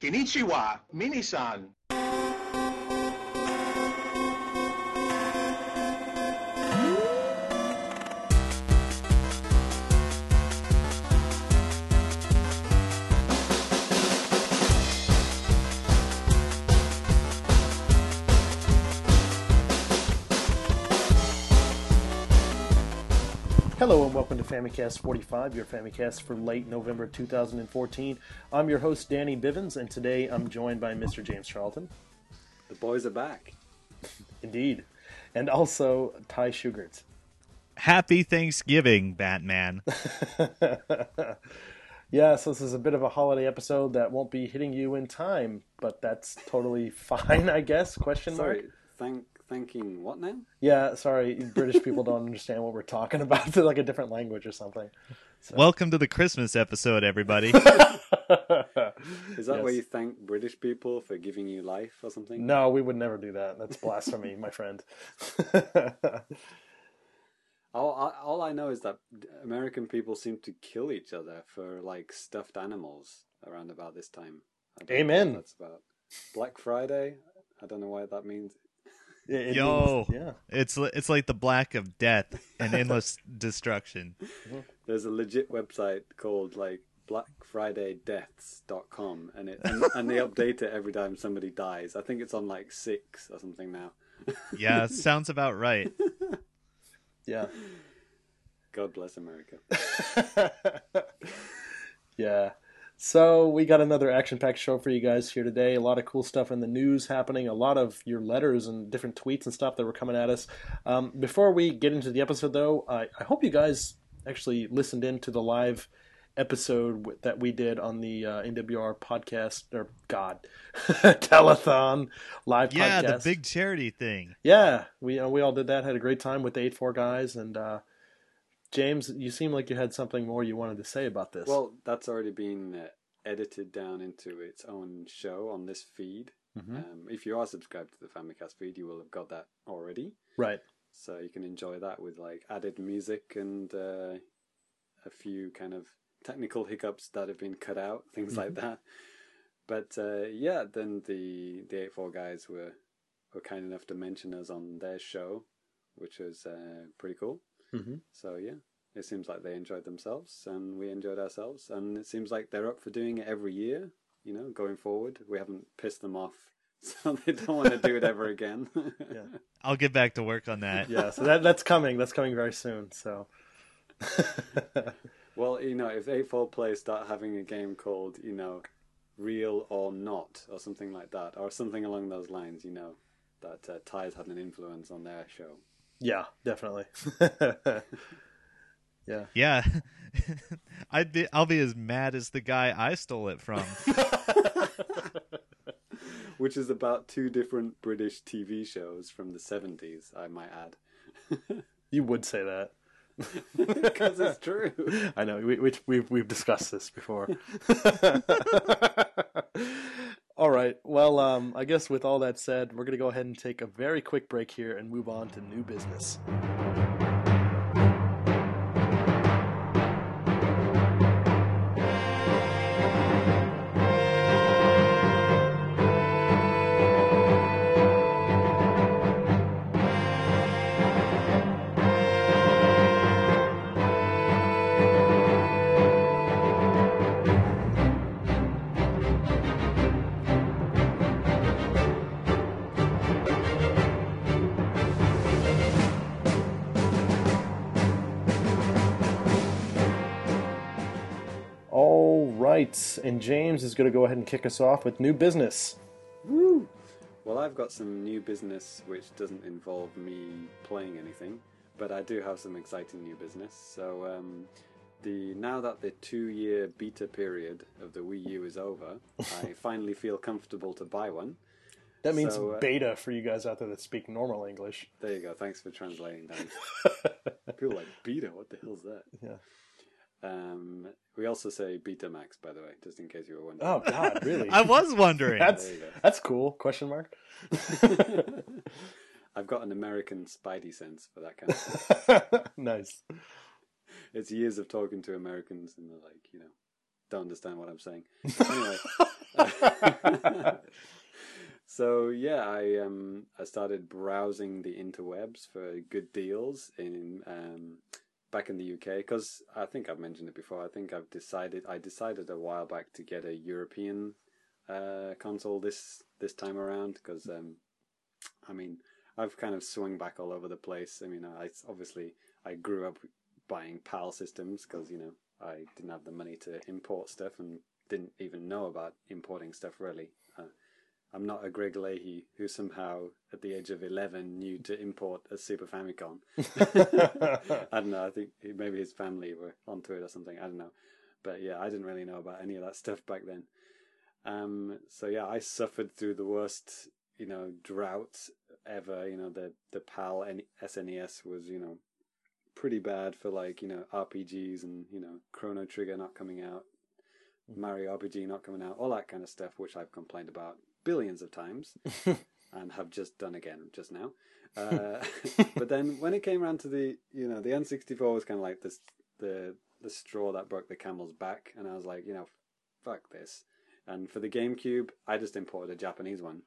Konnichiwa, Minisan. Hello and welcome to Famicast 45, your Famicast for late November 2014. I'm your host, Danny Bivens, and today I'm joined by Mr. James Charlton. The boys are back. Indeed. And also Ty Shughart. Happy Thanksgiving, Batman. yeah, so this is a bit of a holiday episode that won't be hitting you in time, but that's totally fine, I guess. Question mark. Sorry, thank thanking what now? Yeah, sorry, British people don't understand what we're talking about. It's like a different language or something. So. Welcome to the Christmas episode, everybody. Is that Yes. where you thank British people for giving you life or something? No, we would never do that. That's blasphemy, my friend. All, all, all I know is that American people seem to kill each other for like stuffed animals around about this time. I don't know Amen. That's about Black Friday. I don't know why that means. It- it Yo. means- yeah. it's it's like the black of death and endless destruction. There's a legit website called like blackfridaydeaths.com and it and, and they update it every time somebody dies. I think it's on like six or something now. Yeah, sounds about right. Yeah. God bless America. yeah. So we got another action-packed show for you guys here today. A lot of cool stuff in the news happening. A lot of your letters and different tweets and stuff that were coming at us. Um, before we get into the episode, though, I, I hope you guys actually listened in to the live episode w- that we did on the uh, NWR podcast or God telethon live Yeah, podcast. the big charity thing. Yeah, we uh, we all did that. Had a great time with the eight four guys. And uh, James, you seem like you had something more you wanted to say about this. Well, that's already been uh, edited down into its own show on this feed. Mhm. Um, if you are subscribed to the Famicast feed, you will have got that already. right. So you can enjoy that with like added music and uh, a few kind of technical hiccups that have been cut out, things like Mm-hmm. that. But uh, yeah, then the the eight four guys were were kind enough to mention us on their show, which was uh, pretty cool. Hmm So yeah, it seems like they enjoyed themselves and we enjoyed ourselves, and it seems like they're up for doing it every year. You know, going forward, we haven't pissed them off, so they don't want to do it ever again. Yeah. I'll get back to work on that. Yeah. So that that's coming. That's coming very soon. So. Well, you know, if four players start having a game called, you know, Real or Not, or something like that, or something along those lines, you know, that uh, Ty's had an influence on their show. Yeah, definitely. yeah. Yeah. I'd be I'll be as mad as the guy I stole it from. Which is about two different British TV shows from the 70s, I might add. You would say that. Because it's true. I know we, we, we've we've discussed this before. All right. Well, um, I guess with all that said, we're gonna go ahead and take a very quick break here and move on to new business. And James is going to go ahead and kick us off with new business. Woo! Well, I've got some new business which doesn't involve me playing anything, but I do have some exciting new business. So, um, the now that the two-year beta period of the Wii U is over, I finally feel comfortable to buy one. That means So, uh, beta for you guys out there that speak normal English. There you go. Thanks for translating, that. People like beta. What the hell's that? Yeah. Um, we also say Betamax, by the way, just in case you were wondering. Oh God, really? I was wondering. That's There you go. that's cool. Question mark. I've got an American spidey sense for that kind of stuff. nice. it's years of talking to Americans, and they're like, you know, don't understand what I'm saying. Anyway. so yeah, I um I started browsing the interwebs for good deals in um back in the UK because I think I've mentioned it before. I think I've decided I decided a while back to get a European uh, console this this time around because um I mean I've kind of swung back all over the place. I mean I obviously I grew up buying PAL systems because you know I didn't have the money to import stuff and didn't even know about importing stuff really. I'm not a Greg Leahy who somehow, at the age of 11, knew to import a Super Famicom. I don't know. I think maybe his family were onto it or something. I don't know. But yeah, I didn't really know about any of that stuff back then. Um, so yeah, I suffered through the worst, you know, drought ever. You know, the the PAL SNES was, you know, pretty bad for like you know RPGs and you know Chrono Trigger not coming out, Mario RPG not coming out, all that kind of stuff, which I've complained about billions of times and have just done again just now. Uh, but then when it came around to the you know the N64 was kind of like this the the straw that broke the camel's back, and I was like you know fuck this. And for the GameCube, I just imported a Japanese one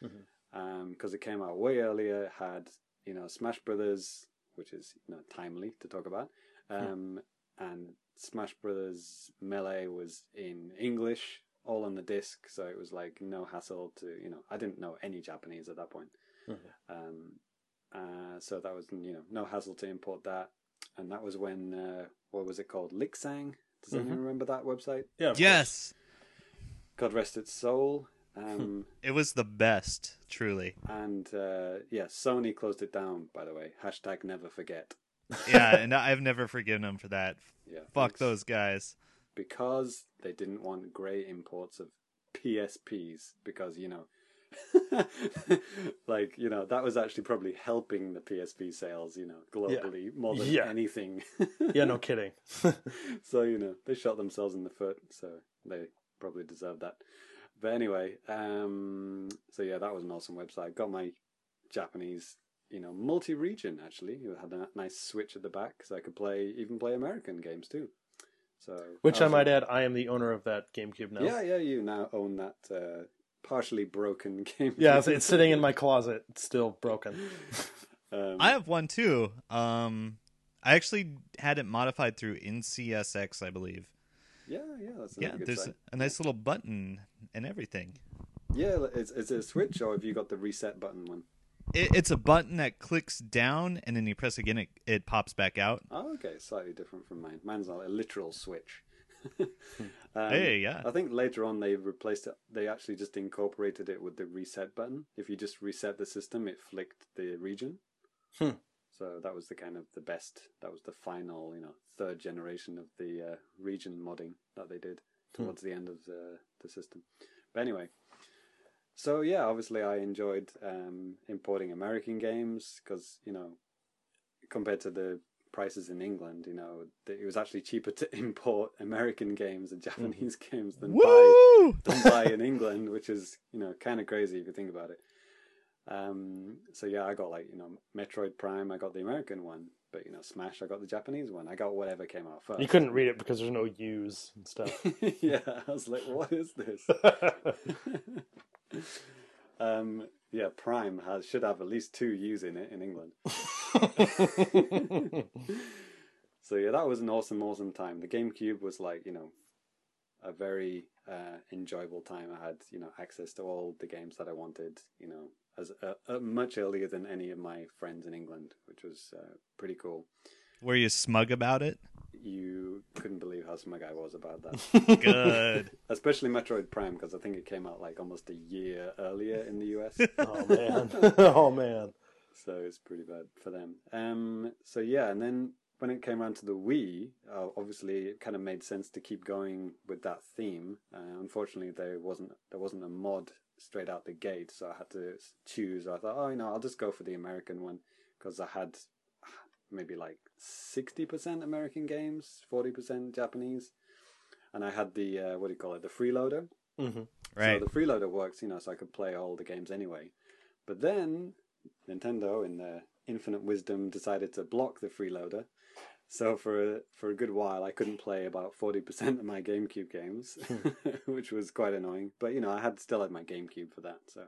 because mm-hmm. um, it came out way earlier. Had you know Smash Brothers which is you know timely to talk about. Um, And Smash Brothers Melee was in English, all on the disc, so it was like no hassle to you know. I didn't know any Japanese at that point, Mm-hmm. um, uh, so that was you know no hassle to import that. And that was when uh, what was it called? Lik-Sang. Does anyone Mhm. remember that website? Yeah. Yes, God rest its soul. Um, it was the best, truly. and uh, yeah, Sony closed it down. By the way, hashtag never forget. Yeah, and I've never forgiven them for that. Yeah, Fuck thanks. those guys. Because they didn't want grey imports of PSPs because you know like you know that was actually probably helping the PSP sales you know globally more than Yeah. anything. Yeah, no kidding. so you know they shot themselves in the foot so they probably deserve that but anyway um so yeah that was an awesome website got my Japanese you know multi-region actually it had a nice switch at the back so I could play even play American games too so Which that I was a- might add, I am the owner of that GameCube now. yeah, yeah, you now own that uh, partially broken game. Yeah, it's, it's sitting in my closet, it's still broken. um, I have one too. Um, I actually had it modified through NCSX, I believe. yeah, yeah, that's Yeah, another good there's site. a nice little button and everything. Yeah, is is it a switch or have you got the reset button one? It, it's a button that clicks down, and then you press again, it, it pops back out. Oh, okay, slightly different from mine. Mine's not a literal switch. um, Hey, yeah. I think later on they replaced it. They actually just incorporated it with the reset button. If you just reset the system, it flicked the region. Hmm. So that was the kind of the best. That was the final, you know, third generation of the uh, region modding that they did towards the end of the the system. But anyway, so yeah, obviously I enjoyed um, importing American games because you know, compared to the prices in England, you know, it was actually cheaper to import American games and Japanese games than buy Woo! than buy in England, which is you know kind of crazy if you think about it. Um, so yeah, I got like you know Metroid Prime, I got the American one, but you know Smash, I got the Japanese one. I got whatever came out first. You couldn't read it because there's no U's and stuff. yeah, I was like, what is this? um, yeah, Prime has should have at least two U's in it in England. So yeah, that was an awesome, awesome time. The GameCube was like you know a very uh, enjoyable time. I had you know access to all the games that I wanted. You know, as uh, uh, much earlier than any of my friends in England, which was uh, pretty cool. Were you smug about it? You couldn't believe how smug I was about that. Good. Especially Metroid Prime because I think it came out like almost a year earlier in the US. oh man. Oh man. so it's pretty bad for them. Um, so yeah, and then when it came around to the Wii, uh, obviously it kind of made sense to keep going with that theme. Uh, unfortunately, there wasn't there wasn't a mod straight out the gate, so I had to choose. I thought, oh, you know, I'll just go for the American one because I had maybe like sixty percent American games, forty percent Japanese, and I had the uh, what do you call it, the freeloader. hmm Right. So the freeloader works, you know, so I could play all the games anyway. But then Nintendo, in their infinite wisdom, decided to block the freeloader So for for a good while, I couldn't play about forty percent of my GameCube games, which was quite annoying. But you know, I had still had my GameCube for that. So,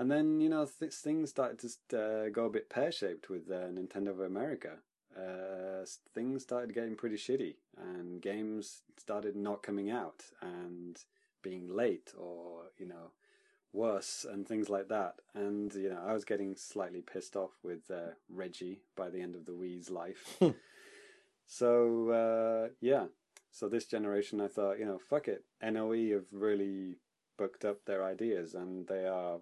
and then you know, th- things started to uh, go a bit pear shaped with uh, Nintendo of America. Uh, things started getting pretty shitty, and games started not coming out and being late, or you know, worse and things like that. And you know, I was getting slightly pissed off with uh, Reggie by the end of the Wii's life. so uh, yeah, so this generation, I thought, you know, fuck it. NOE have really booked up their ideas, and they are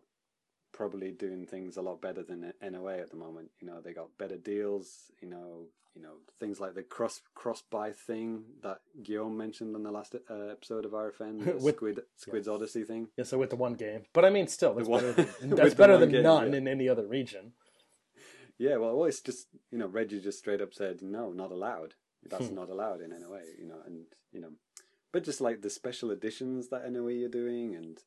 probably doing things a lot better than NOA at the moment. You know, they got better deals. You know, you know things like the cross cross buy thing that Guillaume mentioned on the last uh, episode of RFN, the With- Squid Squid's Odyssey thing. Yeah, so with the one game, but I mean, still, that's one- better than, that's better than game, none yeah. in any other region. Yeah, well, well, it's just you know Reggie just straight up said no, not allowed. That's Hmm. not allowed in NOA. You know, and you know, but just like the special editions that NOE are doing, and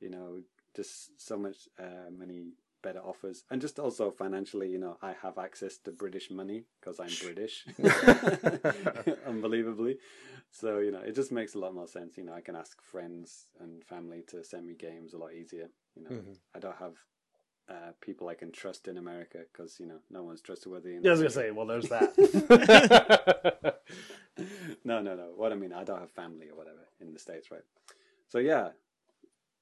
you know, just so much uh, many better offers, and just also financially, you know, I have access to British money because I'm British, unbelievably. So you know, it just makes a lot more sense. You know, I can ask friends and family to send me games a lot easier. You know, Mhm. I don't have uh, people I can trust in America because you know no one's trustworthy. In Yeah, I was gonna say, well, there's that. no, no, no. What I mean, I don't have family or whatever in the states, right? So yeah.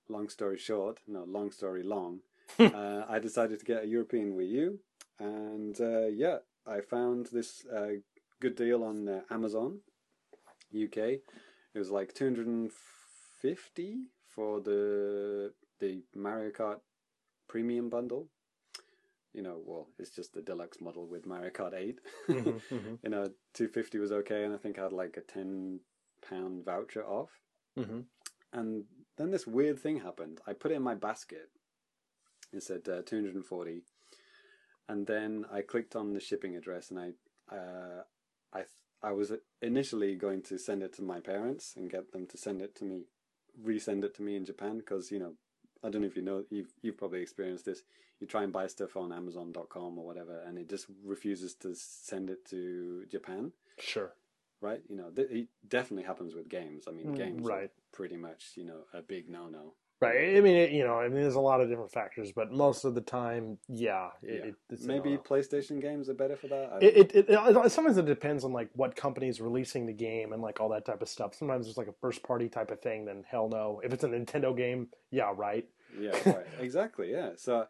Long story short, no, long story long. uh, I decided to get a European Wii U, and uh, yeah, I found this uh, good deal on uh, Amazon UK. It was like two hundred and fifty for the the Mario Kart Premium bundle. You know, well, it's just the deluxe model with Mario Kart Eight. Mhm, mhm, you know, two fifty was okay, and I think I had like a ten pound voucher off. mhm. And then this weird thing happened. I put it in my basket. It said uh, two hundred and forty, and then I clicked on the shipping address, and I, uh, I, I was initially going to send it to my parents and get them to send it to me, resend it to me in Japan because you know. I don't know if you know you've you've probably experienced this. You try and buy stuff on Amazon.com or whatever, and it just refuses to send it to Japan Sure. Right? You know, th- it definitely happens with games. I mean, Mm, games right. are pretty much, you know, a big no-no. Right. I mean, it, you know, I mean, there's a lot of different factors, but most of the time, yeah, it, Yeah. it, Maybe. PlayStation games are better for that. It, it, it, it sometimes it depends on like what company's releasing the game and like all that type of stuff. Sometimes it's like a first party type of thing. Then hell no. If it's a Nintendo game, yeah, right. yeah, right. exactly. Yeah. So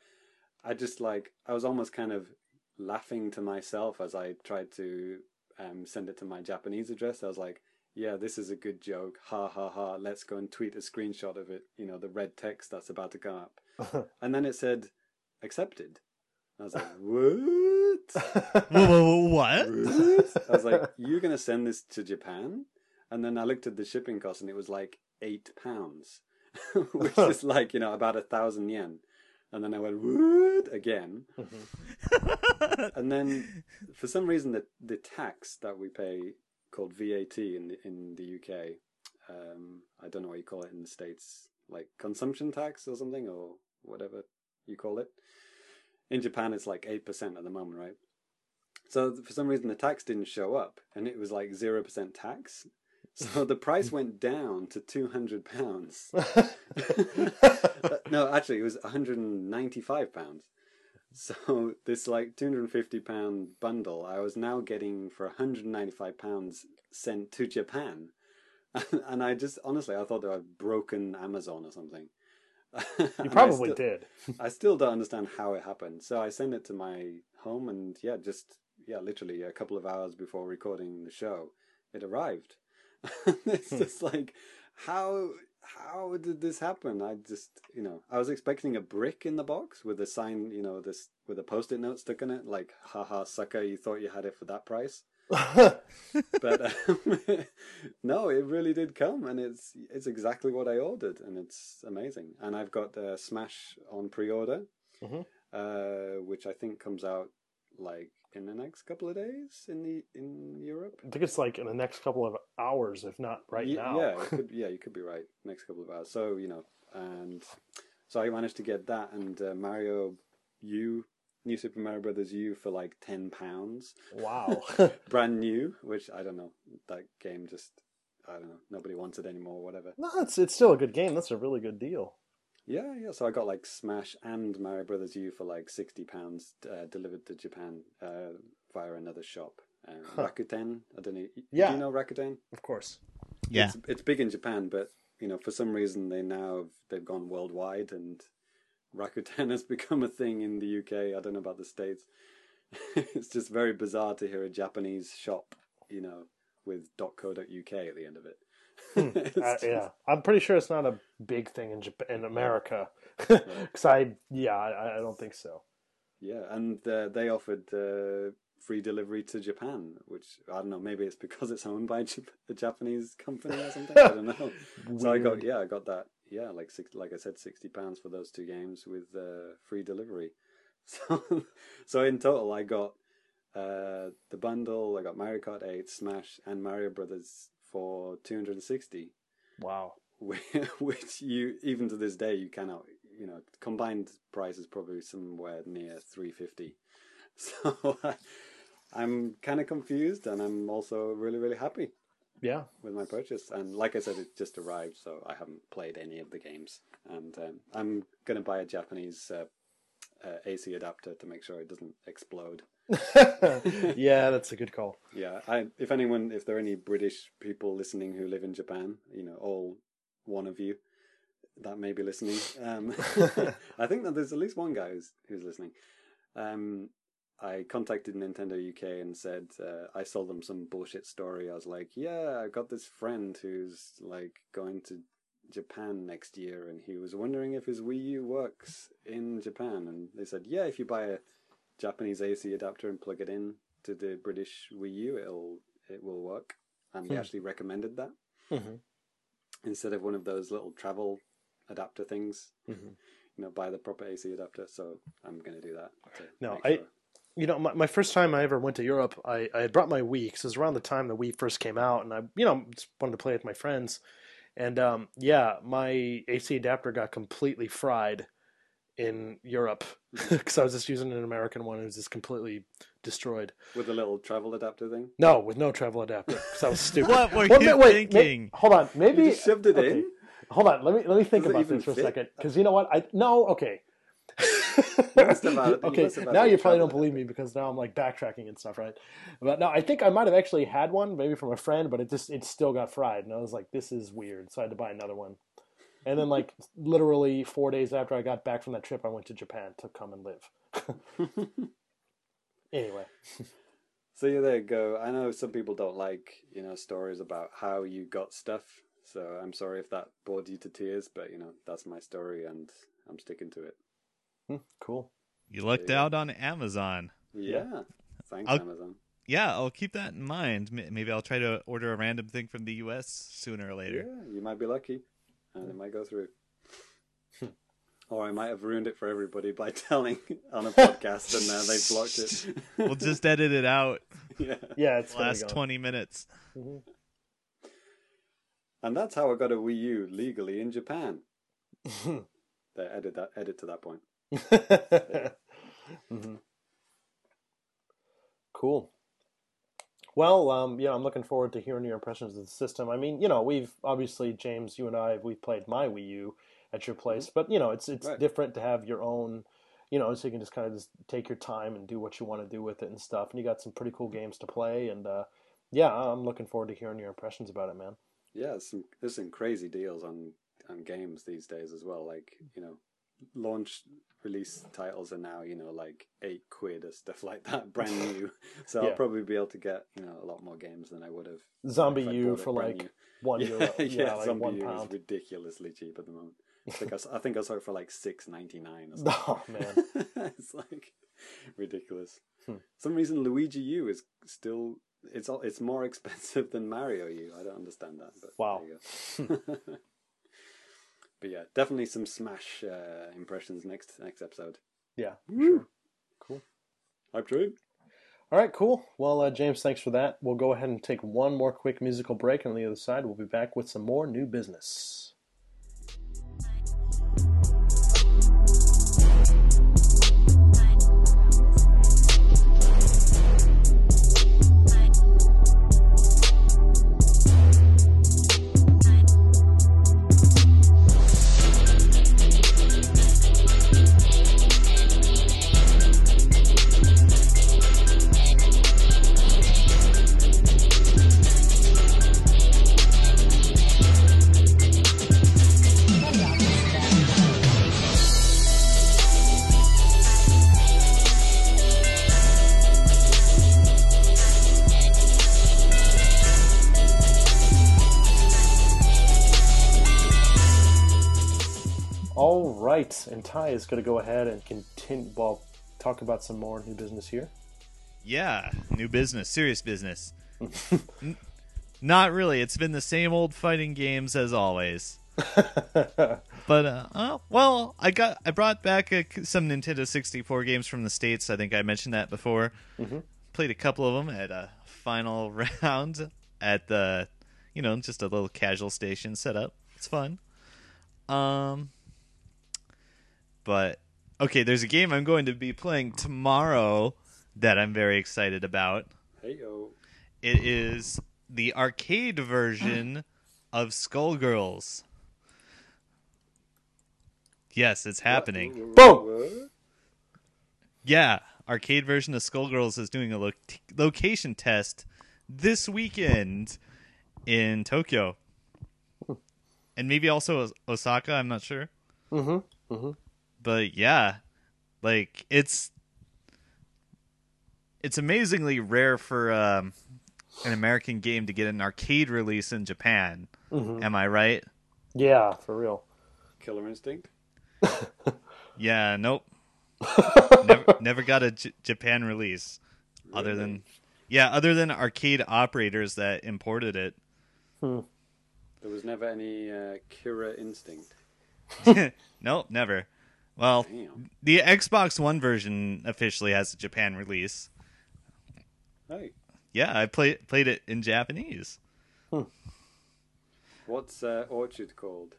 I just like I was almost kind of laughing to myself as I tried to um, send it to my Japanese address. I was like, "Yeah, this is a good joke. Ha ha ha! Let's go and tweet a screenshot of it. You know, the red text that's about to come up." And then it said, "Accepted." I was like, "What?" What? I was like, "You're gonna send this to Japan?" And then I looked at the shipping cost, and it was like eight pounds, which is like you know about a thousand yen. And then I went, "What?" again. And then for some reason, the the tax that we pay called VAT in the in the UK, um, I don't know what you call it in the states, like consumption tax or something or whatever you call it. In Japan, it's like eight percent at the moment, right? So for some reason, the tax didn't show up, and it was like zero percent tax. So the price went down to two hundred pounds. Uh, no, actually, it was one hundred and ninety-five pounds. So this like two hundred and fifty pound bundle, I was now getting for one hundred and ninety-five pounds sent to Japan, and I just honestly I thought that I'd broken Amazon or something. You And I probably still- did. I still don't understand how it happened. So I sent it to my home, and yeah, just yeah, literally a couple of hours before recording the show, it arrived. it's just like, how how did this happen? I just you know I was expecting a brick in the box with a sign, you know, this with a post-it note stuck in it, like haha sucker, you thought you had it for that price. But um, no, it really did come, and it's it's exactly what I ordered, and it's amazing. And I've got uh, Smash on pre-order, Mhm. uh, which I think comes out like in the next couple of days in the in Europe. I think it's like in the next couple of hours, if not right Ye- now. Yeah, it could, yeah, you could be right. Next couple of hours. So you know, and so I managed to get that and uh, Mario U New Super Mario Brothers U for like ten pounds, Wow. brand new. Which I don't know. That game just I don't know. Nobody wants it anymore. Whatever. no, it's it's still a good game. That's a really good deal. Yeah, yeah. So I got like Smash and Mario Brothers U for like sixty pounds uh, delivered to Japan uh, via another shop. Um, Huh. Rakuten. I don't know. Yeah. Do you know Rakuten? Of course. Yeah. It's, it's big in Japan, but you know, for some reason they now they've gone worldwide, and Rakuten has become a thing in the UK. I don't know about the states. it's just very bizarre to hear a Japanese shop, you know, with .co.uk at the end of it. It's Uh, yeah, I'm pretty sure it's not a big thing in Japan, in America. Because I, yeah, I, I don't think so. Yeah, and uh, they offered uh, free delivery to Japan, which I don't know. Maybe it's because it's owned by a Japanese company or something. I don't know. So I got yeah, I got that. Yeah, like six, like I said, sixty pounds for those two games with uh, free delivery. So, so in total, I got uh, the bundle. I got Mario Kart Eight, Smash, and Mario Brothers for two hundred and sixty. Wow. Which you even to this day you cannot. You know, combined price is probably somewhere near three fifty. So I, I'm kind of confused, and I'm also really really happy Yeah. with my purchase. And like I said, it just arrived, so I haven't played any of the games. And um, I'm going to buy a Japanese uh, uh, AC adapter to make sure it doesn't explode. yeah, that's a good call. Yeah, I, if anyone, if there are any British people listening who live in Japan, you know, all one of you that may be listening, um, I think that there's at least one guy who's, who's listening. Um, I contacted Nintendo UK and said uh, I sold them some bullshit story. I was like, "Yeah, I got this friend who's like going to Japan next year, and he was wondering if his Wii U works in Japan." And they said, "Yeah, if you buy a Japanese AC adapter and plug it in to the British Wii U, it'll it will work." And they Hmm. actually recommended that hmm instead of one of those little travel adapter things. hmm You know, buy the proper AC adapter. So I'm going to do that. to No, I- sure. You know, my, my first time I ever went to Europe, I, I had brought my Wii because it was around the time the Wii first came out, and I, you know, just wanted to play with my friends. And um, yeah, my AC adapter got completely fried in Europe mm-hmm. because I was just using an American one. It was just completely destroyed. with the little travel adapter thing. No, with no travel adapter because I was stupid. What were Well, you wait, thinking? hold on, maybe You just shoved it okay. in. Hold on, let me let me think Does about this for a second because you know what? I no, okay. must have had- you okay, must have had now you probably don't believe me because now I'm like backtracking and stuff, right? But no, I think I might have actually had one, maybe from a friend, but it just it still got fried, and I was like, this is weird, so I had to buy another one. And then, like literally four days after I got back from that trip, I went to Japan to come and live. anyway, So yeah, there you go. I know some people don't like you know stories about how you got stuff. So I'm sorry if that bored you to tears, but you know that's my story and I'm sticking to it. Hmm, cool. You lucked Yeah. out on Amazon. Yeah, thanks I'll- Amazon. Yeah, I'll keep that in mind. Maybe I'll try to order a random thing from the U.S. sooner or later. Yeah, you might be lucky, and it might go through. or I might have ruined it for everybody by telling on a podcast, and uh, they've blocked it. We'll just edit it out. yeah. Yeah, it's the last go. 20 minutes. Mhm. And that's how I got a Wii U legally in Japan. They edit that edit to that point. hmm Cool. Well, um, yeah, I'm looking forward to hearing your impressions of the system. I mean, you know, we've obviously James, you and I, we've played my Wii U at your place, but you know, it's it's Right. different to have your own, you know, so you can just kind of just take your time and do what you want to do with it and stuff. And you got some pretty cool games to play, and uh, yeah, I'm looking forward to hearing your impressions about it, man. Yeah, there's some there's some crazy deals on on games these days as well. Like you know, launch release titles are now you know like eight quid or stuff like that, brand new. So Yeah. I'll probably be able to get you know a lot more games than I would have. Zombie U for like new. one yeah, euro, yeah, yeah, like Zombie one U is ridiculously cheap at the moment. I think I, I think I saw it for like six ninety nine. Oh man, it's like ridiculous. Hmm. Some reason Luigi U is still it's all, it's more expensive than Mario U. I don't understand that. But Wow. There you go. but yeah, definitely some Smash uh, impressions next next episode. yeah, sure. Cool. Hype train. All right, cool. Well, uh, James, thanks for that. We'll go ahead and take one more quick musical break, and on the other side, we'll be back with some more new business. Right, and Ty is going to go ahead and continue. Well, talk about some more new business here. Yeah, new business, serious business. N- not really. It's been the same old fighting games as always. but uh, uh, well, I got I brought back a, some Nintendo 64 games from the states. I think I mentioned that before. Mm-hmm. Played a couple of them at a final round at the, you know, just a little casual station setup. It's fun. Um, but okay, there's a game I'm going to be playing tomorrow that I'm very excited about. Hey yo. It is the arcade version of Skullgirls. Yes, it's happening. Boom! Yeah, arcade version of Skullgirls is doing a lo- location test this weekend in Tokyo. And maybe also Osaka, I'm not sure. Mm-hmm. Mm-hmm. But yeah, like it's it's amazingly rare for um, an American game to get an arcade release in Japan. Mhm. Am I right? Yeah, for real. Killer Instinct. Yeah, nope. never, never got a J- Japan release, other than yeah, other than arcade operators that imported it. There was never any uh, Killer Instinct. nope, never. Well, Damn. the Xbox One version officially has a Japan release. Hey, Yeah, I played played it in Japanese. what's uh, Orchard called?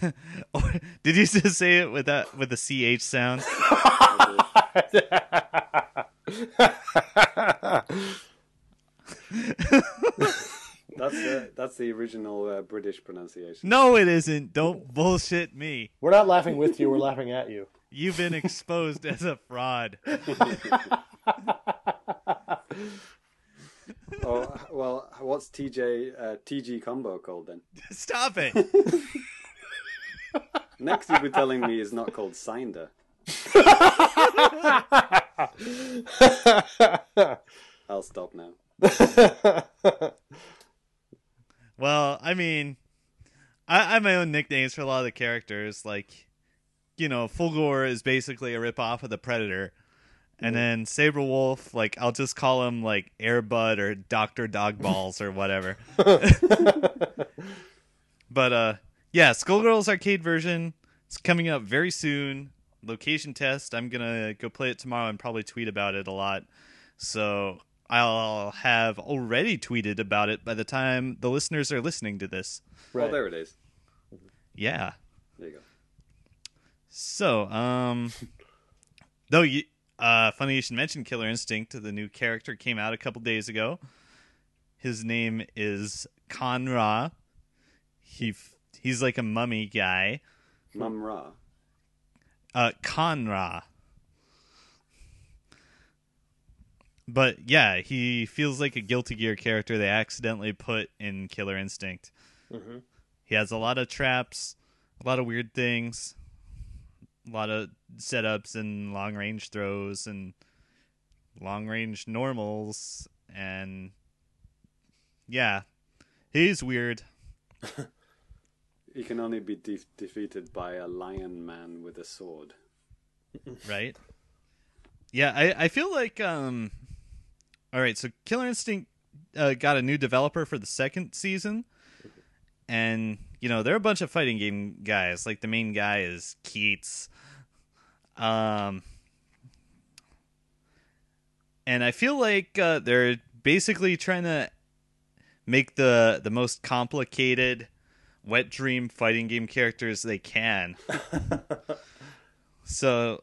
Did you just say it with that with the ch sound? That's uh, that's the original uh, British pronunciation. No, it isn't. Don't bullshit me. We're not laughing with you. We're laughing at you. You've been exposed as a fraud. oh well, what's TJ uh, TG combo called then? Stop it. Next, you'll be telling me it's not called Cinder. I'll stop now. Well, I mean, I, I have my own nicknames for a lot of the characters. Like, you know, Fulgore is basically a ripoff of the Predator. And then Sabrewulf, like I'll just call him like Airbud or Doctor Dogballs or whatever. but uh yeah, Skullgirls arcade version is coming up very soon. Location test. I'm gonna go play it tomorrow and probably tweet about it a lot. So I'll have already tweeted about it by the time the listeners are listening to this. Oh, Right. there it is. Yeah. There you go. So, um, though you, uh, funny you should mention Killer Instinct. The new character came out a couple days ago. His name is Kan-Ra. He f- he's like a mummy guy. Mumm-Ra. Uh, Kan-Ra. But yeah, he feels like a Guilty Gear character they accidentally put in Killer Instinct. Mhm. He has a lot of traps, a lot of weird things, a lot of setups and long range throws and long range normals and yeah, he's weird. He can only be de- defeated by a lion man with a sword. right? Yeah, I, I feel like um all right, so Killer Instinct uh, got a new developer for the second season. And you know, they're a bunch of fighting game guys. Like the main guy is Keits. Um and I feel like uh, they're basically trying to make the the most complicated wet dream fighting game characters they can. So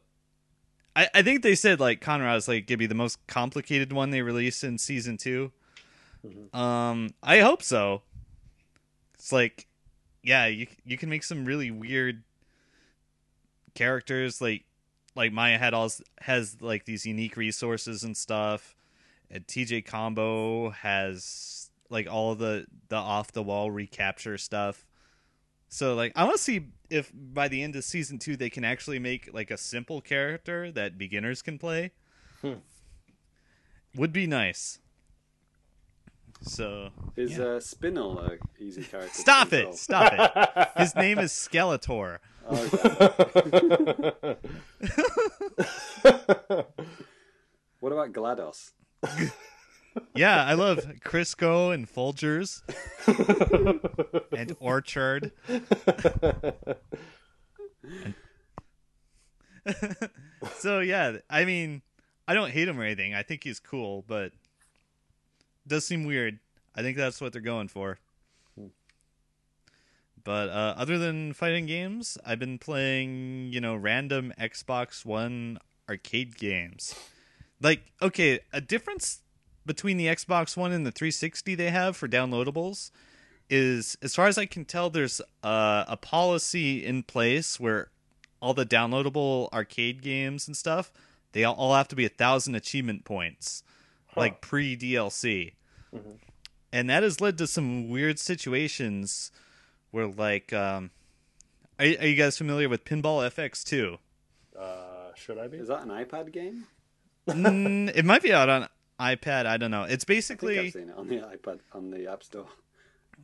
I, I think they said like Kan-Ra's like gonna be the most complicated one they release in season 2 Um, I hope so. It's like, yeah, you you can make some really weird characters. Like like Maya had all has like these unique resources and stuff. And TJ Combo has like all the the off the wall recapture stuff. So like I want to see if by the end of season 2 they can actually make like a simple character that beginners can play. Hmm. Would be nice. So Is yeah. uh, Spinel a easy character? Stop it! Stop it! His name is Skeletor. Okay. what about GLaDOS? Yeah, I love Crisco and Folgers and Orchard. so yeah, I mean, I don't hate him or anything. I think he's cool, but does seem weird. I think that's what they're going for. But uh, other than fighting games, I've been playing, you know, random Xbox One arcade games. Like, okay, a difference between the Xbox One and the 360 they have for downloadables is, as far as I can tell, there's uh, a policy in place where all the downloadable arcade games and stuff they all- all have to be a thousand achievement points, like pre DLC, and that has led to some weird situations where, like, um, are, are you guys familiar with Pinball FX two? uh, should I be? Is that an iPad game? mm, it might be out on iPad. I don't know. It's I think basically I've seen it on the iPad on the App Store.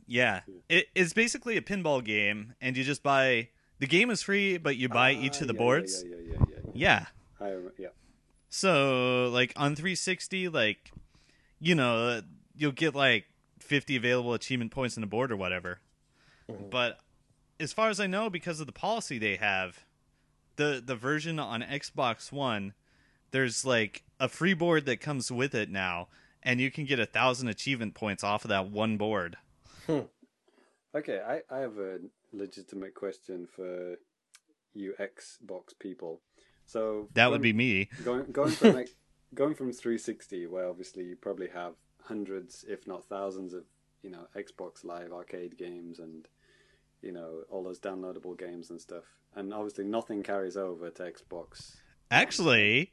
Yeah, it, it's basically a pinball game, and you just buy the game is free, but you buy each Ah, of the yeah, boards. Yeah, yeah, yeah, yeah. yeah, Yeah. yeah. I yeah. So like on 360, like you know, you'll get like 50 available achievement points in a board or whatever. But as far as I know, because of the policy they have, the the version on Xbox One, there's like a free board that comes with it now, and you can get a thousand achievement points off of that one board. Hmm. Okay, I, I have a legitimate question for you Xbox people. So That going- would be me. going going from like, going from 360, where obviously you probably have hundreds, if not thousands, of you know Xbox Live arcade games and you know all those downloadable games and stuff, and obviously nothing carries over to Xbox. Actually,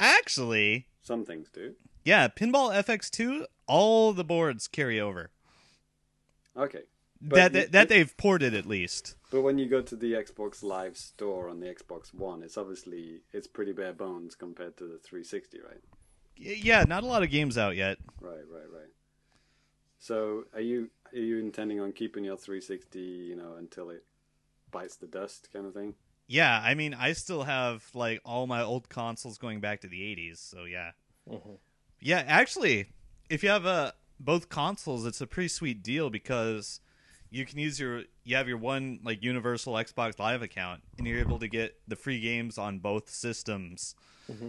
actually, Some things do. yeah, Pinball FX2, all the boards carry over. Okay, But that you- that, that they've ported at least. but when you go to the Xbox Live store on the Xbox One, it's obviously it's pretty bare bones compared to the 360, right? Yeah, not a lot of games out yet. Right, right, right. So, are you are you intending on keeping your 360, you know, until it bites the dust, kind of thing? Yeah, I mean, I still have like all my old consoles going back to the 80s, so yeah. Yeah, actually, if you have uh, both consoles, it's a pretty sweet deal because you can use your you have your one like universal Xbox Live account and you're able to get the free games on both systems.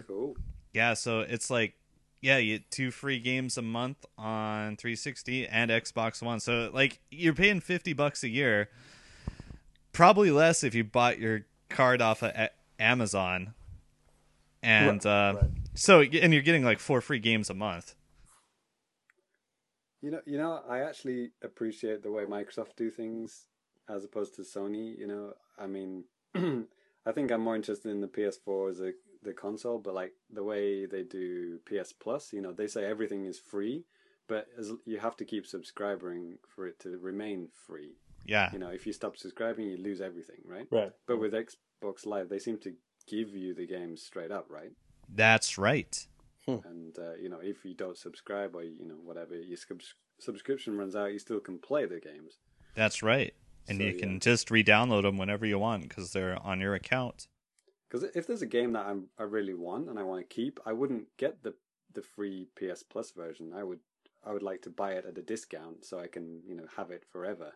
Cool. Yeah, so it's like yeah, you get two free games a month on 360 and Xbox One. So like you're paying 50 bucks a year. Probably less if you bought your card off of A- Amazon. And uh right. so and you're getting like four free games a month. You know, you know, I actually appreciate the way Microsoft do things as opposed to Sony. You know, I mean, I think I'm more interested in the PS4 as a the console, but like the way they do PS Plus, you know, they say everything is free, but as, you have to keep subscribing for it to remain free. Yeah. You know, if you stop subscribing, you lose everything, right? Right. But with Xbox Live, they seem to give you the games straight up, right? That's right. And uh, you know, if you don't subscribe or you know whatever your sub- subscription runs out, you still can play the games. That's right. And So, you yeah. can just re-download them whenever you want because they're on your account. Because if there's a game that I'm, I really want and I want to keep, I wouldn't get the the free PS Plus version. I would I would like to buy it at a discount so I can you know have it forever,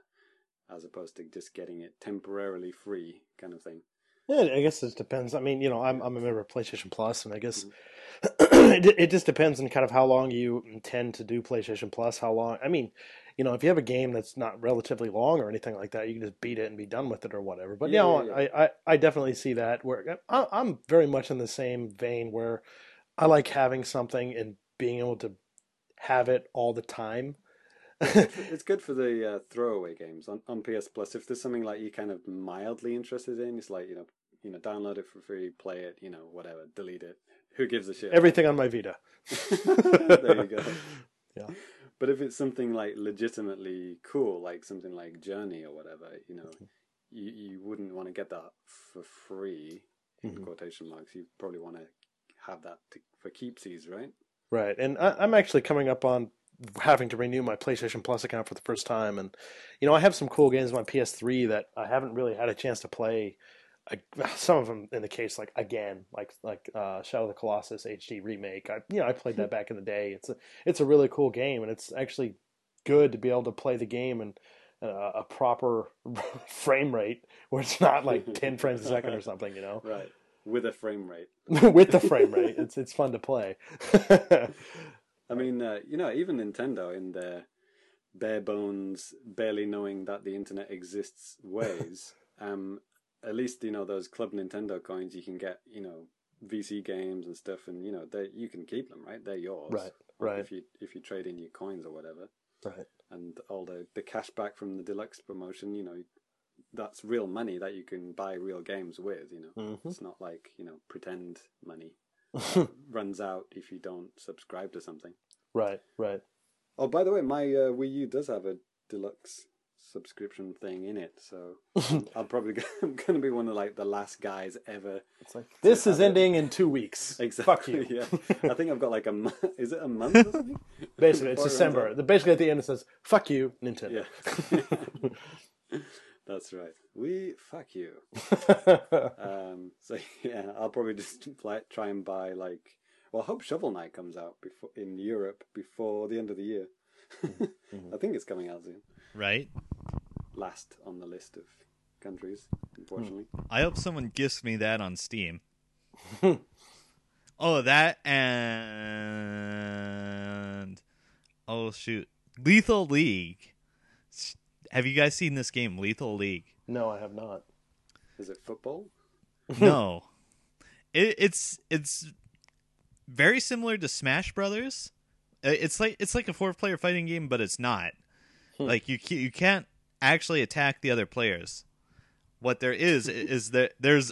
as opposed to just getting it temporarily free kind of thing. Yeah, I guess it depends. I mean, you know, I'm I'm a member of PlayStation Plus, and I guess mm-hmm. it, it just depends on kind of how long you intend to do PlayStation Plus. How long? I mean, you know, if you have a game that's not relatively long or anything like that, you can just beat it and be done with it or whatever. But Yeah, you know, yeah, I, I I definitely see that where I, I'm very much in the same vein where I like having something and being able to have it all the time. it's good for the uh, throwaway games on, on PS Plus. If there's something like you kind of mildly interested in, it's like you know, you know, download it for free, play it, you know, whatever, delete it. Who gives a shit? Everything on my Vita. there you go. Yeah. But if it's something like legitimately cool, like something like Journey or whatever, you know, you, you wouldn't want to get that for free, in Mhm. quotation marks. You probably want to have that to, for keepsies, right? Right, and I, I'm actually coming up on having to renew my PlayStation Plus account for the first time, and you know I have some cool games on my PS3 that I haven't really had a chance to play. I, some of them in the case like again like like uh, Shadow of the Colossus HD remake. I you know I played that back in the day. It's a it's a really cool game, and it's actually good to be able to play the game and uh, a proper frame rate where it's not like 10 frames a second or something, you know. Right. With a frame rate. With the frame rate, it's it's fun to play. I mean, uh, you know, even Nintendo in their bare bones, barely knowing that the internet exists ways, um, at least you know those Club Nintendo coins you can get, you know, VC games and stuff, and you know they you can keep them, right? They're yours, Right, right. If you if you trade in your coins or whatever. right. and all the the cash back from the deluxe promotion, you know, that's real money that you can buy real games with. You know, Mhm. it's not like you know pretend money runs out if you don't subscribe to something. right, right. Oh, by the way, my uh, Wii U does have a deluxe subscription thing in it, so I'll probably go, I'm going to be one of like the last guys ever. It's like this is have it. ending in 2 weeks. Exactly. Fuck you. Yeah, I think I've got like a. Is it a month or something? Basically, it's Before it December. Basically, at the end, it says "fuck you, Nintendo." Yeah. That's right. We fuck you. Um, so yeah, I'll probably just like, try and buy like. Well, I hope Shovel Knight comes out before in Europe before the end of the year. I think it's coming out soon. Right? Last on the list of countries, unfortunately. I hope someone gifts me that on Steam. oh, that and oh shoot, Lethal League. Have you guys seen this game, Lethal League? no, I have not. Is it football? no, it, it's it's very similar to Smash Brothers. It's like it's like a four-player fighting game, but it's not. Hmm. Like you you can't actually attack the other players. What there is is that there's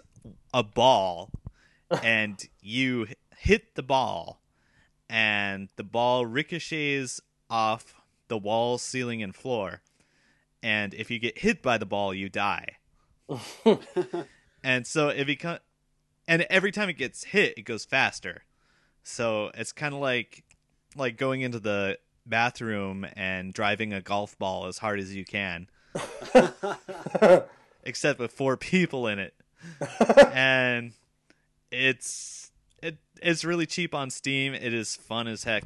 a ball, and you hit the ball, and the ball ricochets off the walls, ceiling, and floor. And if you get hit by the ball, you die. and so it becomes, and every time it gets hit, it goes faster. So it's kind of like like going into the bathroom and driving a golf ball as hard as you can, except with four people in it. and it's it it's really cheap on Steam. It is fun as heck.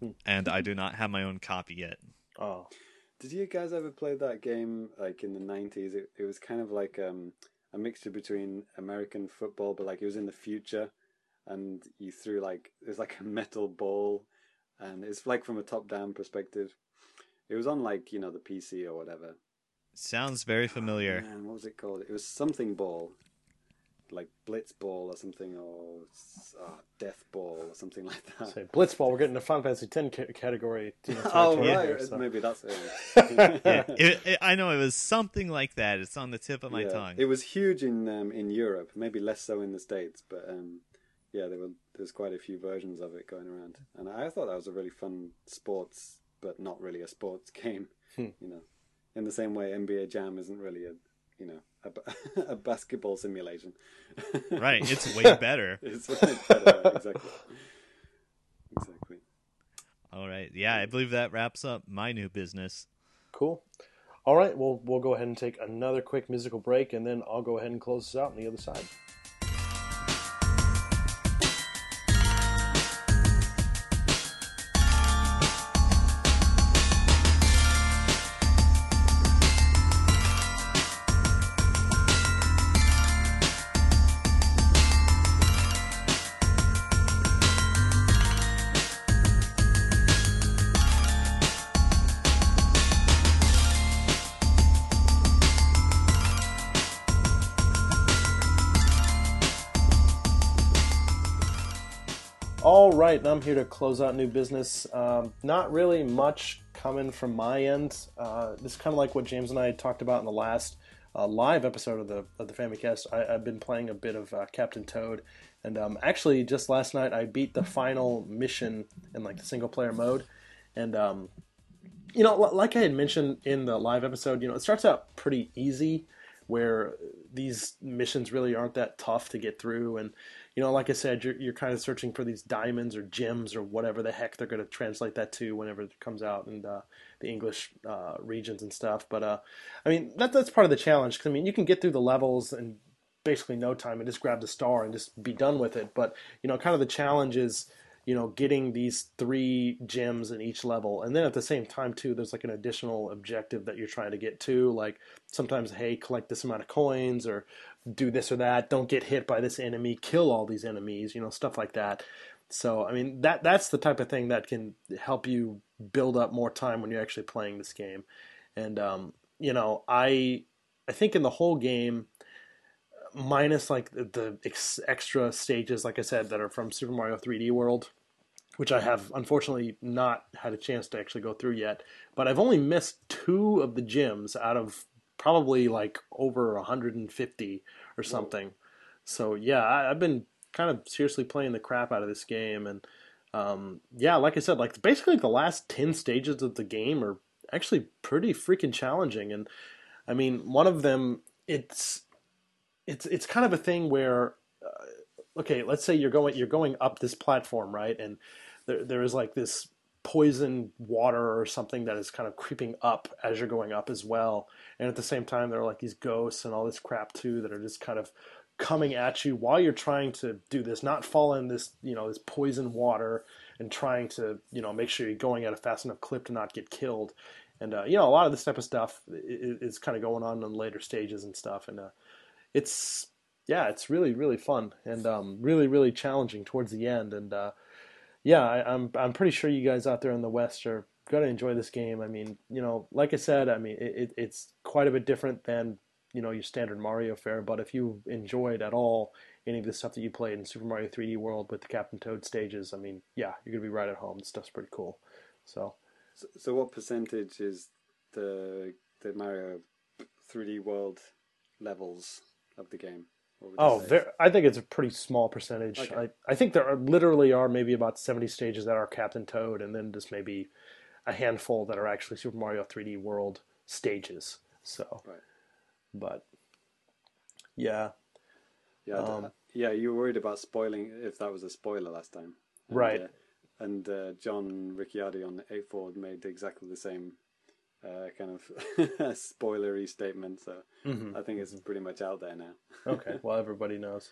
Hmm. And I do not have my own copy yet. Oh, Did you guys ever play that game like in the nineties? It, it was kind of like um, a mixture between American football, but like it was in the future, and you threw like it was like a metal ball, and it's like from a top-down perspective. It was on like you know the PC or whatever. Sounds very familiar. Man, what was it called? It was something ball, like Blitz ball or something, or uh, Death ball or something like that. say Blitzball. We're getting the Final Fantasy Ten ca- category. You know, Oh territory right, here, so. maybe that's it. Yeah, it, it, I know it was something like that. It's on the tip of my Yeah. tongue. It was huge in um, in Europe, maybe less so in the states, but um, yeah, there were there's quite a few versions of it going around, and I thought that was a really fun sports, but not really a sports game. Hmm. You know, in the same way NBA Jam isn't really a you know a, a basketball simulation. right, it's way better. it's way better, exactly. Exactly. All right. Yeah, I believe that wraps up my new business. Cool. All right, well, we'll go ahead and take another quick musical break, and then I'll go ahead and close this out on the other side. Right, I'm here to close out new business. Um, not really much coming from my end. Uh, this is kind of like what James and I talked about in the last uh, live episode of the of the Famicast. I, I've been playing a bit of uh, Captain Toad, and um, actually, just last night I beat the final mission in like the single player mode, and um, you know, like I had mentioned in the live episode, you know, it starts out pretty easy, where these missions really aren't that tough to get through. And you know, like I said, you're you're kind of searching for these diamonds or gems or whatever the heck they're going to translate that to whenever it comes out in uh, the English uh, regions and stuff. But uh, I mean, that that's part of the challenge. Cause, I mean, you can get through the levels in basically no time and just grab the star and just be done with it. But you know, kind of the challenge is you know, getting these three gems in each level. And then at the same time, too, there's like an additional objective that you're trying to get to. Like sometimes, hey, collect this amount of coins or do this or that. Don't get hit by this enemy. Kill all these enemies, you know, stuff like that. So, I mean, that that's the type of thing that can help you build up more time when you're actually playing this game. And, um, you know, I, I think in the whole game, minus like the, the ex- extra stages, like I said, that are from Super Mario 3D World, which I have unfortunately not had a chance to actually go through yet. But I've only missed two of the gyms out of probably like over 150 or something. Whoa. So yeah, I, have been kind of seriously playing the crap out of this game, and um, yeah, like I said, like basically the last 10 stages of the game are actually pretty freaking challenging. And I mean, one of them, it's it's it's kind of a thing where. Uh, okay, let's say you're going you're going up this platform, right? And there, there is like this poison water or something that is kind of creeping up as you're going up as well. And at the same time, there are like these ghosts and all this crap too that are just kind of coming at you while you're trying to do this, not fall in this, you know, this poison water and trying to, you know, make sure you're going at a fast enough clip to not get killed. And, uh, you know, a lot of this type of stuff is, is kind of going on in later stages and stuff. And, uh, it's, yeah, it's really, really fun and, um, really, really challenging towards the end. And, uh, yeah, I, am I'm, I'm pretty sure you guys out there in the West are gonna enjoy this game. I mean, you know, like I said, I mean, it, it's quite a bit different than you know your standard Mario fare. But if you enjoyed at all any of the stuff that you played in Super Mario 3D World with the Captain Toad stages, I mean, yeah, you're gonna be right at home. This stuff's pretty cool. So, so, so what percentage is the the Mario 3D World levels of the game? Oh, I think it's a pretty small percentage. Okay. I, I think there are literally are maybe about 70 stages that are Captain Toad, and then just maybe a handful that are actually Super Mario 3D World stages. So, right. but yeah, yeah, um, yeah. You were worried about spoiling if that was a spoiler last time, and, right? Uh, and uh, John Ricciardi on the 8 Forward made exactly the same uh, kind of spoilery statement. So mm-hmm. I think it's pretty much out there now. okay, well everybody knows.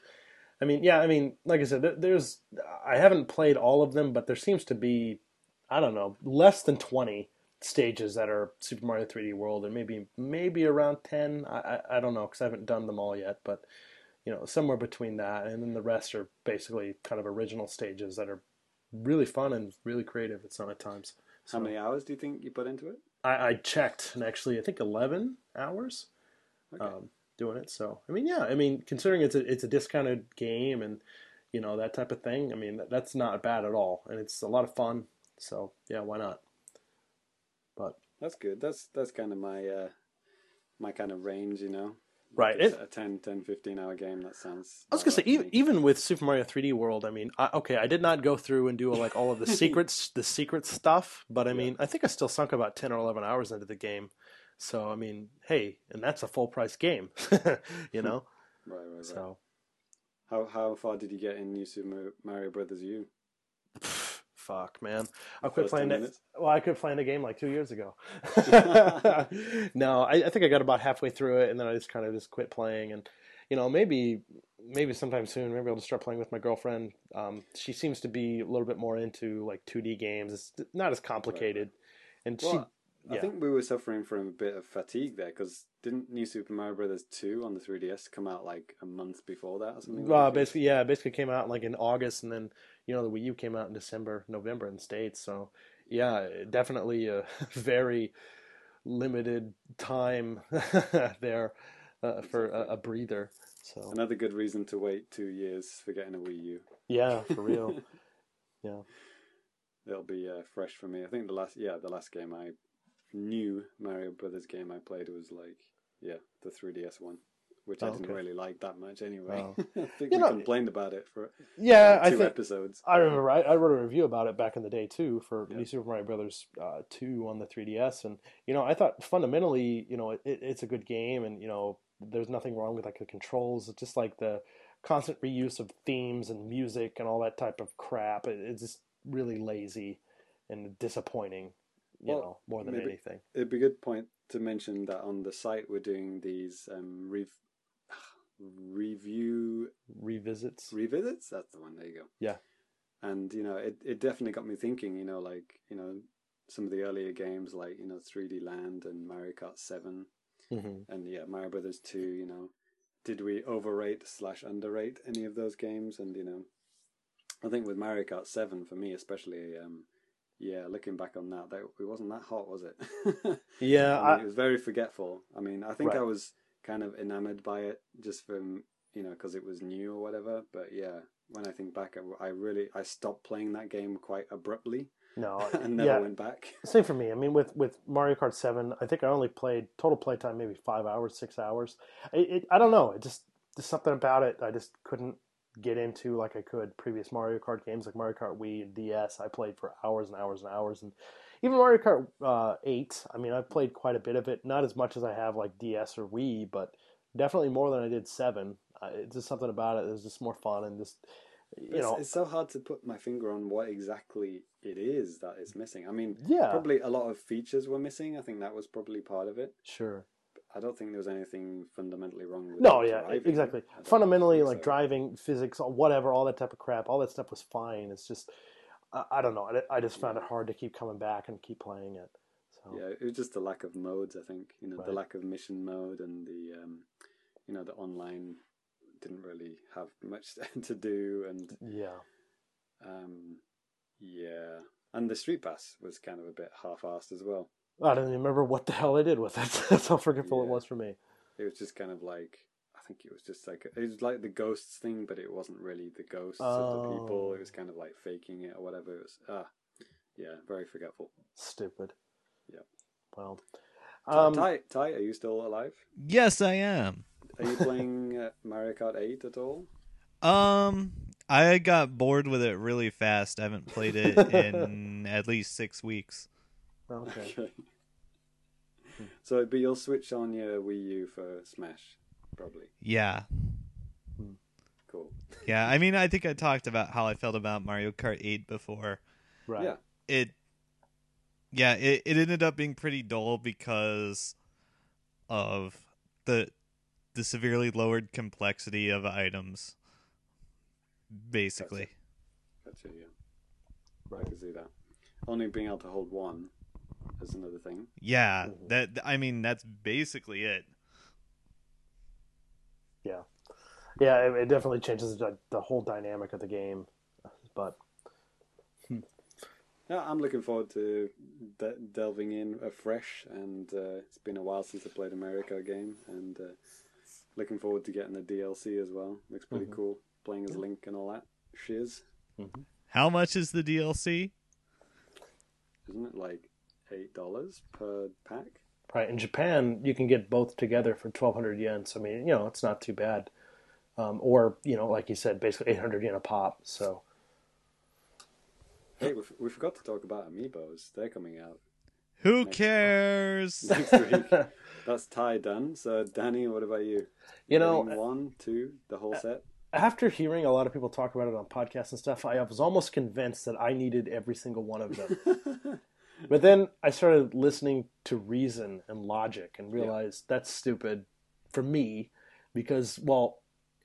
I mean, yeah, I mean, like I said, there's I haven't played all of them, but there seems to be I don't know less than twenty stages that are Super Mario 3D World, and maybe maybe around ten. I I, I don't know because I haven't done them all yet, but you know somewhere between that, and then the rest are basically kind of original stages that are really fun and really creative at some at times. So, How many hours do you think you put into it? I, I checked, and actually, I think eleven hours okay. um, doing it. So, I mean, yeah, I mean, considering it's a it's a discounted game and you know that type of thing, I mean, that, that's not bad at all, and it's a lot of fun. So, yeah, why not? But that's good. That's that's kind of my uh, my kind of range, you know. Right. It, a 10, 10, 15 hour game. That sounds. I was gonna say even, even with Super Mario 3D World, I mean, I, okay, I did not go through and do like all of the secrets, the secret stuff, but I mean, yeah. I think I still sunk about ten or eleven hours into the game. So I mean, hey, and that's a full price game, you know. right, right, right. So, how how far did you get in New Super Mario Brothers U? Fuck, man. I quit playing it. Well, I quit playing the game like two years ago. no, I, I, think I got about halfway through it, and then I just kind of just quit playing. And you know, maybe maybe sometime soon, maybe I'll just start playing with my girlfriend. Um, she seems to be a little bit more into like 2D games. It's not as complicated, right. and well, she. Yeah. I think we were suffering from a bit of fatigue there because didn't New Super Mario Brothers two on the 3DS come out like a month before that or something? Well, basically, yeah, basically came out like in August, and then you know the Wii U came out in December, November in the states. So yeah, definitely a very limited time there uh, for a, a, breather. So another good reason to wait two years for getting a Wii U. Yeah, for real. yeah, it'll be uh, fresh for me. I think the last yeah the last game I new Mario Brothers game I played was like yeah the 3DS one which oh, I didn't okay. really like that much anyway. Oh. I think you we know, complained about it for yeah, two I think, episodes. I remember I, I, wrote a review about it back in the day too for yeah. New Super Mario Brothers uh, two on the 3DS, and you know I thought fundamentally you know it, it's a good game, and you know there's nothing wrong with like the controls. It's just like the constant reuse of themes and music and all that type of crap. It, it's just really lazy and disappointing. You Well, know, more than maybe- anything. It'd be a good point to mention that on the site we're doing these um, rev- review Revisits. revisits. That's the one. There you go. Yeah. And you know, it it definitely got me thinking. You know, like you know, some of the earlier games like you know 3D Land and Mario Kart Seven, hmm and yeah, Mario Brothers Two. You know, did we overrate slash underrate any of those games? And you know, I think with Mario Kart Seven for me especially, um, yeah, looking back on that, that it wasn't that hot, was it? Yeah, I mean, I, it was very forgetful. I mean, I think I was kind of enamored by it just from you know because it was new or whatever. But yeah, when I think back, I, I really I stopped playing that game quite abruptly no, and never yeah. went back. Same for me. I mean, with with Mario Kart Seven, I think I only played total playtime maybe five hours, six hours. It, it, I don't know. It just just something about it. I just couldn't get into like I could previous Mario Kart games, like Mario Kart Wii and DS. I played for hours and hours and hours, and even Mario Kart uh, Eight. I mean, I've played quite a bit of it. Not as much as I have like DS or Wii, but definitely more than I did Seven. Uh, it's just something about it. It's just more fun and just you It's, know, it's so hard to put my finger on what exactly it is that is missing. I mean, yeah, probably a lot of features were missing. I think that was probably part of it. sure. I don't think there was anything fundamentally wrong with it. No, yeah, driving. exactly. Fundamentally, like so. driving, physics, whatever, all that type of crap, all that stuff was fine. It's just, I, I don't know. I, I just found it hard to keep coming back and keep playing it. So Yeah, it was just the lack of modes. I think you know the lack of mission mode and the um, you know the online didn't really have much to do, and yeah, um, yeah, and the street pass was kind of a bit half-assed as well. I don't even remember what the hell I did with it. That's how forgetful it was for me. It was just kind of like I think it was just like it was like the ghosts thing, but it wasn't really the ghosts of the people. Oh. It was kind of like faking it or whatever. It was ah, yeah, very forgetful. Stupid. Yeah. Well, Um, Ty, Ty, are you still alive? Yes, I am. Are you playing uh, Mario Kart Eight at all? Um, I got bored with it really fast. I haven't played it in at least six weeks. okay. So, but you'll switch on your Wii U for Smash, probably. Yeah, hmm. Cool. yeah. I mean, I think I talked about how I felt about Mario Kart 8 before. Right. Yeah. It, yeah, it, it ended up being pretty dull because of the the severely lowered complexity of items. Basically, Gotcha. Yeah. I Right. can see that. Only being able to hold one is another thing. yeah. Mhm. That I mean, that's basically it. Yeah. Yeah, it, it definitely changes the, the whole dynamic of the game. But Yeah, I'm looking forward to de- delving in afresh, and uh, it's been a while since I played a Mario Kart game, and uh, looking forward to getting the DLC as well. Looks pretty Mhm. cool, playing as Link and all that shiz. How much is the DLC? Isn't it like eight dollars per pack? Right. In Japan, you can get both together for 1,200 yen. So, I mean, you know, it's not too bad. Um, or, you know, like you said, basically 800 yen a pop. So, Hey, we, f- we forgot to talk about amiibos. They're coming out Who Next- cares? next week. That's Ty done. So, Danny, what about you? you know, one, two, the whole set. after hearing a lot of people talk about it on podcasts and stuff, I was almost convinced that I needed every single one of them. but then I started listening to reason and logic and realized that's stupid for me because, well,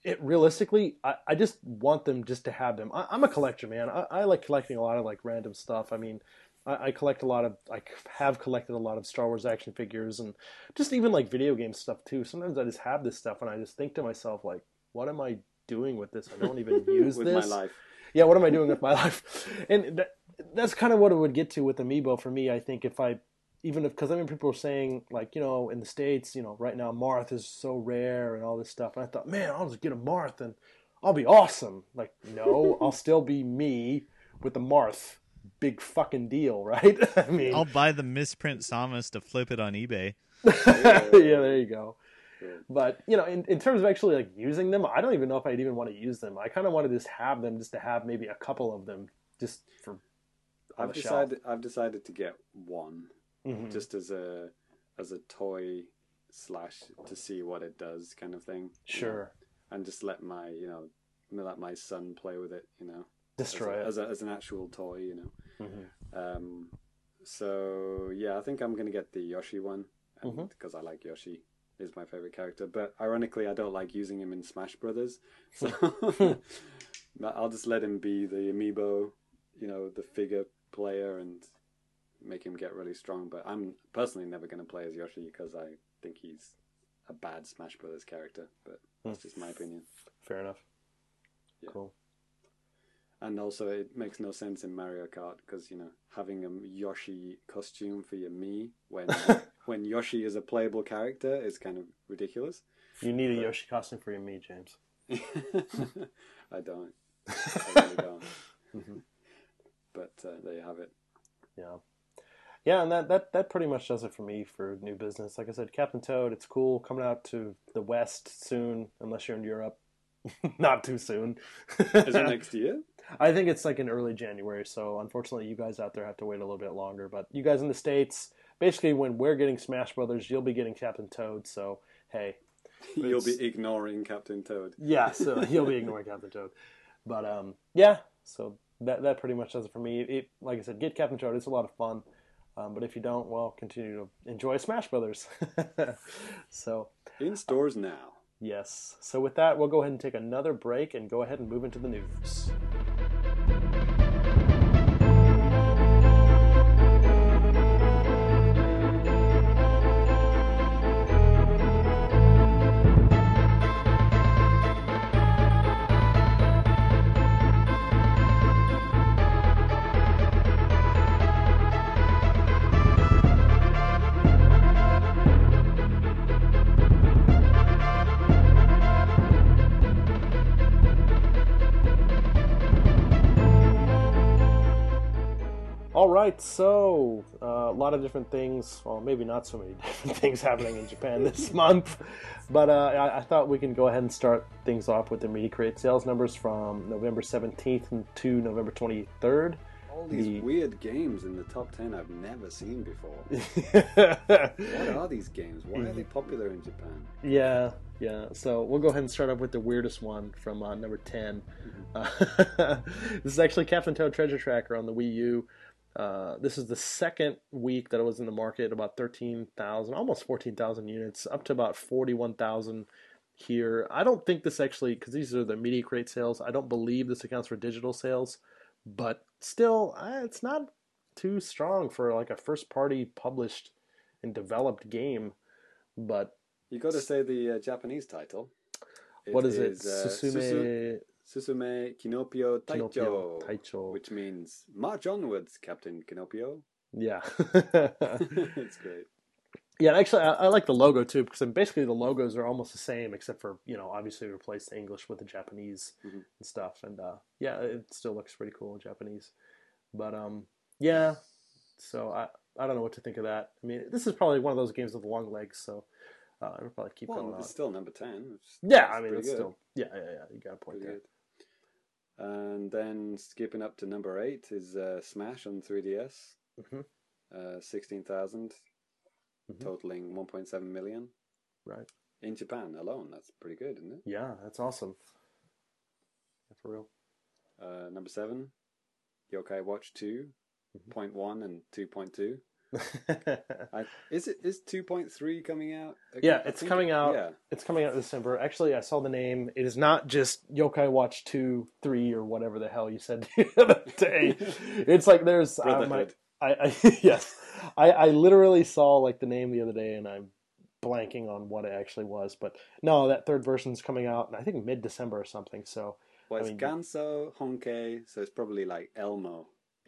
it realistically, I, I just want them just to have them. I, I'm a collector, man. I, I like collecting a lot of like random stuff. I mean, I, I collect a lot of, I have collected a lot of Star Wars action figures and just even like video game stuff too. Sometimes I just have this stuff and I just think to myself, like, what am I doing with this? I don't even use with this. my life. Yeah, what am I doing with my life? And that, that's kind of what it would get to with Amiibo for me. I think if I, even if, because I mean, people are saying like, you know, in the states, you know, right now Marth is so rare and all this stuff, and I thought, man, I'll just get a Marth and I'll be awesome. Like, no, I'll still be me with the Marth. Big fucking deal, right? I mean, I'll buy the misprint Samus to flip it on eBay. yeah, there you go. But you know, in, in terms of actually like using them, I don't even know if I'd even want to use them. I kind of want to just have them, just to have maybe a couple of them, just for. I've the shelf. decided. I've decided to get one Mhm. just as a as a toy slash to see what it does, kind of thing. you know, Sure. and just let my you know let my son play with it. You know, Destroy as, it. as, a, as an actual toy. You know. Mhm. Um, so yeah, I think I'm gonna get the Yoshi one because I like Yoshi. Is my favorite character, but ironically, I don't like using him in Smash Brothers. So I'll just let him be the amiibo, you know, the figure player, and make him get really strong. But I'm personally never going to play as Yoshi because I think he's a bad Smash Brothers character. But that's just my opinion. Fair enough. Yeah. Cool. And also, it makes no sense in Mario Kart because you know having a Yoshi costume for your Mii when when Yoshi is a playable character is kind of ridiculous. You need a Yoshi costume for your Mii, James. I don't. I really don't. Mhm. But uh, there you have it. Yeah. Yeah, and that, that, that pretty much does it for me for new business. Like I said, Captain Toad, it's cool. Coming out to the West soon, unless you're in Europe. Not too soon. Is it next year? I think it's like in early January, so unfortunately you guys out there have to wait a little bit longer. But you guys in the States, basically when we're getting Smash Brothers, you'll be getting Captain Toad, so hey. You'll be ignoring Captain Toad. Yeah, so you'll be ignoring Captain Toad. But um yeah, so that that pretty much does it for me. It, like I said, get Captain Toad, it's a lot of fun. Um, but if you don't, well, continue to enjoy Smash Brothers. so In stores now. Yes. So with that, we'll go ahead and take another break and go ahead and move into the news. Right, so uh, a lot of different things. Well, maybe not so many different things happening in Japan this month, but uh, I, I thought we can go ahead and start things off with the Media Create sales numbers from November 17th to November 23rd. All these The- weird games in the top 10 I've never seen before. What are these games? Why are they popular in Japan? Yeah, yeah. So we'll go ahead and start off with the weirdest one from uh, number 10. Uh, this is actually Captain Toad Treasure Tracker on the Wii U. Uh, this is the second week that it was in the market, about 13,000, almost 14,000 units, up to about 41,000 here. I don't think this actually, because these are the Media Create sales, I don't believe this accounts for digital sales, but still, it's not too strong for like a first party published and developed game. But You got to say the uh, Japanese title. what is, it? uh, Susu- Susume Susume Kinopio Taicho, Kinopio Taicho. which means march onwards, Captain Kinopio. Yeah. it's great. yeah, actually, I, I like the logo too because basically the logos are almost the same except for, you know, obviously replace the English with the Japanese Mhm. and stuff. And uh, yeah, it still looks pretty cool in Japanese. But um, yeah, so I, I don't know what to think of that. I mean, this is probably one of those games with long legs, so uh, I'll probably keep going Well, on. it's still number 10. It's- Yeah, it's I mean, it's good. still, yeah, yeah, yeah, you got a point Pretty there. good. And then skipping up to number 8 is uh, Smash on 3DS. Mhm. Uh, 16,000, Mhm. totaling 1.7 million. Right. In Japan alone, that's pretty good, isn't it? Yeah, that's awesome. Yeah, for real. Uh, number seven, Yokai Watch 2, Mhm. point one and 2.2. I, is it is 2.3 coming out? I- Yeah, it's coming out. Yeah, It's coming out in December. Actually, I saw the name. It is not just Yokai Watch 2, 3, or whatever the hell you said the other day. It's like there's. Uh, my. I, I Yes. I, I literally saw like the name the other day and I'm blanking on what it actually was. But no, that third version's coming out, and I think mid December or something. So. well, I mean- Ganso Honke, so it's probably like Elmo.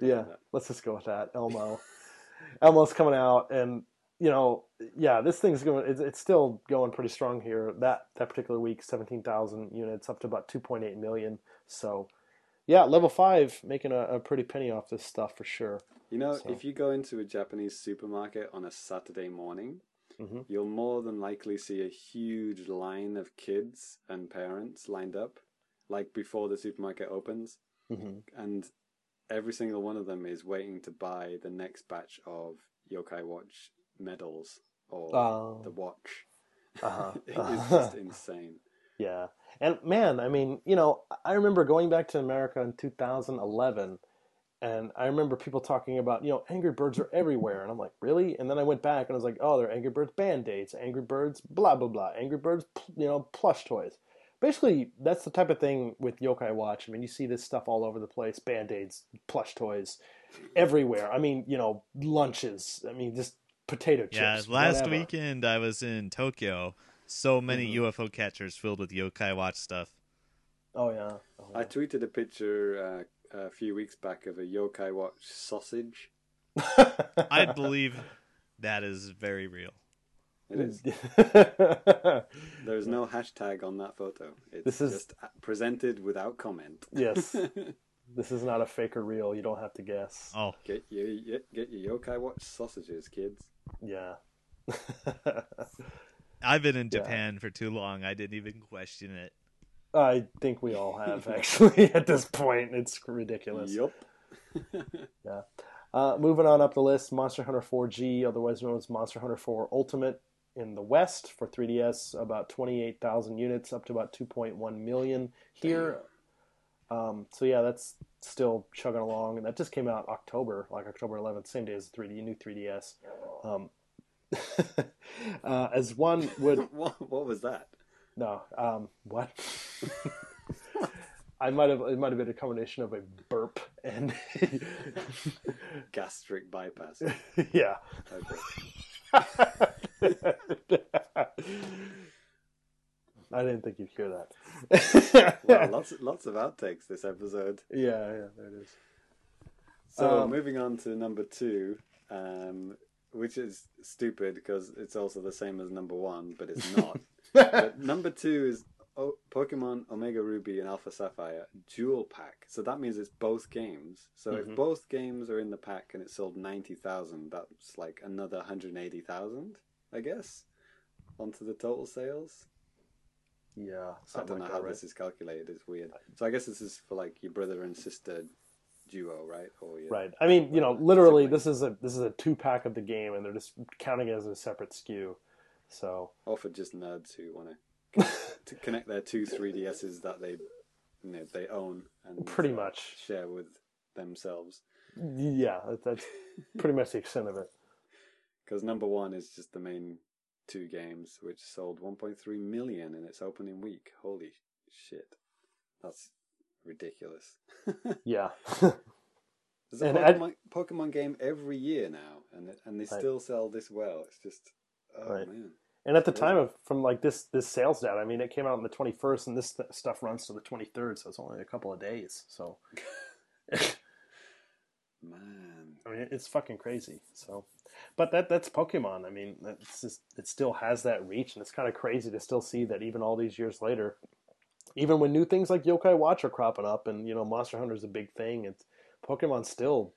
yeah, let's just go with that. Elmo, Elmo's coming out, and you know, yeah, this thing's going. It's, it's still going pretty strong here. That that particular week, seventeen thousand units, up to about two point eight million. So, yeah, level five making a, a pretty penny off this stuff for sure. You know, So- if you go into a Japanese supermarket on a Saturday morning, Mhm. you'll more than likely see a huge line of kids and parents lined up, like before the supermarket opens. Hmm and every single one of them is waiting to buy the next batch of Yokai Watch medals or Oh. the watch. Uh-huh. it is just insane. Yeah. And man, I mean, you know, I remember going back to America in 2011 and I remember people talking about, you know, Angry Birds are everywhere. And I'm like, really? And then I went back and I was like, oh, they're Angry Birds band aids, Angry Birds blah, blah, blah, Angry Birds, you know, plush toys. Basically, that's the type of thing with Yokai Watch. I mean, you see this stuff all over the place band aids, plush toys, everywhere. I mean, you know, lunches. I mean, just potato chips. Yeah, last whatever. weekend I was in Tokyo. So many Mhm. UFO catchers filled with yokai watch stuff. Oh, yeah. Oh, I tweeted a picture uh, a few weeks back of a Yokai Watch sausage. I believe that is very real. It is. There's no hashtag on that photo. It's This is- just presented without comment. yes. This is not a fake or real. You don't have to guess. Oh, Get your get your Yokai Watch sausages, kids. Yeah. I've been in Yeah. Japan for too long. I didn't even question it. I think we all have actually at this point. It's ridiculous. Yup. Uh, moving on up the list, Monster Hunter 4G, otherwise known as Monster Hunter 4 Ultimate, in the West for 3DS, about 28,000 units, up to about 2.1 million here. Um, so yeah, that's still chugging along, and that just came out October, like October 11th, same day as the 3D new 3DS. Um, uh, as one would what, what was that? No. Um, what? I might have. It might have been a combination of a burp and Gastric bypass. yeah. Okay. I didn't think you'd hear that. Wow, lots lots of outtakes this episode. yeah, yeah, there it is. So Um, moving on to number two, um, which is stupid because it's also the same as number one, but it's not. but number two is o- Pokemon Omega Ruby and Alpha Sapphire Dual Pack. So that means it's both games. So Mhm. if both games are in the pack and it sold ninety thousand, that's like another hundred eighty thousand, I guess, onto the total sales. Yeah, I don't know like how right? this is calculated. It's weird. So I guess this is for like your brother and sister duo, right? Or your, Right. I mean, you know, literally, Sibling. this is a this is a two pack of the game, and they're just counting it as a separate SKU. So or for just nerds who want to to connect their two 3DSs that they you know, they own and Pretty much. share with themselves. yeah, that's pretty much the extent of it. Because number one is just the main two games, which sold 1.3 million in its opening week. Holy shit, that's ridiculous. Yeah. There's a And I- Pokemon, Pokemon game every year now, and and they still sell this well. It's just oh Right. man. And at the time of from like this this sales data, I mean, it came out on the twenty first, and this th- stuff runs to the twenty third, so it's only a couple of days. So, Man, I mean, it's fucking crazy. So, but that that's Pokemon. I mean, it's just it still has that reach, and it's kind of crazy to still see that even all these years later, even when new things like Yokai Watch are cropping up, and you know, Monster Hunter is a big thing, it's Pokemon's still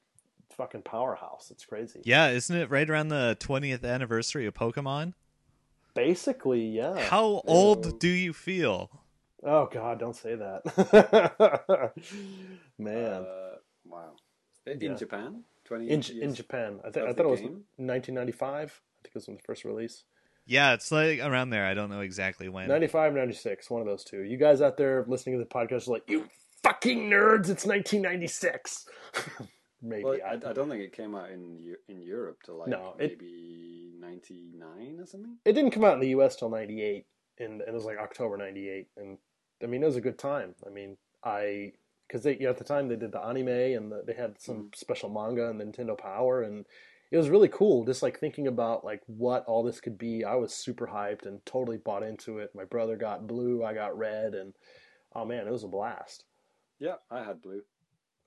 fucking powerhouse. It's crazy. Yeah, isn't it right around the 20th anniversary of Pokemon? Basically, yeah. How old do you feel? Oh God, don't say that, man. Uh, wow. In Yeah. Japan, twenty in years in Japan. I, th- I thought the it was 1995. I think it was when the first release. Yeah, it's like around there. I don't know exactly when. 95, 96, one of those two. You guys out there listening to the podcast are like, you fucking nerds! It's 1996. Maybe Well, I, I, I don't think it came out in in Europe till like No, it- maybe ninety nine or something. It didn't come out in the U.S. till 98, and, and it was like October 98. And I mean, it was a good time. I mean, I because they you know, at the time they did the anime and the, they had some Mm-hmm. special manga and Nintendo Power and it was really cool just like thinking about like what all this could be. I was super hyped and totally bought into it. My brother got blue, I got red, and oh man, it was a blast. Yeah, I had blue.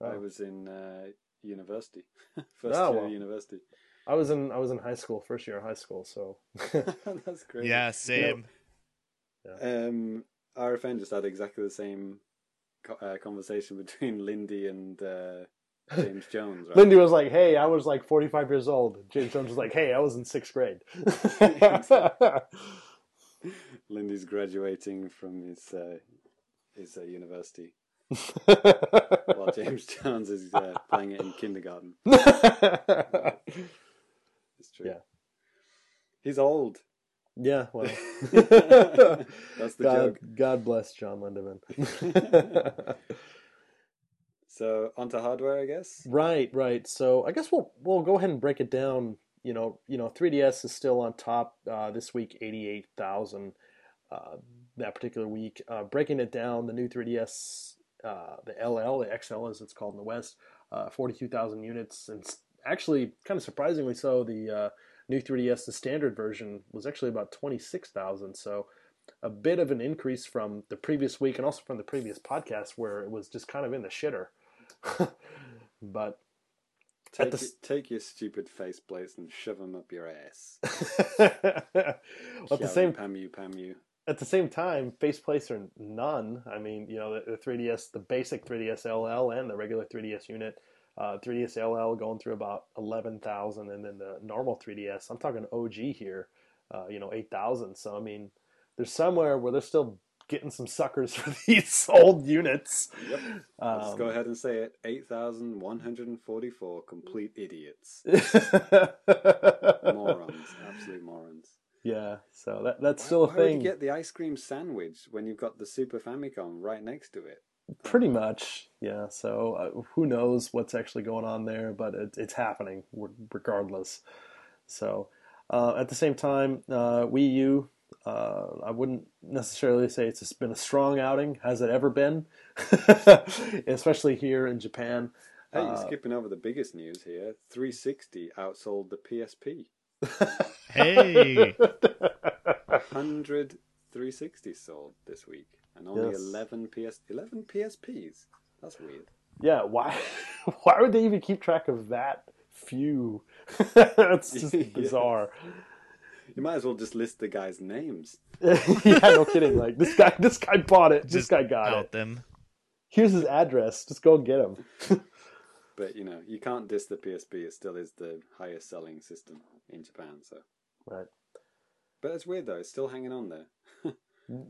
I Oh. was in uh, university, first Oh, year well. university. I was in I was in high school, first year of high school, so That's great. Yeah, same. Um, RFN just had exactly the same co- uh, conversation between Lindy and uh, James Jones. Right? Lindy was like, "Hey, I was like 45 years old." James Jones was like, "Hey, I was in sixth grade." Lindy's graduating from his uh, his uh, university, while James Jones is uh, playing it in kindergarten. It's true. Yeah. He's old. Yeah, well, That's the God, joke. God bless John Lindemann. So onto hardware, I guess. right, right. So I guess we'll we'll go ahead and break it down. You know, you know, 3DS is still on top uh, this week, eighty-eight thousand. Uh, that particular week, uh, breaking it down, the new 3DS, uh, the LL, the XL as it's called in the West, uh, forty-two thousand units, and actually, kind of surprisingly so, the uh, new 3DS, the standard version, was actually about twenty-six thousand. So a bit of an increase from the previous week and also from the previous podcast where it was just kind of in the shitter. but Take, the your- take your stupid faceplates and shove them up your ass. at the same pam you, pam you. At the same time, face faceplates are none. I mean, you know, the, the 3DS, the basic 3DS LL and the regular 3DS unit, uh, 3DS LL going through about 11,000, and then the normal 3DS, I'm talking OG here, uh, you know, 8,000. So, I mean, there's somewhere where they're still getting some suckers for these old units. Yep. Let's Um, go ahead and say it. 8,144 complete idiots. morons. Absolute morons. Yeah, so that that's Why- still a why would thing. you get the ice cream sandwich when you've got the Super Famicom right next to it? Pretty much, yeah. So uh, who knows what's actually going on there, but it, it's happening regardless. So uh, at the same time, uh, Wii U, uh, I wouldn't necessarily say it's been a strong outing. Has it ever been? Especially here in Japan. Hey, you're Uh, skipping over the biggest news here. 360 outsold the PSP. Hey, 100 360 sold this week, and only Yes. 11 PS 11 PSPs. That's weird. yeah, why? Why would they even keep track of that few? That's just Yeah. bizarre. You might as well just list the guys' names. yeah, no kidding. Like this guy, this guy bought it. This guy got out it. them. Here's his address. Just go get him. But you know, you can't diss the PSP. It still is the highest selling system in Japan. So, Right. but it's weird though. It's still hanging on there.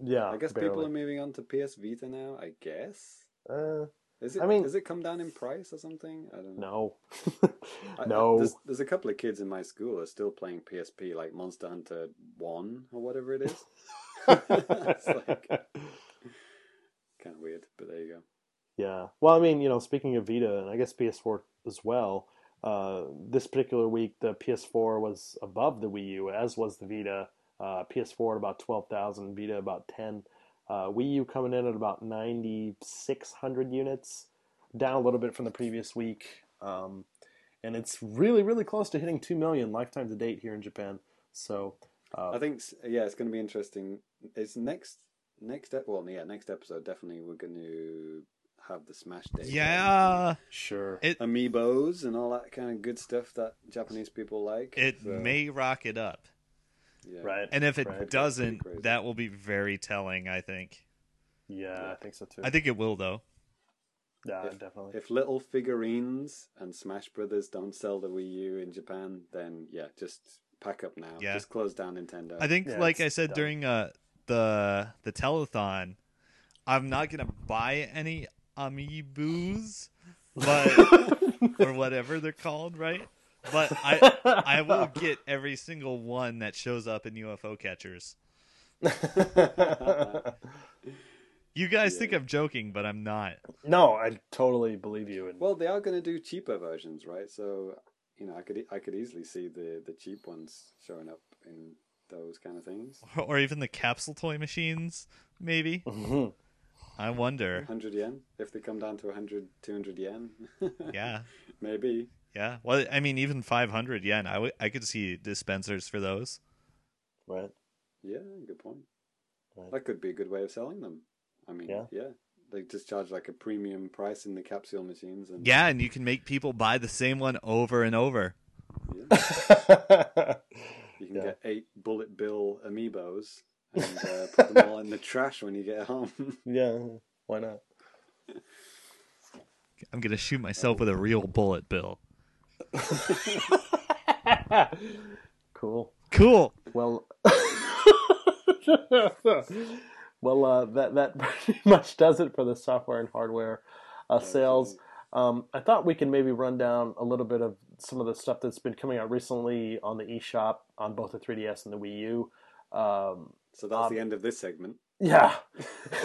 Yeah. I guess barely. people are moving on to PS Vita now. I guess. Uh, Is it? I mean- does it come down in price or something? I don't know. no. I- no. there's, there's a couple of kids in my school who are still playing PSP, like Monster Hunter One or whatever it is. it's like kind of weird, but there you go. Yeah. Well, I mean, you know, speaking of Vita, and I guess PS4 as well. Uh, this particular week, the PS4 was above the Wii U, as was the Vita. Uh, PS4 at about twelve thousand, Vita about ten. Uh, Wii U coming in at about ninety six hundred units, down a little bit from the previous week. Um, and it's really, really close to hitting two million lifetime to date here in Japan. So, uh, I think yeah, it's going to be interesting. It's next next well yeah next episode definitely we're going to have the Smash Day. Yeah, sure. it amiibos and all that kind of good stuff that Japanese people like. it So, may rock it up, yeah. Right. and if it Right. doesn't, that will be very telling. I think. Yeah, I think so too. I think it will though. yeah, if- definitely. If little figurines and Smash Brothers don't sell the Wii U in Japan, then yeah, just pack up now. Yeah. Just close down Nintendo. I think, Yeah, like I said dumb. during uh, the the telethon, I'm not gonna buy any amiibos, but or whatever they're called, right? But I I will get every single one that shows up in UFO catchers. You guys Yeah. think I'm joking, but I'm not. no, I totally believe you. And well, they are going to do cheaper versions, right? So you know, I could I could easily see the the cheap ones showing up in those kind of things. Or even the capsule toy machines, maybe. Mhm. I wonder. 100 yen if they come down to 100 200 yen. Yeah, Maybe. yeah. Well, I mean, even 500 yen, I, w- I could see dispensers for those. right. Yeah, good point. Right. That could be a good way of selling them. I mean, Yeah. yeah. They just charge like a premium price in the capsule machines and Yeah, and you can make people buy the same one over and over. yeah. You can Yeah. get eight bullet bill amiibos and uh, put them all in the trash when you get home. yeah, why not? I'm gonna shoot myself with a real bullet bill. cool. Cool. Well, well, uh, that that pretty much does it for the software and hardware uh, sales. Um, I thought we can maybe run down a little bit of some of the stuff that's been coming out recently on the eShop on both the 3DS and the Wii U. Um, So that's Um, the end of this segment. yeah.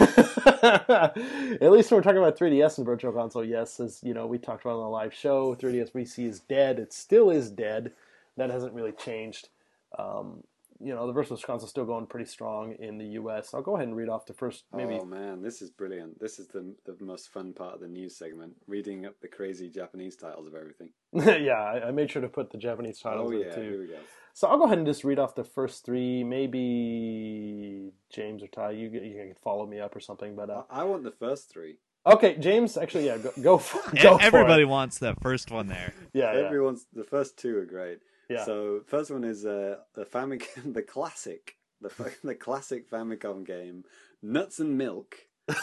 At least when we're talking about 3DS and Virtual Console, yes, as you know, we talked about on the live show, 3DS VC is dead. It still is dead. That hasn't really changed. Um, you know, the Virtual Console is still going pretty strong in the US. I'll go ahead and read off the first maybe Oh man, this is brilliant. This is the the most fun part of the news segment. Reading up the crazy Japanese titles of everything. yeah, I, I made sure to put the Japanese titles oh yeah, too. here we go. So I'll go ahead and just read off the first three. Maybe James or Ty, you you can follow me up or something. But uh, I I want the first three. okay, James, actually, yeah, go go for, go for Everybody it. wants that first one there. Yeah, yeah, Everyone's the first two are great. yeah. So first one is uh, the Famicom, the classic, the the classic Famicom game, Nuts and Milk.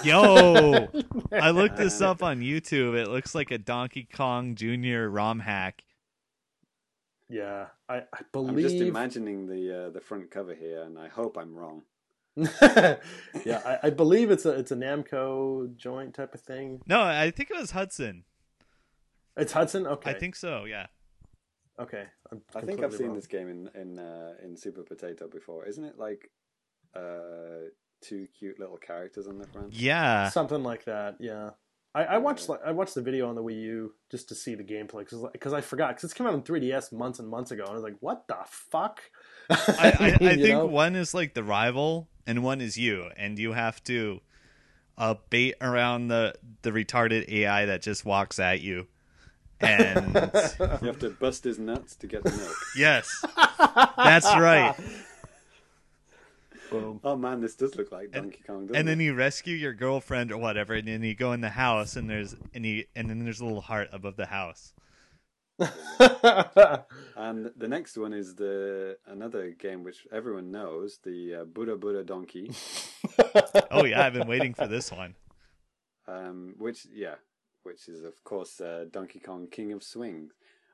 Yo, I looked this up on YouTube. It looks like a Donkey Kong Jr. ROM hack. Yeah. I, I I'm just imagining the uh, the front cover here, and I hope I'm wrong. yeah, I, I believe it's a it's a Namco joint type of thing. No, I think it was Hudson. It's Hudson. Okay, I think so. Yeah. Okay, I'm think I've seen wrong. this game in in uh, in Super Potato before. Isn't it like uh, two cute little characters on the front? Yeah. something like that. Yeah, I, I watched I watched the video on the Wii U just to see the gameplay because because I forgot because it's come out on 3DS months and months ago and I was like, what the fuck? I, I, I think know? one is like the rival and one is you, and you have to uh, bait around the the retarded AI that just walks at you. And You have to bust his nuts to get the milk. yes, that's right. Boom. oh man, this does look like Donkey Kong. Doesn't And then it? you rescue your girlfriend or whatever, and then you go in the house, and there's and you and then there's a little heart above the house. And the next one is the another game which everyone knows, the uh, Bura Bura Donkey, Oh yeah, I've been waiting for this one. um, which yeah, which is of course uh, Donkey Kong King of Swing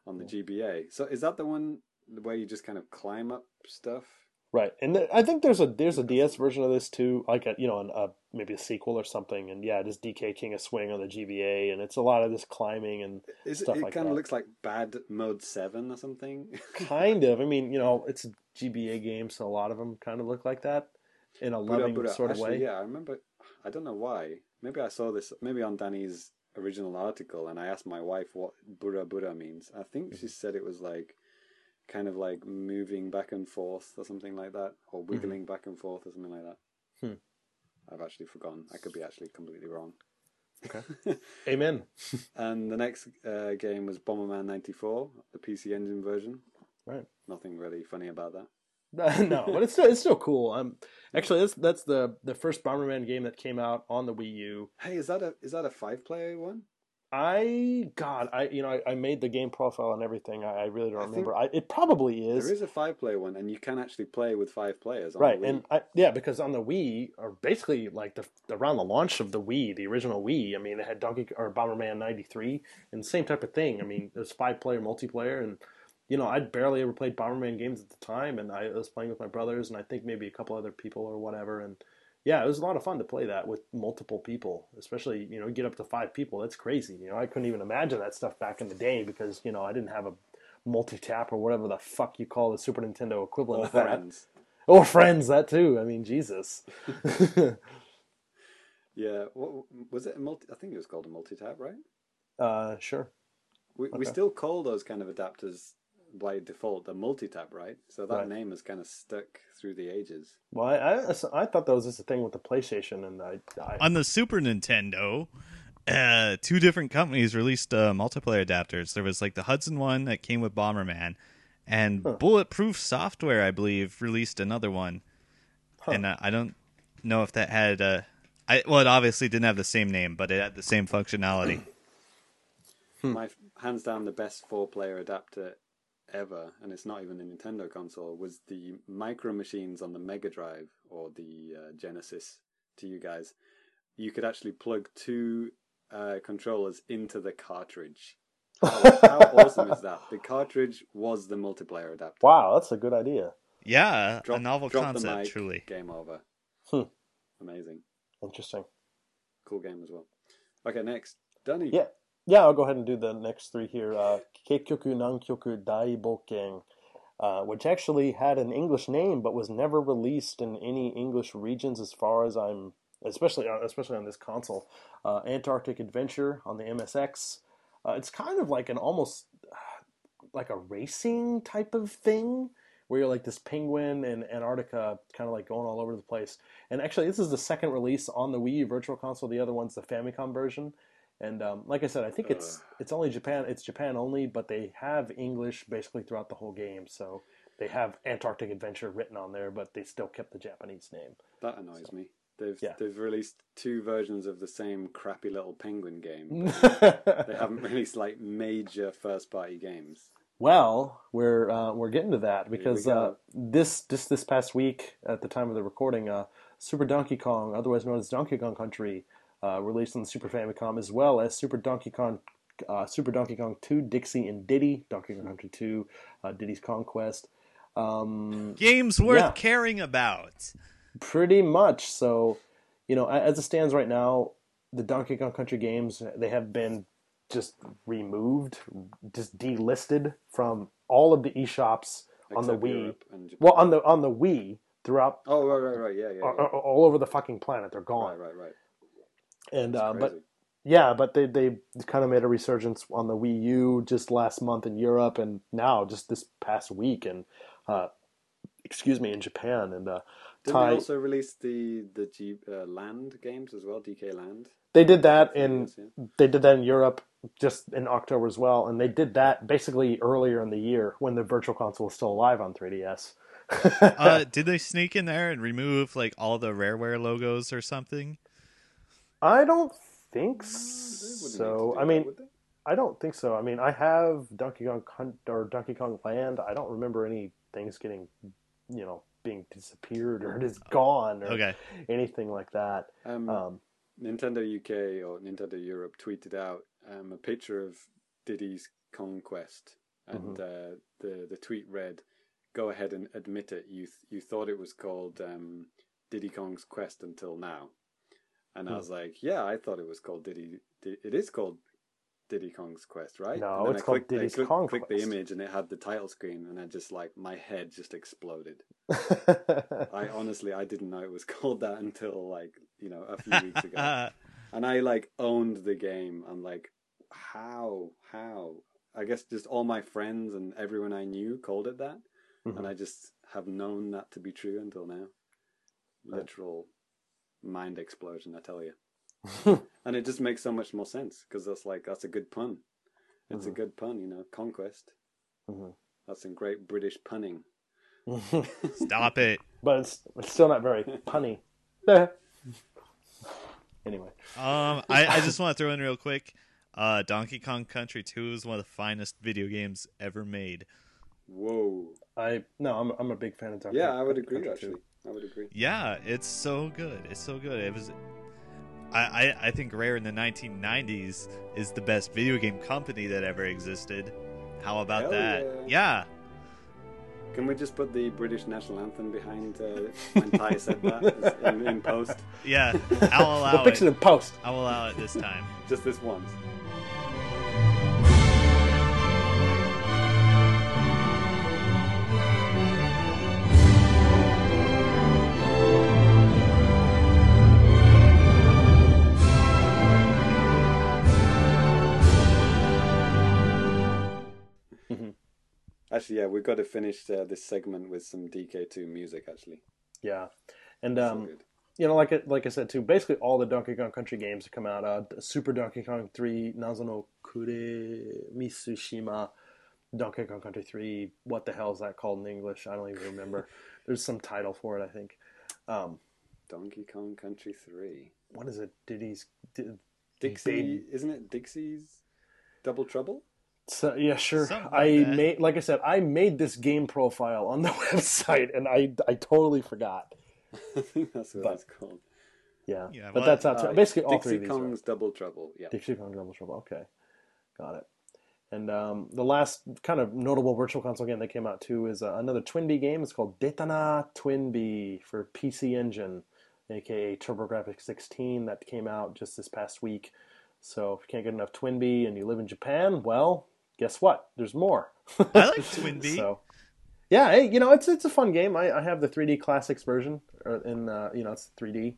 on the GBA. So is that the one where you just kind of climb up stuff? Right, and th- I think there's a there's a DS version of this too, like a you know an, a maybe a sequel or something. And yeah, just DK King of Swing on the GBA, and it's a lot of this climbing and Is it, Stuff it like kind of looks like Bad Mode Seven or something. kind of. I mean, you know, it's a GBA game, so a lot of them kind of look like that in a Buddha loving Buddha. sort of Actually, way. Yeah, I remember. I don't know why. Maybe I saw this. Maybe on Danny's original article, and I asked my wife what Bura Bura means. I think Mm-hmm. she said it was like, kind of like moving back and forth or something like that, or wiggling back and forth or something like that. Mm-hmm. Hmm. I've actually forgotten. I could be actually completely wrong. Okay. Amen. And the next uh, game was Bomberman '94, the PC Engine version. Right. Nothing really funny about that. no, but it's still it's still cool. Um, actually, that's that's the the first Bomberman game that came out on the Wii U. Hey, is that a is that a five player one? I God, I you know I, I made the game profile and everything. I, I really don't I remember. I, it probably is. There is a five player one, and you can actually play with five players. On right the Wii. and I, yeah because on the wii or basically like the around the launch of the wii the original wii i mean they had donkey or bomberman 93 and the same type of thing i mean there's five player multiplayer and you know i'd barely ever played bomberman games at the time and i was playing with my brothers and i think maybe a couple other people or whatever and yeah it was a lot of fun to play that with multiple people especially you know get up to five people that's crazy you know i couldn't even imagine that stuff back in the day because you know i didn't have a multi-tap or whatever the fuck you call the super nintendo equivalent or of that friends. or friends, that too. I mean, Jesus. Yeah, what was it? A multi? I think it was called a multi-tap, right? uh, sure. We we still call those kind of adapters by default the multi-tap, right? So that Right. name has kind of stuck through the ages. Well, I, I, I thought that was just a thing with the PlayStation, and I, I On the Super Nintendo, uh, two different companies released uh, multiplayer adapters. There was like the Hudson one that came with Bomberman, and Huh. Bulletproof Software, I believe, released another one. Huh. And uh, I don't know if that had. Uh, I well, it obviously didn't have the same name, but it had the same functionality. My hands down the best four-player adapter ever, and it's not even a Nintendo console, was the Micro Machines on the Mega Drive or the uh, Genesis. To you guys, you could actually plug two uh, controllers into the cartridge. How, how awesome is that? The cartridge was the multiplayer adapter. wow, that's a good idea. Yeah, Drop- a novel drop the concept, mic, truly. Game over. Hmm. Amazing. Interesting. Cool game as well. Okay, next. Danny. Yeah. Yeah, I'll go ahead and do the next three here. Uh, Kekkyoku Nankyoku Daiboken, uh, which actually had an English name but was never released in any English regions as far as I'm, especially on, especially on this console. Uh, Antarctic Adventure on the MSX. Uh, it's kind of like an almost like a racing type of thing where you're like this penguin in Antarctica, kind of like going all over the place. And actually, this is the second release on the Wii Virtual Console. The other one's the Famicom version. And um, like I said, I think it's it's only Japan. It's Japan only, but they have English basically throughout the whole game. So they have Antarctic Adventure written on there, but they still kept the Japanese name. That annoys me. They've Yeah. they've released two versions of the same crappy little penguin game. they haven't released like major first party games. Well, we're uh, we're getting to that because uh, this just this past week, at the time of the recording, uh, Super Donkey Kong, otherwise known as Donkey Kong Country, uh, released on the Super Famicom, as well as Super Donkey Kong, uh, Super Donkey Kong 2, Dixie and Diddy, Donkey Kong Country 2, uh, Diddy's Conquest. Um, Games worth Yeah. caring about. Pretty much. So, you know, as it stands right now, the Donkey Kong Country games they have been just removed, just delisted from all of the eShops on the Wii. Europe and Japan. Well, on the on the Wii throughout Oh right, right, right, yeah, yeah, all, yeah. all over the fucking planet, they're gone. right, right, right. And uh, but yeah, but they they kind of made a resurgence on the Wii U just last month in Europe, and now just this past week, and uh, excuse me, in Japan, and uh, Didn't Ty- they also release the the G, uh, Land games as well? DK Land. They did that in yeah. they did that in Europe just in October as well, and they did that basically earlier in the year when the Virtual Console was still alive on 3DS. Uh, did they sneak in there and remove like all the Rareware logos or something? I don't think They wouldn't need to so. do I mean, would? I don't think so. I mean, I have Donkey Kong Hunt or Donkey Kong Land. I don't remember any things getting, you know, being disappeared or just gone or Okay. anything like that. um, Um, Nintendo UK or Nintendo Europe tweeted out um, a picture of Diddy's Conquest, and Mm-hmm. uh, the the tweet read, "Go ahead and admit it. You th- you thought it was called um, Diddy Kong's Quest until now." And I Hmm. was like, "Yeah, I thought it was called Diddy. Di- It is called Diddy Kong's Quest, right?" No, and then it's I called clicked, I clicked, Kong clicked the image, and it had the title screen, and I just like my head just exploded. I honestly I didn't know it was called that until like you know a few weeks ago and I like owned the game. I'm like, how, how? I guess just all my friends and everyone I knew called it that, Mhm. and I just have known that to be true until now. Literal mind explosion, I tell you. and it just makes so much more sense because that's like that's a good pun. It's a good pun, you know. Conquest. Mhm. That's some great British punning. stop it. but it's, it's still not very punny. anyway, Um, I, I just want to throw in real quick. Uh, Donkey Kong Country 2 is one of the finest video games ever made. Whoa. I no, I'm I'm a big fan of Donkey Kong. Yeah, I would agree. Country Actually, too. I would agree. Yeah, it's so good. It's so good. It was. I, I, I think Rare in the 1990s is the best video game company that ever existed. How about Hell that? yeah. Yeah. Can we just put the British national anthem behind uh, when Ty said that in, in post? Yeah. I'll allow We'll fix it it. in post. I'll allow it this time. Just this once. Actually, yeah, we've got to finish uh, this segment with some DK2 music. Actually, Yeah, and so um, good. you know, like I, like I said too, basically all the Donkey Kong Country games that come out, uh, Super Donkey Kong Three, Nazono Kure Mitsushima, Donkey Kong Country Three. What the hell is that called in English? I don't even remember. There's some title for it, I think. Um, Donkey Kong Country Three. what is it? Diddy's. Did, Dixie, Baby. isn't it Dixie's Double Trouble? So yeah, sure. Something like I that. made, like I said, I made this game profile on the website, and I I totally forgot. I think that's what But- it's called. Yeah, Yeah, but well, that's out. Uh, basically all Dixie three of these. are. Kong's Double Trouble. Yeah. Dixie Kong Double Trouble. Okay, got it. And um, the last kind of notable Virtual Console game that came out too is uh, another Twinbee game. It's called Detana Twinbee for PC Engine, aka TurboGrafx 16, that came out just this past week. So if you can't get enough Twinbee and you live in Japan, well, guess what? There's more. I like Twinbee. So, yeah, hey, you know, it's it's a fun game. I, I have the 3D classics version, or in uh, you know, it's 3D.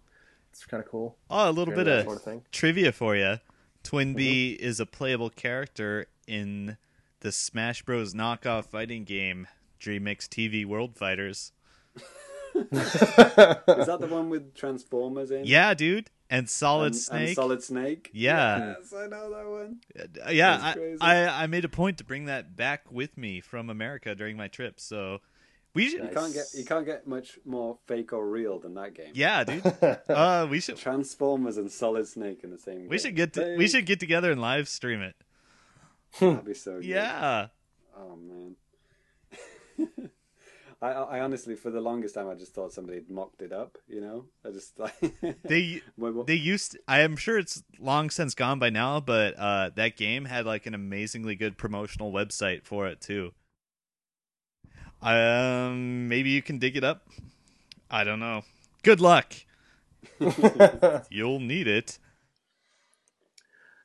It's kind of cool. Oh, a little Very bit of sort of thing. trivia for you. Twinbee is a playable character in the Smash Bros. knockoff fighting game DreamMix TV World Fighters. Is that the one with Transformers in? Yeah, dude, and Solid and, Snake. And Solid Snake. Yeah. Yes, I know that one. Uh, yeah, I, crazy. I I made a point to bring that back with me from America during my trip. So we should, You can't get you can't get much more fake or real than that game. yeah, dude. Uh, we should Transformers and Solid Snake in the same. we game. should get to, we should get together and live stream it. That'd be so. Good. Yeah. Oh man. I, I honestly, for the longest time, I just thought somebody had mocked it up. You know, I just like They Well, well- they used I am sure it's long since gone by now, but uh that game had like an amazingly good promotional website for it too. Um maybe you can dig it up. I don't know. Good luck. You'll need it.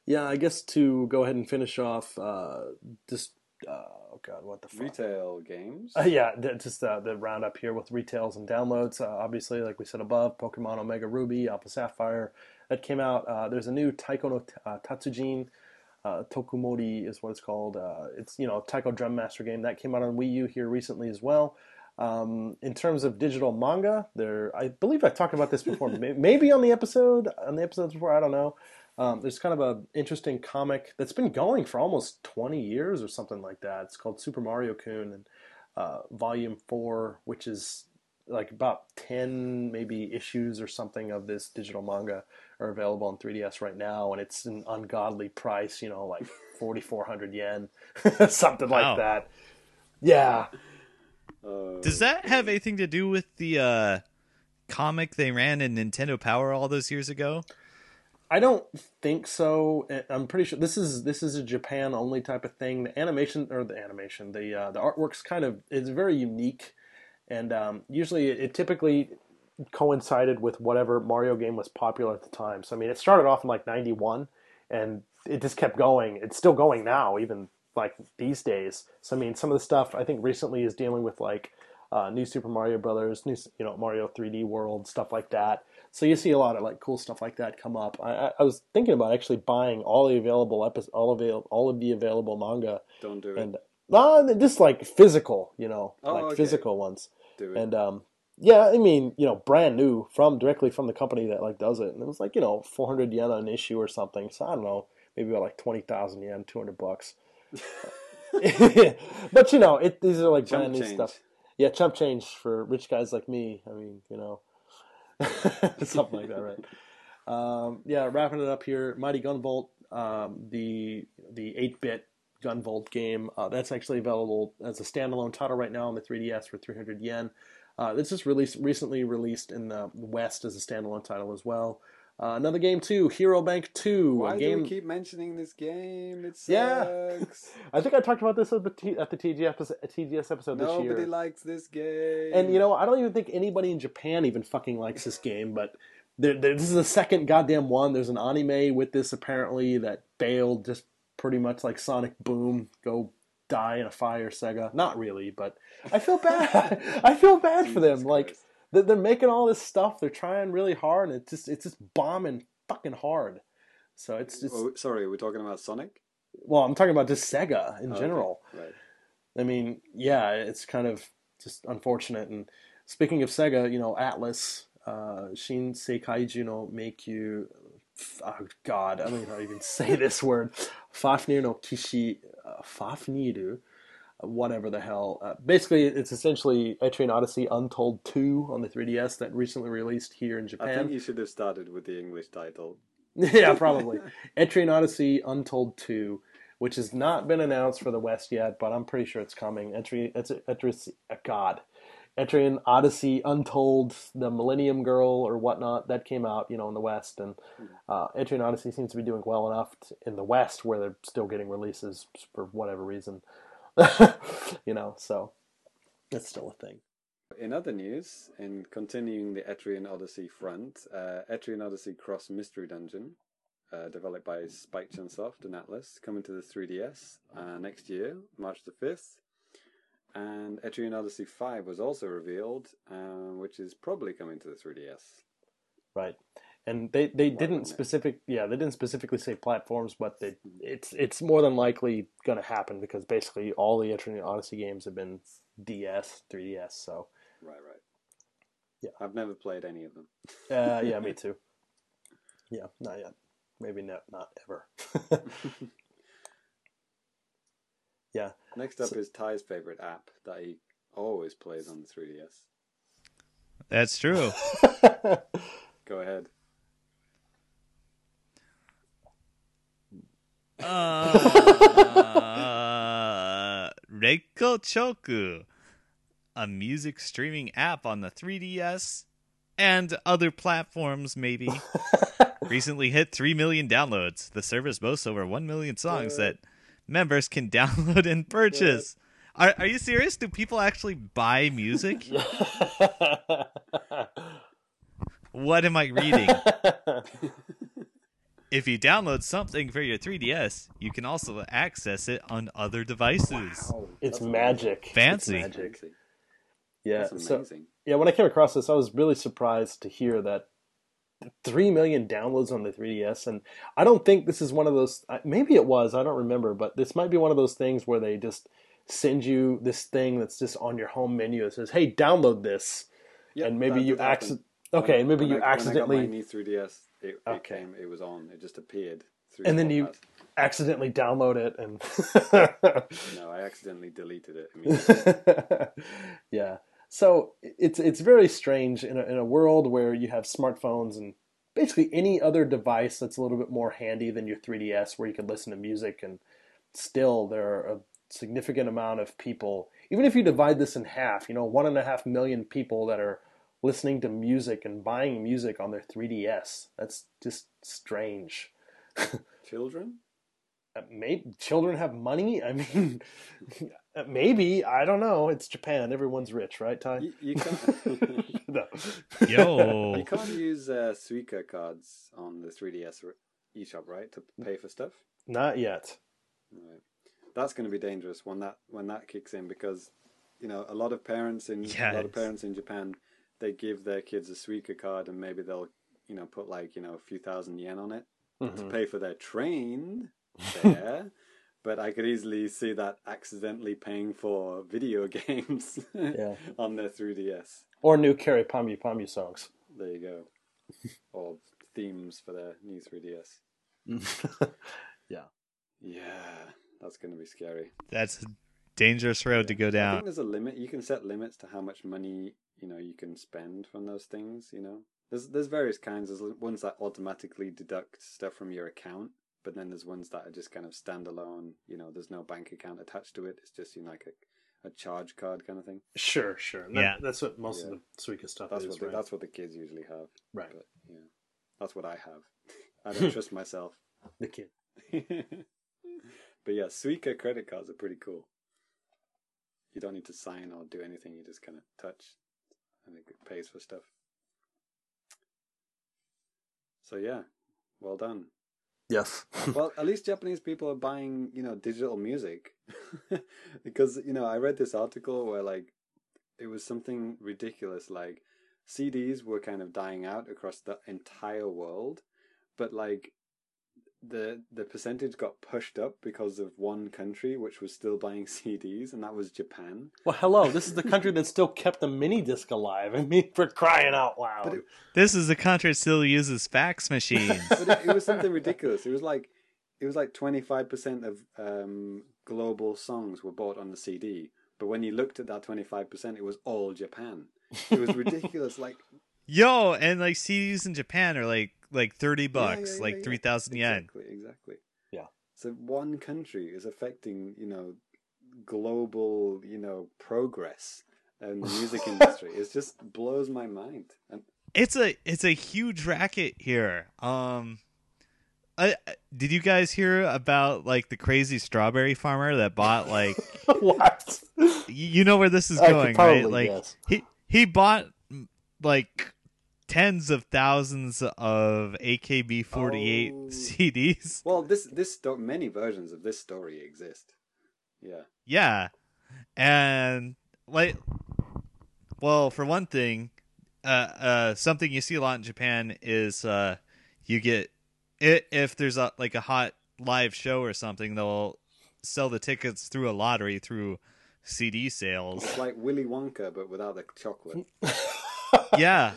Yeah, I guess to go ahead and finish off, uh, just uh, god, what the fuck? retail games. Uh, yeah, th- just uh, the roundup here with retails and downloads. Uh, obviously, like we said above, Pokemon Omega Ruby, Alpha Sapphire, that came out. Uh, there's a new Taiko no uh, Tatsujin. Uh, Tokumori is what it's called. Uh, it's you know Taiko Drum Master game that came out on Wii U here recently as well. Um, in terms of digital manga, there I believe I talked about this before, maybe on the episode on the episodes before. I don't know. Um, there's kind of a interesting comic that's been going for almost 20 years or something like that. It's called Super Mario Kun and uh, Volume Four, which is like about 10 maybe issues or something of this digital manga are available on 3DS right now, and it's an ungodly price, you know, like 4,400 yen, something Wow. like that. Yeah, Uh, Does that have anything to do with the uh comic they ran in Nintendo Power all those years ago? I don't think so. I'm pretty sure this is this is a Japan only type of thing. The animation or the animation, the uh, the artwork's kind of it's very unique, and um, usually it, it typically coincided with whatever Mario game was popular at the time. So I mean, it started off in like '91, and it just kept going. It's still going now, even like these days. So I mean, some of the stuff I think recently is dealing with like uh, new Super Mario Brothers, new you know Mario 3D World, stuff like that. So you see a lot of like cool stuff like that come up. I, I, was thinking about actually buying all the available episodes, all avail- all of the available manga, don't do it. and uh, just like physical, you know, Oh, like okay. physical ones. do it. And um, yeah, I mean, you know, brand new from directly from the company that like does it, and it was like you know 400 yen an issue or something. So I don't know, maybe about like 20,000 yen, 200 bucks. but you know, it these are like Chump brand new change. stuff. Yeah, chump change for rich guys like me. I mean, you know, something like that, right? Um, yeah, wrapping it up here. Mighty Gunvolt, um, the the eight bit Gunvolt game. Uh, that's actually available as a standalone title right now on the 3DS for 300 yen. Uh, this is released recently released in the West as a standalone title as well. Uh, another game too, Hero Bank Two. Why game. do we keep mentioning this game? It sucks. Yeah. I think I talked about this at the T- at the TGS episode, TGS episode this Nobody year. likes this game. And you know, I don't even think anybody in Japan even fucking likes this game. But there, there, this is the second goddamn one. There's an anime with this apparently that failed, just pretty much like Sonic Boom. Go die in a fire, Sega. Not really, but I feel bad. I feel bad for them. Like. They're, making all this stuff. They're trying really hard, and it's just it's just bombing fucking hard. So it's just Oh, sorry, we're talking about Sonic. well, I'm talking about just Sega in Oh, okay. general. Right. I mean, yeah, it's kind of just unfortunate. And speaking of Sega, you know, Atlus, uh, Shin Sekaiju no Meikyu, oh God, I don't even know how to even say this word. Fafnir no Kishi, uh, Fafniru, uh, whatever the hell. Uh, basically, it's essentially Etrian Odyssey Untold 2 on the 3DS that recently released here in Japan. I think you should have started with the English title. yeah, probably. Etrian Odyssey Untold 2, which has not been announced for the West yet, but I'm pretty sure it's coming. Etri, it's Etris, uh, God. Etrian Odyssey Untold, the Millennium Girl or whatnot, that came out, you know, in the West, and uh, Etrian Odyssey seems to be doing well enough t in the West where they're still getting releases for whatever reason. you know, so it's still a thing. In other news, in continuing the Etrian Odyssey front, uh, Etrian Odyssey Cross Mystery Dungeon uh, developed by Spike Chunsoft and Atlus, coming to the 3DS uh, next year, March the 5th. And Etrian Odyssey 5 was also revealed, uh, which is probably coming to the 3DS. Right. And they, they didn't wouldn't it? specific yeah they didn't specifically say platforms but they, it's it's more than likely going to happen because basically all the Etrian Odyssey games have been DS 3DS so Right, right. Yeah. I've never played any of them. uh, yeah me too yeah not yet maybe not not ever yeah Next up So- is Ty's favorite app that he always plays on the 3DS. That's true. Go ahead. Uh, RecoChoku, a music streaming app on the 3DS and other platforms, maybe. Recently hit 3 million downloads. The service boasts over 1 million songs that members can download and purchase. Are, are you serious? Do people actually buy music? What am I reading? If you download something for your 3DS, you can also access it on other devices. Oh, it's magic. Fancy. It's magic yeah That's so yeah when I came across this I was really surprised to hear that 3 million downloads on the 3DS and I don't think this is one of those maybe it was I don't remember but this might be one of those things where they just send you this thing that's just on your home menu that says hey download this. Yep, and maybe you did accident okay When- maybe when you I- when I got accidentally my new 3DS, it, it Okay. came, it was on. It just appeared. Through and the then you podcast. accidentally download it and No, I accidentally deleted it. yeah so it's it's very strange in a, in a world where you have smartphones and basically any other device that's a little bit more handy than your 3ds where you can listen to music and still there are a significant amount of people even if you divide this in half you know one and a half million people that are listening to music and buying music on their 3ds that's just strange Children? maybe children have money i mean maybe i don't know it's japan everyone's rich right ty You, you can't. no. Yo. you can't use uh, Suica cards on the 3DS r- eShop, right, to pay for stuff. not yet Right. That's going to be dangerous when that when that kicks in because you know a lot of parents in a lot Yes. of parents in Japan they give their kids a Suica card and maybe they'll you know put like you know a few thousand yen on it to Mhm. pay for their train there. but I could easily see that accidentally paying for video games Yeah. on their 3DS. or new Kyary Pamyu Pamyu songs There you go. or themes for their new 3DS. yeah Yeah, that's going to be scary. That's a dangerous road to go I think down. there's a limit. You can set limits to how much money you know you can spend from those things. You know, there's there's various kinds. There's ones that automatically deduct stuff from your account, but then there's ones that are just kind of standalone. You know, there's no bank account attached to it. It's just you know like a, a charge card kind of thing. sure sure That- Yeah. that's what most Yeah. of the Suica stuff That's is what the, right that's what the kids usually have. right But yeah, that's what I have. I don't trust myself. the kid but yeah, Suica credit cards are pretty cool. You don't need to sign or do anything. You just kind of touch, and it pays for stuff. So yeah, well done. yes well, at least Japanese people are buying, you know, digital music. because, you know, I read this article where, like, it was something ridiculous. Like, CDs were kind of dying out across the entire world, but, like, the the percentage got pushed up because of one country which was still buying CDs, and that was Japan. well hello this is the country that still kept the mini disc alive I mean for crying out loud it, This is a country that still uses fax machines. but it, it was something ridiculous. It was like it was like twenty five percent of um, global songs were bought on the CD, but when you looked at that twenty five percent, it was all Japan. It was ridiculous. like Yo, and like CDs in Japan are like like thirty bucks, yeah, yeah, like yeah. three thousand yen. Exactly, exactly. Yeah. So one country is affecting you know global you know progress in the music industry. It just blows my mind. And It's a it's a huge racket here. Um, I, I- did you guys hear about like the crazy strawberry farmer that bought like what you know where this is I could going, probably right? Like guess. he he bought like tens of thousands of AKB48 Oh. CDs. Well, this this sto- many versions of this story exist. Yeah. Yeah. And like well, for one thing, uh uh something you see a lot in Japan is uh you get it if there's a like a hot live show or something, they'll sell the tickets through a lottery through CD sales. It's like Willy Wonka, but without the chocolate. yeah.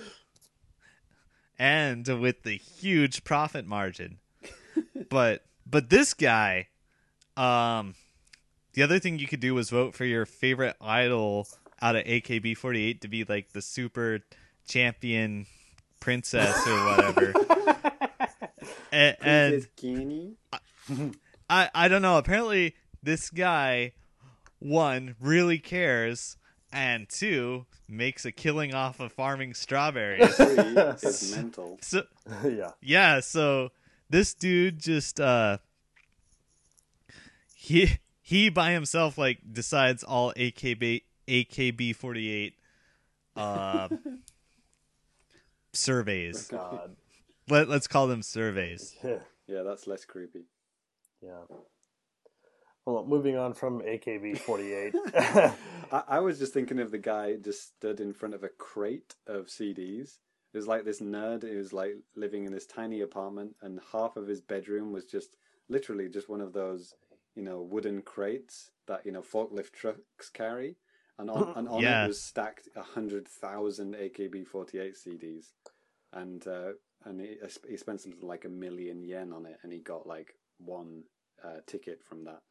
And with the huge profit margin. but but this guy um the other thing you could do was vote for your favorite idol out of AKB48 to be like the super champion princess or whatever. and, and I I don't know. Apparently, this guy one really cares, and two makes a killing off of farming strawberries. Three mental. so yeah. yeah, so this dude just uh he he by himself like decides all AKB AKB48 uh surveys. God. Let let's call them surveys. Yeah, Yeah, that's less creepy. yeah. Well, moving on from AKB48. I, I was just thinking of the guy just stood in front of a crate of CDs. It was like this nerd who was like living in this tiny apartment, and half of his bedroom was just literally just one of those, you know, wooden crates that you know forklift trucks carry, and on and on Yeah. it was stacked a hundred thousand AKB48 CDs, and uh, and he, he spent something like a million yen on it, and he got like one uh, ticket from that.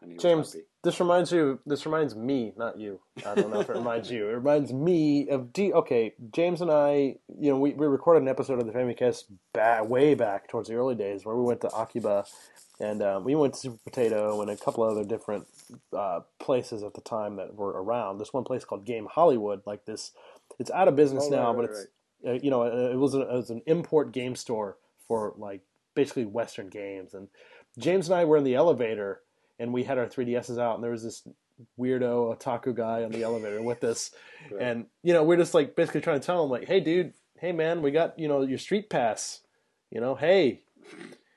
And he was James, happy. this reminds you. This reminds me, not you. I don't know if it reminds you. It reminds me of D. Okay, James and I. You know, we, we recorded an episode of the Famicast ba- way back towards the early days where we went to Akiba, and um, we went to Super Potato and a couple other different uh, places at the time that were around. This one place called Game Hollywood, like this. It's out of business Oh, now, right, but right, it's uh, you know uh, it was, a, it was an import game store for like basically Western games. And James and I were in the elevator, and we had our 3DSs out, and there was this weirdo otaku guy on the elevator with us, Right. and you know we're just like basically trying to tell him like, hey dude, hey man, we got you know your street pass, you know, hey,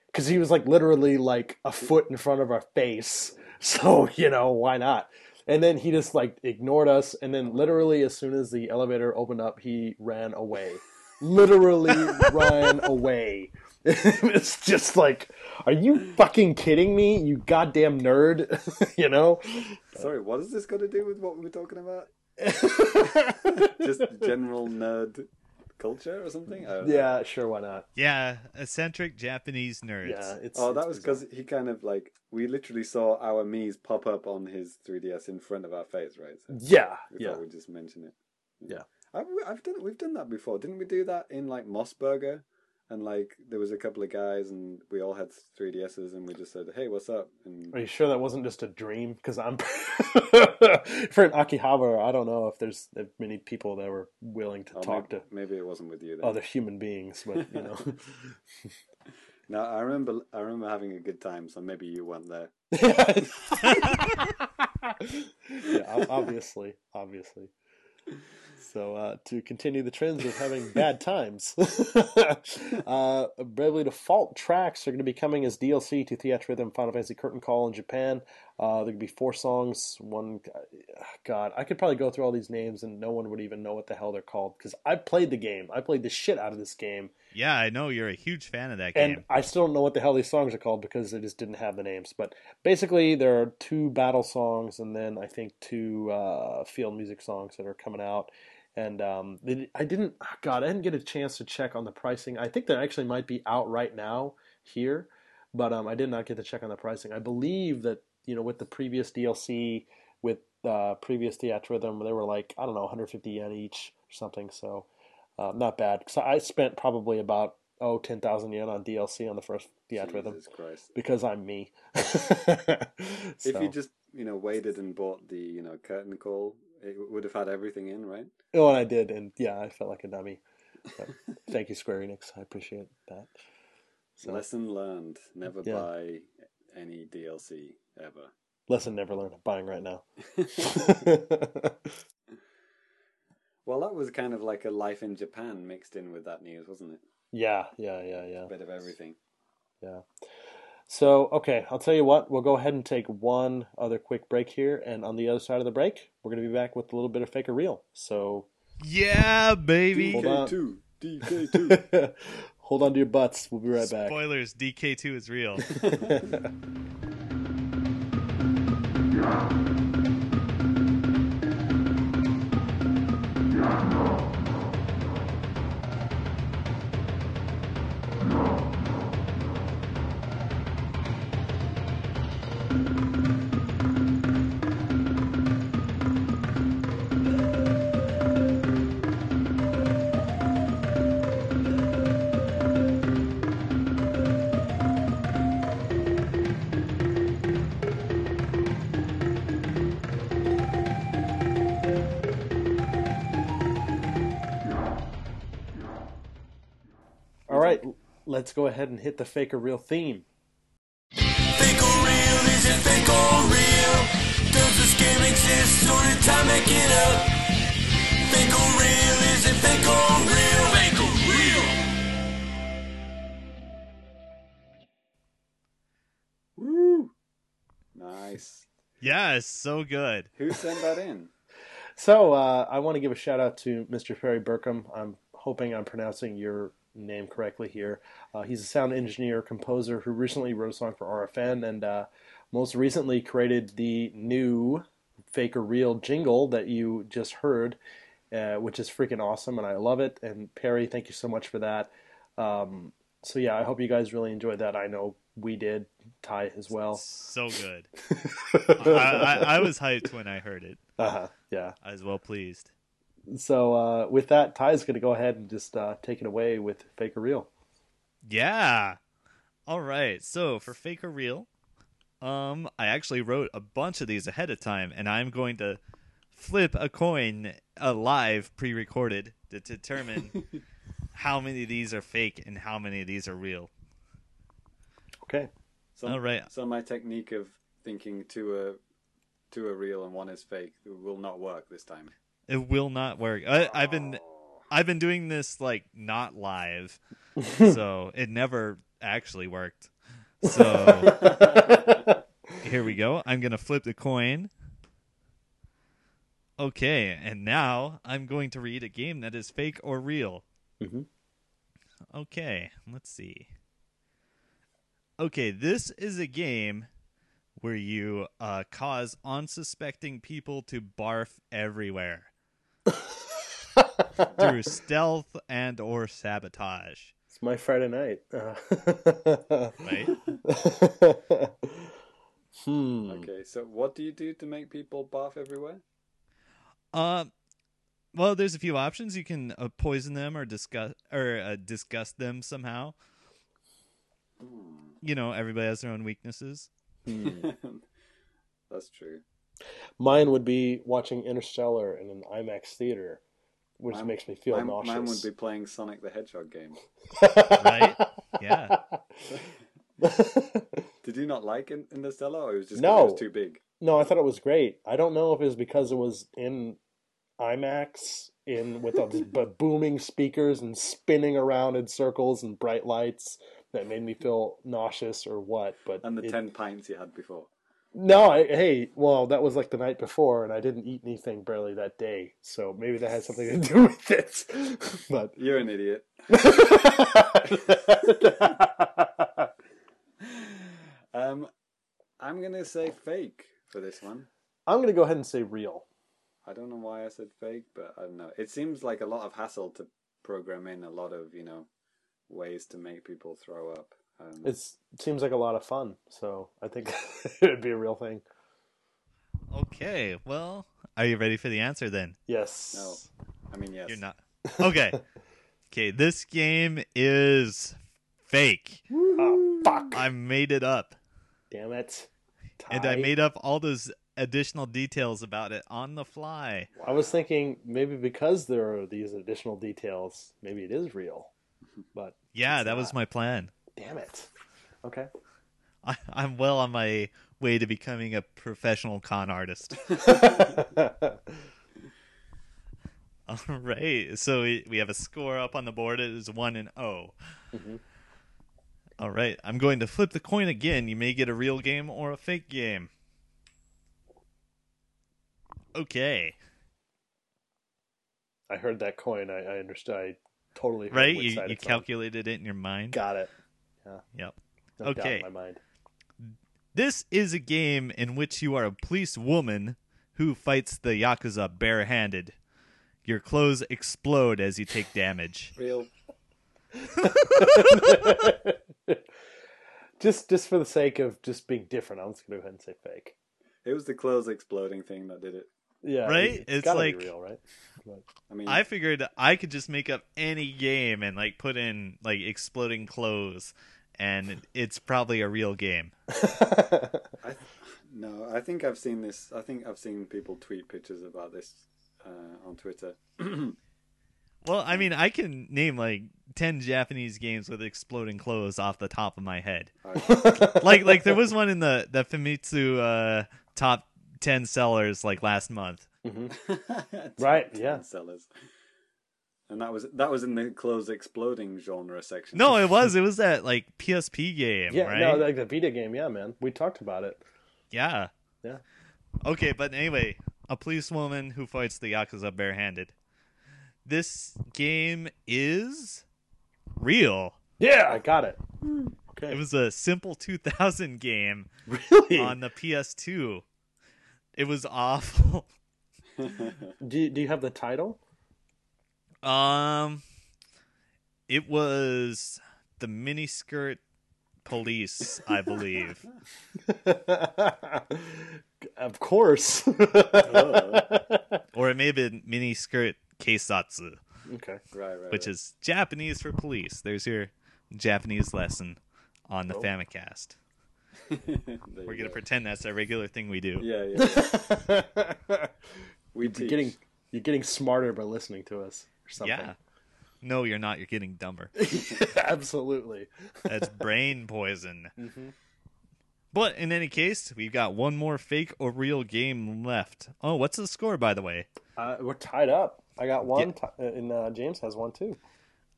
because he was like literally like a foot in front of our face, so you know why not. And then he just like ignored us, and then literally as soon as the elevator opened up, he ran away. Literally ran away. it's just like, are you fucking kidding me? You goddamn nerd, you know? Sorry, what is this got to do with what we were talking about? Just general nerd culture or something? I don't know. yeah, sure, why not? Yeah, eccentric Japanese nerds. Yeah, it's. Oh, that was because he kind of like we literally saw our Mii's pop up on his 3ds in front of our face, right? So Yeah, we yeah. we'd just mention it. Yeah. I've, I've done we've done that before, didn't we? Do that in like MOS Burger, and like there was a couple of guys, and we all had 3DSs, and we just said, "Hey, what's up?" And Are you sure that wasn't just a dream? Because I'm for an Akihabara. I don't know if there's many people that were willing to oh, talk maybe, to maybe it wasn't with you then. other human beings, but you know. No, I remember I remember having a good time, so maybe you weren't there. yeah, obviously, obviously. So uh, to continue the trends of having bad times, uh, Bravely Default tracks are going to be coming as DLC to Theatrhythm Final Fantasy Curtain Call in Japan. Uh, there could be four songs. One, God, I could probably go through all these names and no one would even know what the hell they're called because I played the game. I played the shit out of this game, Yeah, I know you're a huge fan of that game. and I still don't know what the hell these songs are called because they just didn't have the names. But basically, there are two battle songs and then I think two uh, field music songs that are coming out. And um, I didn't, oh God, I didn't get a chance to check on the pricing. I think that actually might be out right now here, but um, I did not get to check on the pricing. I believe that you know with the previous DLC with uh, previous Theatrhythm, they were like I don't know 150 yen each or something. So uh, not bad. So I spent probably about oh 10,000 yen on DLC on the first Theatrhythm Jesus Christ! because I'm me. If you just you know waited and bought the you know curtain call, it would have had everything in, right? oh, and I did, and yeah, I felt like a dummy. Thank you, Square Enix. I appreciate that. So Lesson learned: never Yeah. buy any DLC ever. lesson never learned. Buying right now. Well, that was kind of like a life in Japan mixed in with that news, wasn't it? Yeah, yeah, yeah, yeah. A bit of everything. Yeah. So, okay, I'll tell you what, we'll go ahead and take one other quick break here. And on the other side of the break, we're going to be back with a little bit of fake or real. So, Yeah, baby. Hold on. DK2, DK2. hold on to your butts. We'll be right back. Spoilers: DK2 is real. let's go ahead and hit the fake or real theme. Fake or real? Is it fake or real? Does this game exist or did time make it up? Fake or real? Is it fake or real? Fake or real? Woo! Nice. yeah, it's so good. Who sent that in? So, uh, I want to give a shout out to Mr. Perry Burkham. I'm hoping I'm pronouncing your name correctly here. Uh, he's a sound engineer, composer who recently wrote a song for RFN and uh, most recently created the new fake or real jingle that you just heard, uh, which is freaking awesome and I love it. And Perry, thank you so much for that. Um, so, yeah, I hope you guys really enjoyed that. I know we did, Ty as well. So good. I, I, I was hyped when I heard it. Uh-huh, yeah. I was well pleased. So uh, with that, Ty's going to go ahead and just uh, take it away with fake or real. Yeah. All right. So for fake or real, um, I actually wrote a bunch of these ahead of time, and I'm going to flip a coin, a live pre-recorded, to determine how many of these are fake and how many of these are real. Okay. So, All right. So my technique of thinking two are two are real and one is fake will not work this time. It will not work. I, I've been I've been doing this like not live, so it never actually worked. So here we go. I'm gonna flip the coin. Okay, and now I'm going to read a game that is fake or real. Mhm. Okay, let's see. Okay, this is a game where you uh, cause unsuspecting people to barf everywhere through stealth and or sabotage. It's my Friday night. Uh, Right? hmm. Okay, so what do you do to make people barf everywhere? Um, well, there's a few options. You can uh, poison them or disgust or uh, disgust them somehow. You know, everybody has their own weaknesses. That's true. Mine would be watching Interstellar in an IMAX theater, which Mine- makes me feel mine, nauseous. mine would be playing Sonic the Hedgehog game. Right? Yeah. Did you not like In- Interstellar, or it was just No. it was too big? no, I thought it was great. I don't know if it was because it was in IMAX in with all these bu- booming speakers and spinning around in circles and bright lights that made me feel nauseous or what. But And the it- ten pints you had before. No, I, hey, well, that was like the night before, and I didn't eat anything barely that day, so maybe that had something to do with it. But You're an idiot. Um, I'm gonna say fake for this one. I'm gonna go ahead and say real. I don't know why I said fake, but I don't know. It seems like a lot of hassle to program in a lot of you know ways to make people throw up. Um, it seems like a lot of fun, so I think it'd be a real thing. Okay. Well, are you ready for the answer then? Yes. No. I mean, yes. You're not. Okay. okay. This game is fake. Oh, fuck! I made it up, Damn it! and I made up all those additional details about it on the fly. I was thinking maybe because there are these additional details, maybe it is real. But Yeah, It's that was my plan. Damn it. Okay. I, I'm well on my way to becoming a professional con artist. All right. So we, we have a score up on the board. It is 1 and 0. All right. I'm going to flip the coin again. You may get a real game or a fake game. Okay. I heard that coin. I, I understood. I totally heard Right? You, you it's on. calculated it in your mind. Got it. Yep. No doubt Okay. in my mind. This is a game in which you are a police woman who fights the Yakuza barehanded. Your clothes explode as you take damage. Real. Just just for the sake of just being different, I'm just gonna go ahead and say fake. It was the clothes exploding thing that did it. Yeah, Right? It's, It's like- be real, right? But- I mean, I figured I could just make up any game and like put in like exploding clothes and it's probably a real game. I, no, I think I've seen this. I think I've seen people tweet pictures about this uh, on Twitter. Well, I mean, I can name like 10 Japanese games with exploding clothes off the top of my head. I, Like like there was one in the the Famitsu uh top 10 sellers like last month. Mm-hmm. Right, yeah. Sellers. And that was that was in the clothes exploding genre section. No, it was it was that like PSP game, yeah, right? no, like the Vita game. Yeah, man, we talked about it. Yeah. Yeah. Okay, but anyway, a policewoman who fights the Yakuza barehanded. This game is real. Yeah, I got it. Okay, It was a simple 2000 game really. on the PS2. It was awful. do you, Do you have the title? Um it was the miniskirt police, I believe. of course. or it may have been miniskirt keisatsu. okay. right, right. which right. is Japanese for police. There's your Japanese lesson on the Oh. Famicast. There We're gonna go. pretend that's a regular thing we do. Yeah, yeah. We You're getting you're getting smarter by listening to us or something. Yeah. No, you're not. You're getting dumber. Absolutely. That's brain poison. Mm-hmm. But in any case, we've got one more fake or real game left. Oh, what's the score, by the way? Uh, we're tied up. I got one, ti- uh, and uh, James has one too.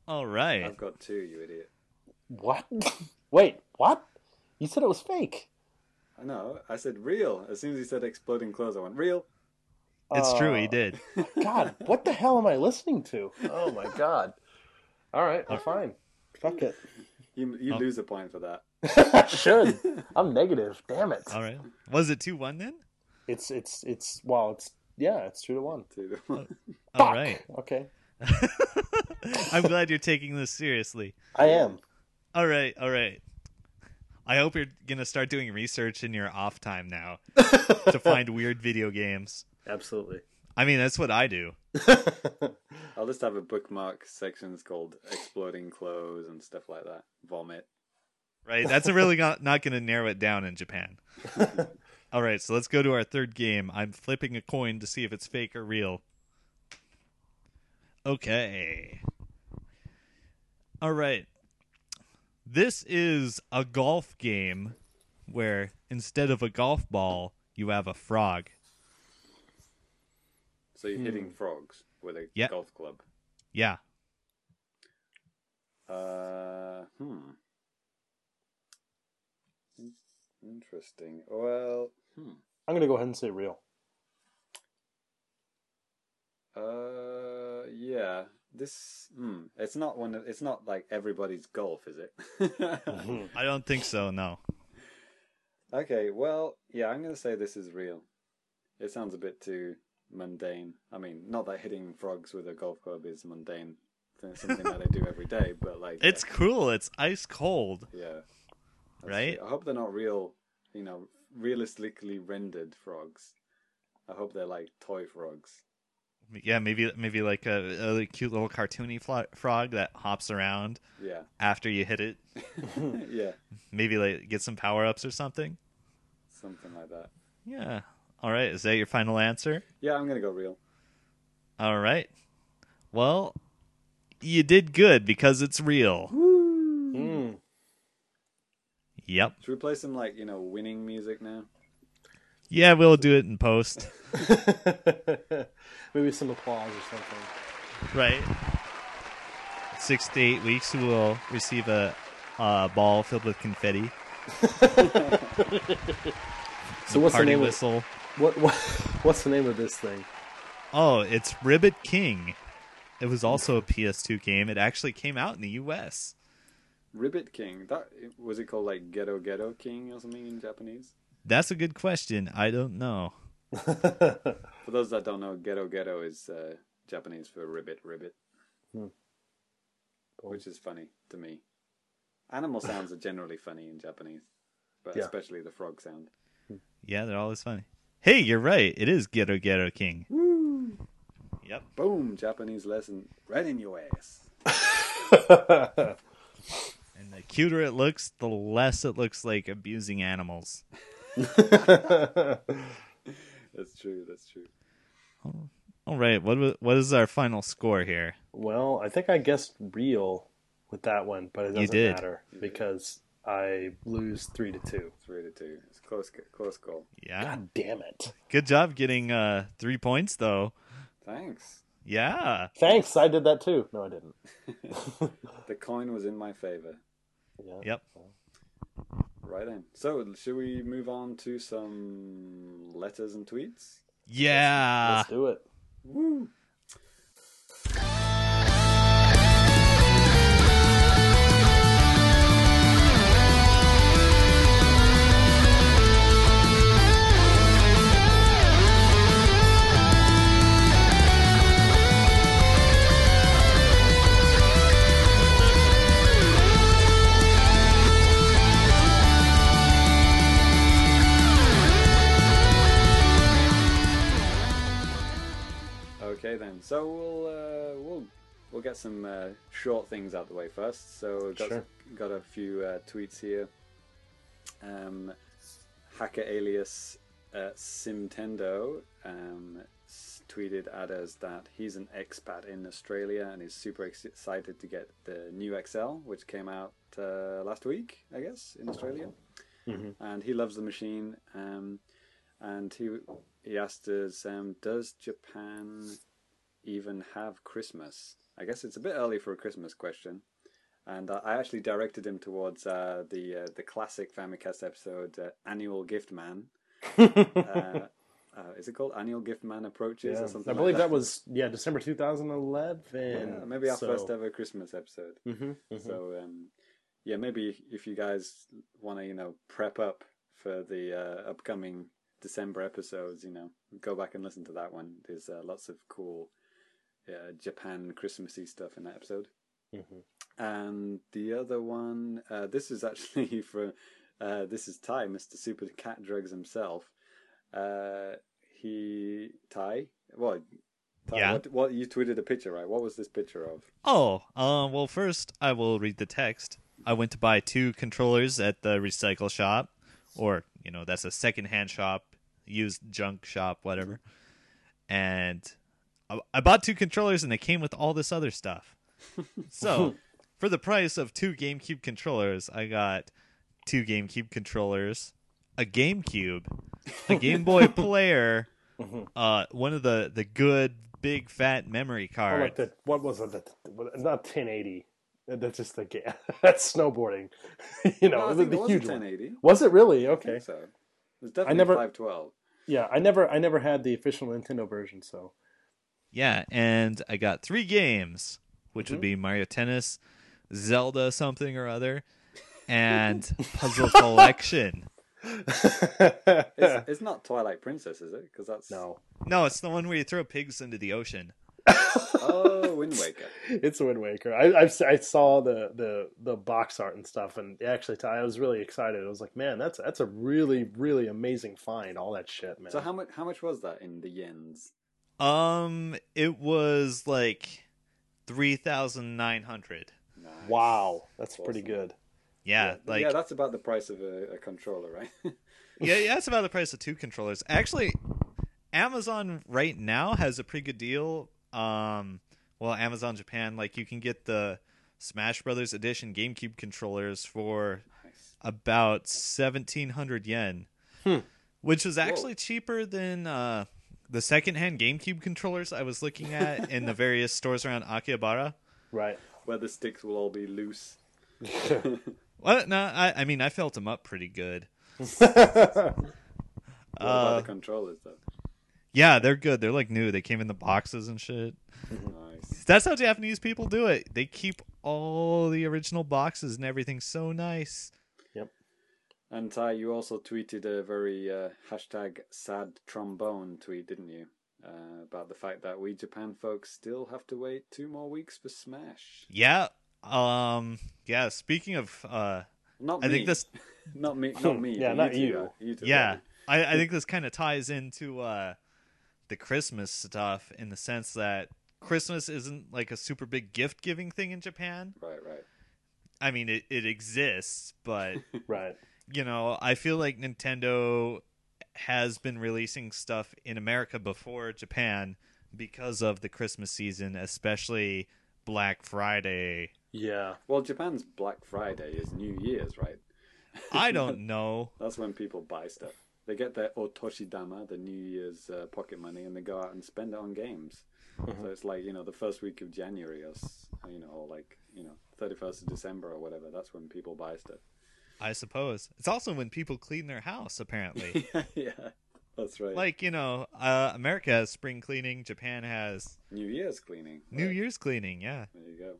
All right. I've got two, you idiot. What? Wait, what? You said it was fake. I know. I said real. As soon as he said exploding clothes, I went real. It's true. He Uh, did. God, what the hell am I listening to? Oh my God. All right, I'm fine. Fuck it. You you Oh. lose a point for that. I should. I'm negative. Damn it. All right. Was it two one then? It's it's it's well, it's yeah, it's two to one. Two to one. All Fuck. right. Okay. I'm glad you're taking this seriously. I am. All right, all right. I hope you're gonna start doing research in your off time now to find weird video games. Absolutely. I mean, that's what I do. I'll just have a bookmark sections called exploding clothes and stuff like that. Vomit. Right? That's really not not gonna narrow it down in Japan. all right, so let's go to our third game. I'm flipping a coin to see if it's fake or real. Okay. All right. This is a golf game where instead of a golf ball, you have a frog. So you're hitting frogs with a Yeah. golf club. Yeah. Uh, hmm. In- Interesting. Well, hmm. I'm gonna go ahead and say real. Uh, yeah. This, hmm. It's not one. Of, it's not like everybody's golf, is it? I don't think so, no. okay. Well, yeah. I'm gonna say this is real. It sounds a bit too mundane. I mean, not that hitting frogs with a golf club is mundane. It's something that I do every day, but like It's cool. It's ice cold. Yeah. That's Right? I hope they're not real, you know, realistically rendered frogs. I hope they're like toy frogs. Yeah, maybe maybe like a, a cute little cartoony flo- frog that hops around Yeah. after you hit it. yeah. Maybe like get some power ups or something. Something like that. Yeah. All right. Is that your final answer? Yeah, I'm going to go real. All right. Well, you did good because it's real. Mm. Yep. Should we play some like, you know, winning music now? Yeah, we'll do it in post. Maybe some applause or something. Right. Six to eight weeks, we will receive a, a ball filled with confetti. So what's the name whistle. of what, what what's the name of this thing? Oh, it's Ribbit King. It was also a PS2 game. It actually came out in the US. Ribbit King. That was it called like Kero Kero King or something in Japanese? That's a good question. I don't know. For those that don't know, Kero Kero is uh, Japanese for ribbit ribbit, Hmm. which is funny to me. Animal sounds are generally funny in Japanese, but Yeah. especially the frog sound. Yeah, they're always funny. Hey, you're right. It is Kero Kero King. Woo! Yep. Boom! Japanese lesson right in your ass. And the cuter it looks, the less it looks like abusing animals. That's true. That's true. All right. What what is our final score here? Well, I think I guessed real with that one, but it doesn't did. matter because I lose three to two. Three to two. It's close. Close call. Yeah. God damn it! Good job getting uh 3 points though. Thanks. Yeah. Thanks, I did that too. No, I didn't. The coin was in my favor. Yeah. Yep. Right then. So, should we move on to some letters and tweets? Yeah. Let's do it. Woo! Okay then. So we'll uh, we'll we'll get some uh, short things out the way first. So we've got Sure. got a few uh, tweets here. Um, hacker alias uh, Simtendo um, s- tweeted at us that he's an expat in Australia and is super excited to get the new XL, which came out uh, last week, I guess, in Australia. And he loves the machine. Um, and he he asked us, um, "Does Japan even have Christmas?" I guess it's a bit early for a Christmas question, and uh, I actually directed him towards uh, the uh, the classic Famicast episode, uh, "Annual Gift Man." uh, uh, is it called "Annual Gift Man Approaches" Yeah. or something? I like believe that that was yeah December 2011. Yeah, maybe our so- first ever Christmas episode. Mhm, mhm. So um, yeah, maybe if you guys want to, you know, prep up for the uh, upcoming December episodes, you know, go back and listen to that one. There's uh, lots of cool uh, Japan Christmassy stuff in that episode. Mhm. And the other one, uh, this is actually for uh, this is Ty, Mister Super Cat Drugs himself. Uh, he Ty, well, Ty, Yeah. What, what you tweeted a picture, right? What was this picture of? Oh, uh, well, first I will read the text. I went to buy two controllers at the recycle shop, or, you know, that's a secondhand shop, used junk shop, whatever. And I, I bought two controllers and they came with all this other stuff. So, for the price of two GameCube controllers, I got two GameCube controllers, a GameCube, a Game Boy Player, uh, one of the, the good big fat memory Oh, cards. like the what was it? The, not 1080. That's just the game. That's snowboarding. you know, No, I it was think the it was huge a one. 1080. Was it really? I Okay. think so. It was definitely never- 512. Yeah, I never, I never had the official Nintendo version. So Yeah, and I got three games, which would mm-hmm. be Mario Tennis, Zelda something or other, and Puzzle Collection. It's, it's not Twilight Princess, is it? Because that's no, No, it's the one where you throw pigs into the ocean. Oh, Wind Waker. it's a Wind Waker. I, I've, I saw the, the the box art and stuff, and actually, I was really excited. I was like, man, that's that's a really, really amazing find. All that shit, man. So how much? How much was that in the yens? Um, it was like three thousand nine hundred. Nice. wow, that's Awesome. pretty good. Yeah, like yeah, that's about the price of a, a controller, right? yeah, yeah, it's about the price of two controllers. Actually, Amazon right now has a pretty good deal. Um, well, Amazon Japan, like you can get the Smash Brothers Edition GameCube controllers for nice. about seventeen hundred yen, which was actually cheaper than uh, the secondhand GameCube controllers I was looking at in the various stores around Akihabara. Right. Where the sticks will all be loose. Well, no, I, I mean I felt them up pretty good. What Uh, the controllers though? Yeah, they're good. They're like new. They came in the boxes and shit. Nice. That's how Japanese people do it. They keep all the original boxes and everything so nice. And Ty, you also tweeted a very uh, hashtag sad trombone tweet, didn't you? Uh, about the fact that we Japan folks still have to wait two more weeks for Smash. Yeah. Um. Yeah. Speaking of, uh, Not I me. think this. Not me. Not me. Yeah, not two you. you two Yeah. I, I think this kind of ties into uh, the Christmas stuff in the sense that Christmas isn't like a super big gift giving thing in Japan. Right. Right. I mean, it, it exists, but Right. You know, I feel like Nintendo has been releasing stuff in America before Japan because of the Christmas season, especially Black Friday. Yeah. Well, Japan's Black Friday is New Year's, right? I don't know. That's when people buy stuff. They get their otoshidama, the New Year's uh, pocket money, and they go out and spend it on games. So it's like you know the first week of January, or you know, or like you know thirty first of December or whatever. That's when people buy stuff. I suppose it's also when people clean their house. Apparently, yeah, that's right. like you know, uh, America has spring cleaning. Japan has New Year's cleaning. New right? Year's cleaning. Yeah. There you go.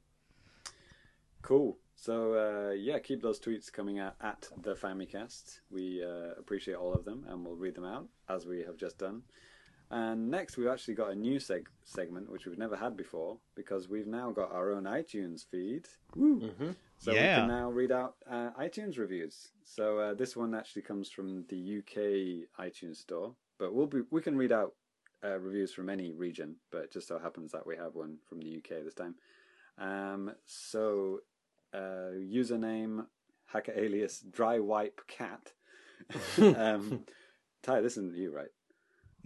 Cool. So uh, yeah, keep those tweets coming out at the Famicast. We uh, appreciate all of them, and we'll read them out as we have just done. And next, we've actually got a new seg- segment which we've never had before because we've now got our own iTunes feed. Woo! So we can now read out uh, iTunes reviews. So uh, this one actually comes from the UK iTunes store, but we'll be we can read out uh, reviews from any region, but it just so happens that we have one from the UK this time. Um, so uh, username hacker alias dry wipe cat. um, Ty, this isn't you, right?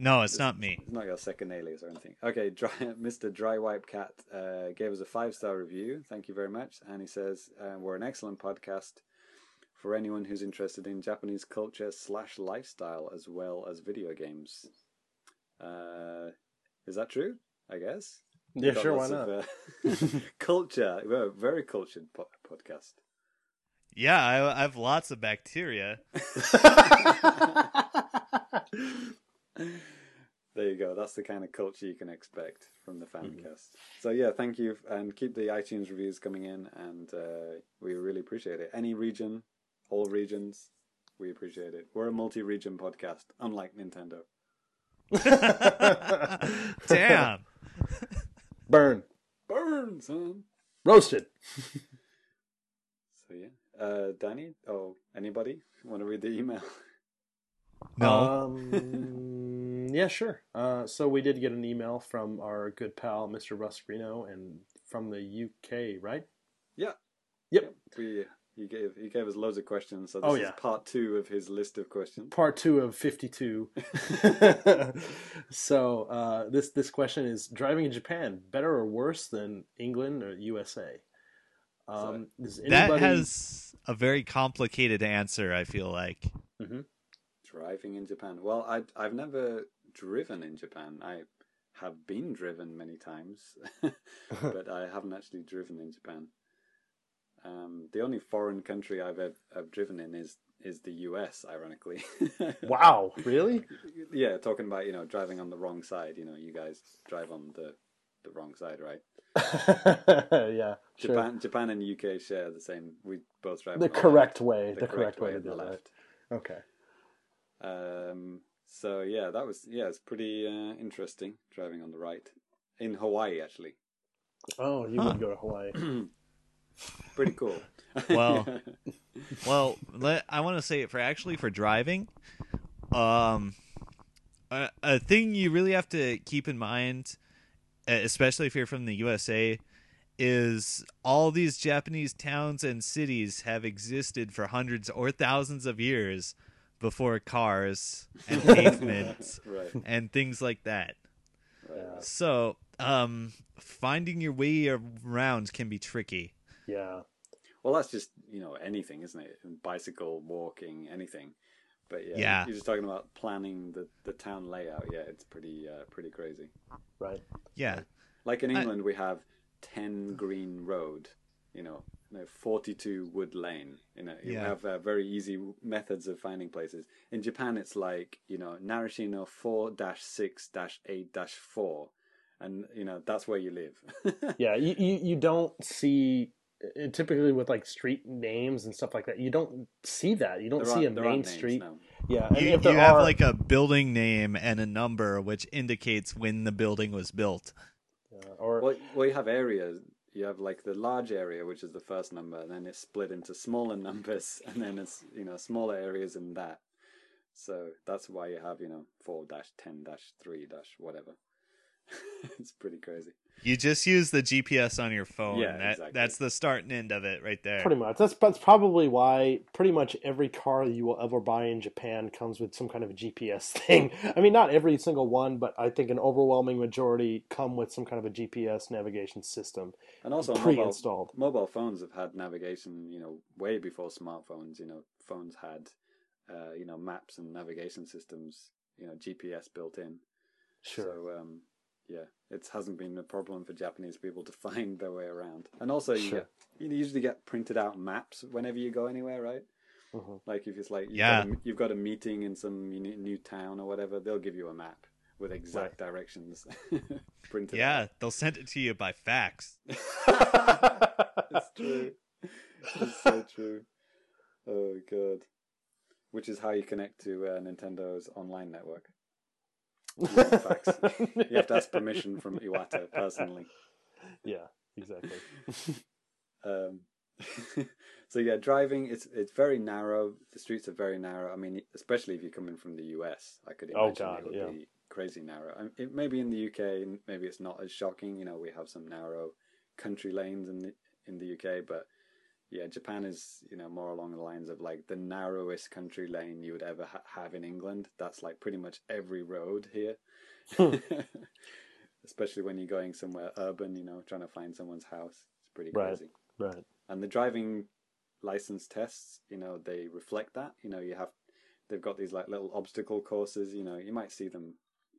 No, it's not me. It's not your second alias or anything. Okay, dry, Mr. Dry Wipe Cat uh, gave us a five star review. Thank you very much. And he says, uh, We're an excellent podcast for anyone who's interested in Japanese culture slash lifestyle as well as video games. Uh, is that true? I guess. Yeah, sure, why not? of, uh, culture. We're a very cultured po- podcast. Yeah, I, I have lots of bacteria. There you go. That's the kind of culture you can expect from the Famicast. So yeah, thank you, and keep the iTunes reviews coming in, and uh, we really appreciate it. Any region, all regions, we appreciate it. We're a multi-region podcast, unlike Nintendo. Damn. Burn. Burn, son. Roasted. So yeah, uh, Danny. Oh, anybody want to read the email? No. Um, yeah, sure. Uh, so we did get an email from our good pal, Mr. Russ Reno, and from the UK, right? yeah. Yep. We he gave he gave us loads of questions. So this Oh, is part two of his list of questions. Part two of fifty-two. so uh, this this question is: driving in Japan better or worse than England or USA? Um, does that has a very complicated answer, I feel like. Driving in Japan. Well, I I've never driven in Japan. I have been driven many times, but I haven't actually driven in Japan. Um, the only foreign country I've ever I've driven in is is the U.S. Ironically, Wow, really? yeah, talking about you know driving on the wrong side. You know, you guys drive on the the wrong side, right? yeah, sure. Japan, Japan, and UK share the same. We both drive The correct left. way. The, correct, way to the left. Okay. Um, so yeah, that was yeah, it's pretty uh, interesting driving on the right in Hawaii actually. Oh, you Huh. would go to Hawaii. Pretty cool. Well, Well, let, I want to say it for actually for driving. Um, a, a thing you really have to keep in mind, uh, especially if you're from the USA, is all these Japanese towns and cities have existed for hundreds or thousands of years before cars and pavements right. and things like that. Right. So, um, finding your way around can be tricky. Yeah. Well, that's just you know anything, isn't it? Bicycle, walking, anything. But yeah, Yeah. you're just talking about planning the, the town layout. Yeah, it's pretty uh, pretty crazy. Right. Yeah. Like in I- England, we have ten Green Road. You know, you know, forty-two Wood Lane. You know, you Yeah. have uh, very easy methods of finding places. In Japan, it's like you know, Narashino 4 6 8 4. and you know that's where you live. Yeah, you, you, you don't see uh, typically with like street names and stuff like that. You don't see that. You don't There see a main aren't names street. Yeah, You, if there you have are, like a building name and a number which indicates when the building was built. uh, or Well, well, you have areas. You have like the large area, which is the first number, and then it's split into smaller numbers, and then it's you know smaller areas in that. So that's why you have you know four dash ten dash three dash whatever. it's pretty crazy. You just use the GPS on your phone. Yeah, that, exactly. That's the start and end of it right there. pretty much that's that's probably why pretty much every car you will ever buy in Japan comes with some kind of a GPS thing. I mean, not every single one, but I think an overwhelming majority come with some kind of a GPS navigation system And also mobile, pre-installed. mobile phones have had navigation, you know, way before smartphones. You know, phones had, uh, you know, maps and navigation systems. You know, GPS built in. Sure. So um, yeah, it hasn't been a problem for Japanese people to find their way around. And also, you, Sure. get, you usually get printed out maps whenever you go anywhere, right? Mhm. Like if it's like you've, Yeah. got a, you've got a meeting in some new new town or whatever, they'll give you a map with exact directions printed. Yeah, out. they'll send it to you by fax. it's true. It's so true. Oh god. Which is how you connect to uh, Nintendo's online network. Fax. You have to ask permission from Iwata personally. Yeah, exactly. Um, so yeah, driving it's it's very narrow. The streets are very narrow. I mean, especially if you're coming from the US, I could Oh, imagine God, it would yeah. be crazy narrow. I it, maybe in the UK, maybe it's not as shocking. You know, we have some narrow country lanes in the in the UK, but yeah, Japan is you know more along the lines of like the narrowest country lane you would ever ha- have in England. That's like pretty much every road here. Especially when you're going somewhere urban, you know, trying to find someone's house. It's pretty Right. crazy right. and the driving license tests you know they reflect that you know you have they've got these like little obstacle courses you know you might see them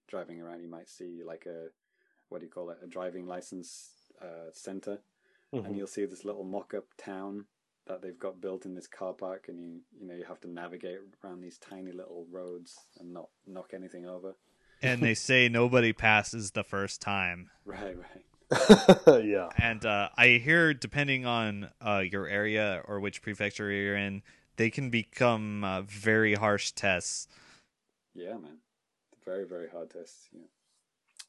driving around you might see like a what do you call it a driving license uh, center Mhm. and you'll see this little mock-up town that they've got built in this car park and you you know you have to navigate around these tiny little roads and not knock anything over And they say nobody passes the first time. right right yeah. And uh, I hear, depending on uh, your area or which prefecture you're in, they can become uh, very harsh tests. Yeah, man. Very, very hard tests. Yeah.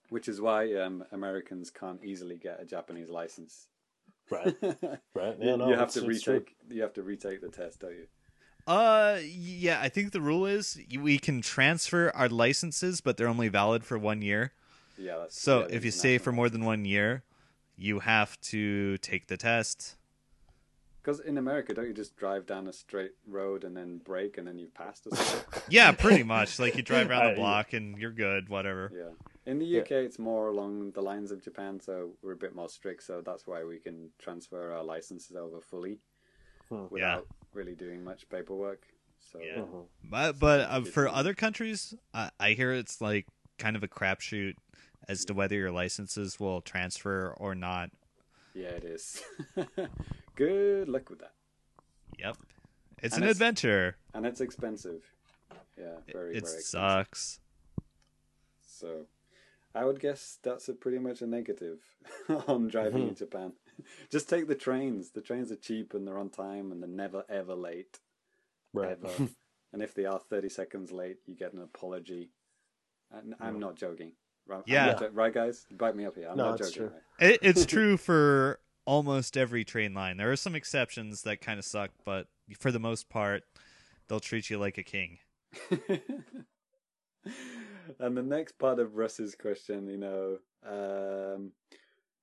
Which is why um, Americans can't easily get a Japanese license. Right. Right. Yeah, you, no, you have to it's true. retake. You have to retake the test, don't you? Uh, yeah, I think the rule is we can transfer our licenses, but they're only valid for one year. Yeah. That's, So yeah, if you stay for more than one year, you have to take the test. Because in America, don't you just drive down a straight road and then brake and then you've passed? Yeah, pretty much. Like you drive around the block and you're good, whatever. yeah. In the UK, it's more along the lines of Japan, so we're a bit more strict. So that's why we can transfer our licenses over fully Hmm. without really doing much paperwork. So Yeah. Mhm. But but uh, for other countries, uh, I hear it's like kind of a crapshoot as to whether your licenses will transfer or not. yeah, it is. Good luck with that. Yep, it's And an it's- adventure. and it's expensive. Yeah, very it very expensive. sucks. So, I would guess that's a pretty much a negative on driving Mm-hmm. in Japan. Just take the trains. The trains are cheap and they're on time and they're never ever late. Right. Ever. and if they are thirty seconds late, you get an apology. And I'm not joking. Right, I'm Yeah. not jo- right, guys, bite me up here. I'm No, not it's joking. true. Right? It, it's true for almost every train line. There are some exceptions that kind of suck, but for the most part, they'll treat you like a king. And the next part of Russ's question, you know, um,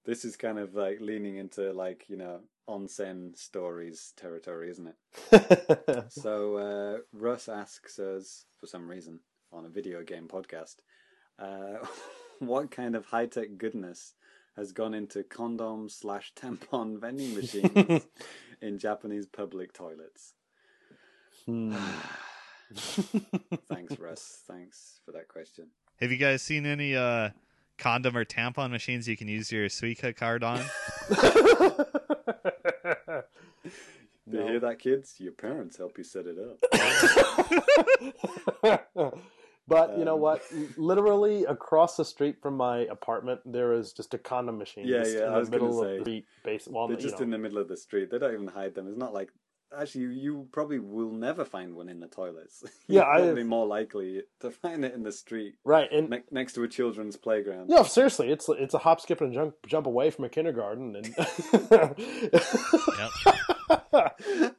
this is kind of like leaning into like you know onsen stories territory, isn't it? So uh, Russ asks us for some reason on a video game podcast, uh, what kind of high tech goodness has gone into condom slash tampon vending machines in Japanese public toilets? Hmm. Thanks, Russ. Thanks for that question. Have you guys seen any uh condom or tampon machines you can use your Suica card on? Do you hear that, kids? Your parents help you set it up. but you know Um, what? Literally across the street from my apartment, there is just a condom machine. Yeah, just yeah, in I the was gonna middle say. of the street. Base, well, They're you just know. in the middle of the street. They don't even hide them. It's not like actually you, probably will never find one in the toilets. Yeah, You're I- probably more likely to find it in the street right, and ne- next to a children's playground. no, seriously, it's it's a hop, skip, and jump jump away from a kindergarten, and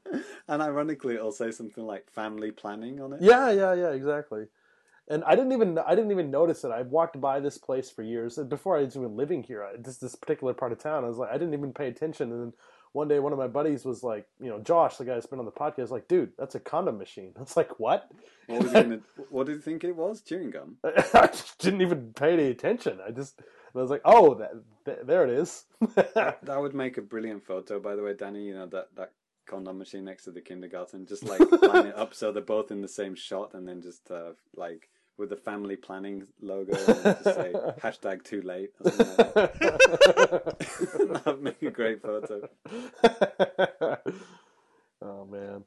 and ironically, it'll say something like family planning on it. Yeah, yeah, yeah, exactly. And I didn't even I didn't even notice it. I walked by this place for years and before I was even living here. I, this this particular part of town. I was like, I didn't even pay attention. And then one day, one of my buddies was like, you know, Josh, the guy that's been on the podcast, like, dude, that's a condom machine. I was like, what? What, was you gonna, what did you think it was? Chewing gum. I just didn't even pay any attention. I just I was like, oh, that, th- there it is. That would make a brilliant photo, by the way, Danny. You know that that condom machine next to the kindergarten. Just like line it up so they're both in the same shot, and then just uh, like with the family planning logo, and say hashtag too late. or something like that. That'd make a great photo. oh man.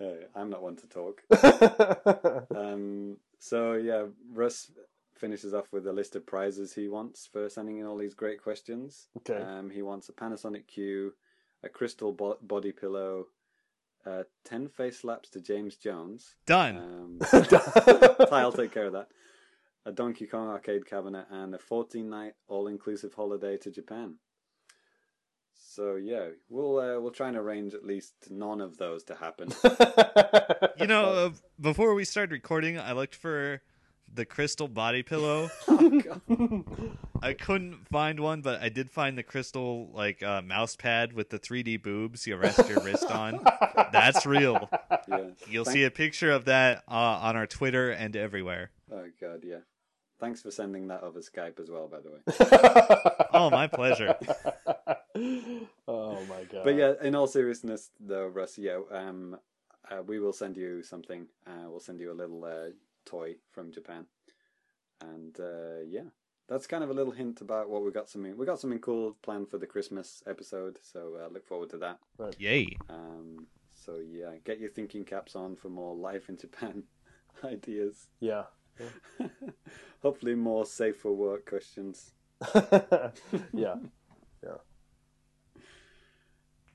Uh, I'm not one to talk. Um, so yeah, Russ finishes off with a list of prizes he wants for sending in all these great questions. Okay. Um, he wants a Panasonic Q, a crystal bo- body pillow, uh, ten face slaps to James Jones. Done. Um, I'll take care of that. A Donkey Kong arcade cabinet and a 14 night all inclusive holiday to Japan. So yeah, we'll uh, we'll try and arrange at least none of those to happen. You know, uh, before we started recording, I looked for the crystal body pillow. oh, God. I couldn't find one, but I did find the crystal like uh, mouse pad with the 3D boobs you rest your wrist on. That's real. Yeah. You'll Thank- see a picture of that uh, on our Twitter and everywhere. Oh god, yeah. Thanks for sending that over Skype as well, by the way. Oh, my pleasure. oh my god. But yeah, in all seriousness, though, Russ, yeah, um, uh, we will send you something. Uh, we'll send you a little uh, toy from Japan, and uh, yeah, that's kind of a little hint about what we got. Something we got something cool planned for the Christmas episode, so uh, look forward to that. Yay. Um, so yeah, get your thinking caps on for more life in Japan ideas. Yeah. Hopefully, more safe for work questions. Yeah, yeah.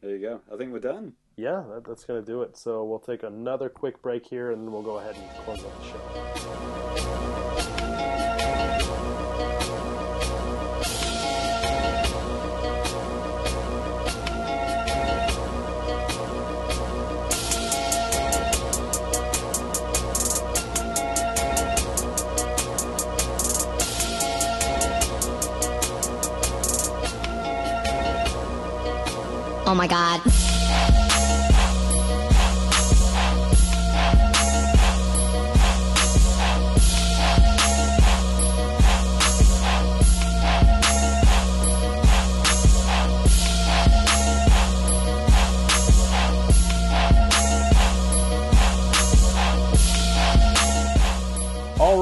There you go. I think we're done. Yeah, that, that's going to do it. So we'll take another quick break here and then we'll go ahead and close out the show. Oh my god.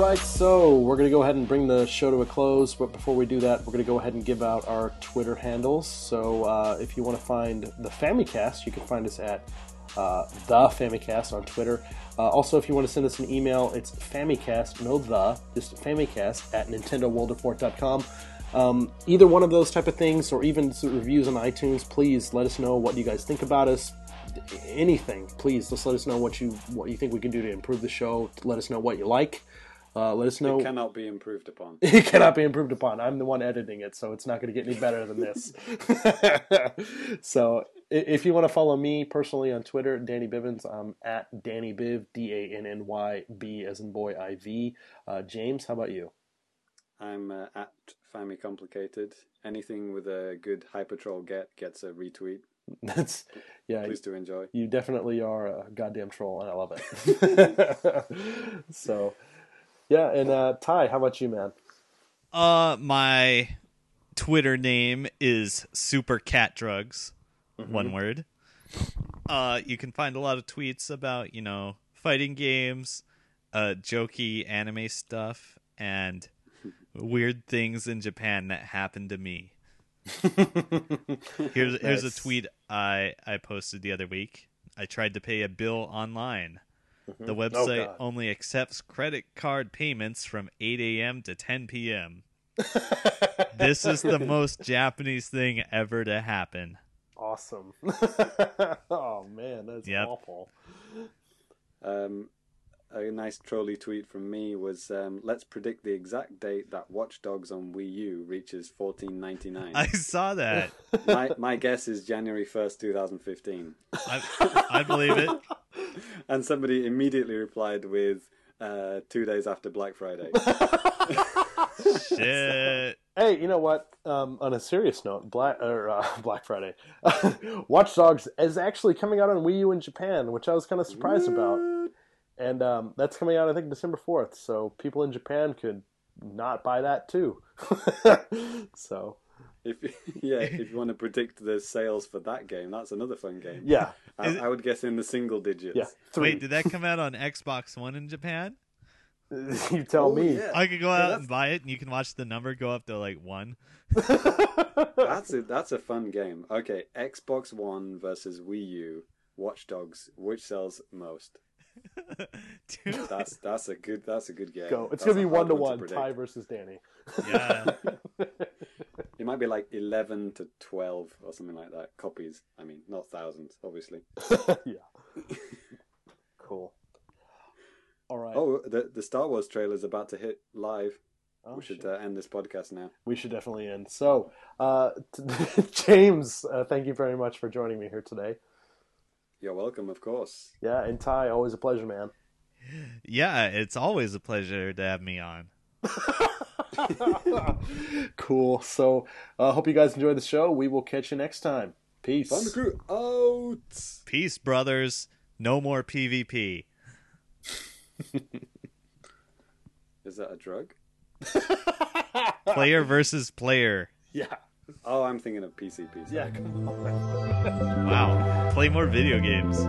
Right, so we're going to go ahead and bring the show to a close. But before we do that, we're going to go ahead and give out our Twitter handles. So uh, if you want to find the Famicast, you can find us at uh, the Famicast on Twitter. Uh, also, if you want to send us an email, it's Famicast, no the, just Famicast at NintendoWorldReport.com. Um, either one of those type of things, or even reviews on iTunes, please let us know what you guys think about us anything, please just let us know what you what you think we can do to improve the show. Let us know what you like. Uh, let us know. It cannot be improved upon. it cannot be improved upon. I'm the one editing it, so it's not going to get any better than this. so, if you want to follow me personally on Twitter, Danny Bivens, I'm at Danny Biv, D A N N Y B as in boy I V. Uh, James, how about you? I'm uh, at Family Complicated. Anything with a good Hypertroll get gets a retweet. That's yeah. Please do enjoy. You definitely are a goddamn troll, and I love it. so, yeah, and uh, Ty, how about you, man? Uh, my Twitter name is Super Cat Drugs, one word. Uh, you can find a lot of tweets about you know fighting games, uh, jokey anime stuff, and weird things in Japan that happened to me. Here's here's a tweet I I posted the other week. I tried to pay a bill online. The website God. only accepts credit card payments from 8 a.m. to 10 p.m. this is the most Japanese thing ever to happen. awesome. oh man, that's Yep. awful. Um, a nice trolley tweet from me was, um, "Let's predict the exact date that Watch Dogs on Wii U reaches 14.99." I saw that. my my guess is January 1st, 2015. I, I believe it. And somebody immediately replied with, uh, two days after Black Friday." Shit. Hey, you know what? Um, on a serious note, Black or uh, Black Friday, Watch Dogs is actually coming out on Wii U in Japan, which I was kind of surprised about. And um, that's coming out, I think, December fourth. So people in Japan could not buy that too. so If yeah, if you want to predict the sales for that game, that's another fun game. yeah, I, it- I would guess in the single digits. yeah. Three. Wait, did that come out on Xbox One in Japan? you tell Oh, me. yeah. I could go out that's- and buy it, and you can watch the number go up to like one. That's a that's a fun game. Okay, Xbox One versus Wii U. Watch Dogs. Which sells most? Dude, That's that's a good that's a good game. Go. It's That's gonna be one to one one. Ty versus Danny. yeah. It might be like eleven to twelve or something like that. Copies. I mean, not thousands, obviously. yeah. Cool. All right. Oh, the the Star Wars trailer is about to hit live. Oh, we should uh, end this podcast now. we should definitely end. So, uh, t- James, uh, thank you very much for joining me here today. You're welcome, of course. Yeah, and Ty, always a pleasure, man. yeah, it's always a pleasure to have me on. cool. So, uh, hope you guys enjoyed the show. We will catch you next time. Peace. Thunder Crew out. Peace, brothers. No more PvP. Is that a drug? Player versus player. Yeah. Oh, I'm thinking of PCP. Yeah. Come on. Wow. Play more video games.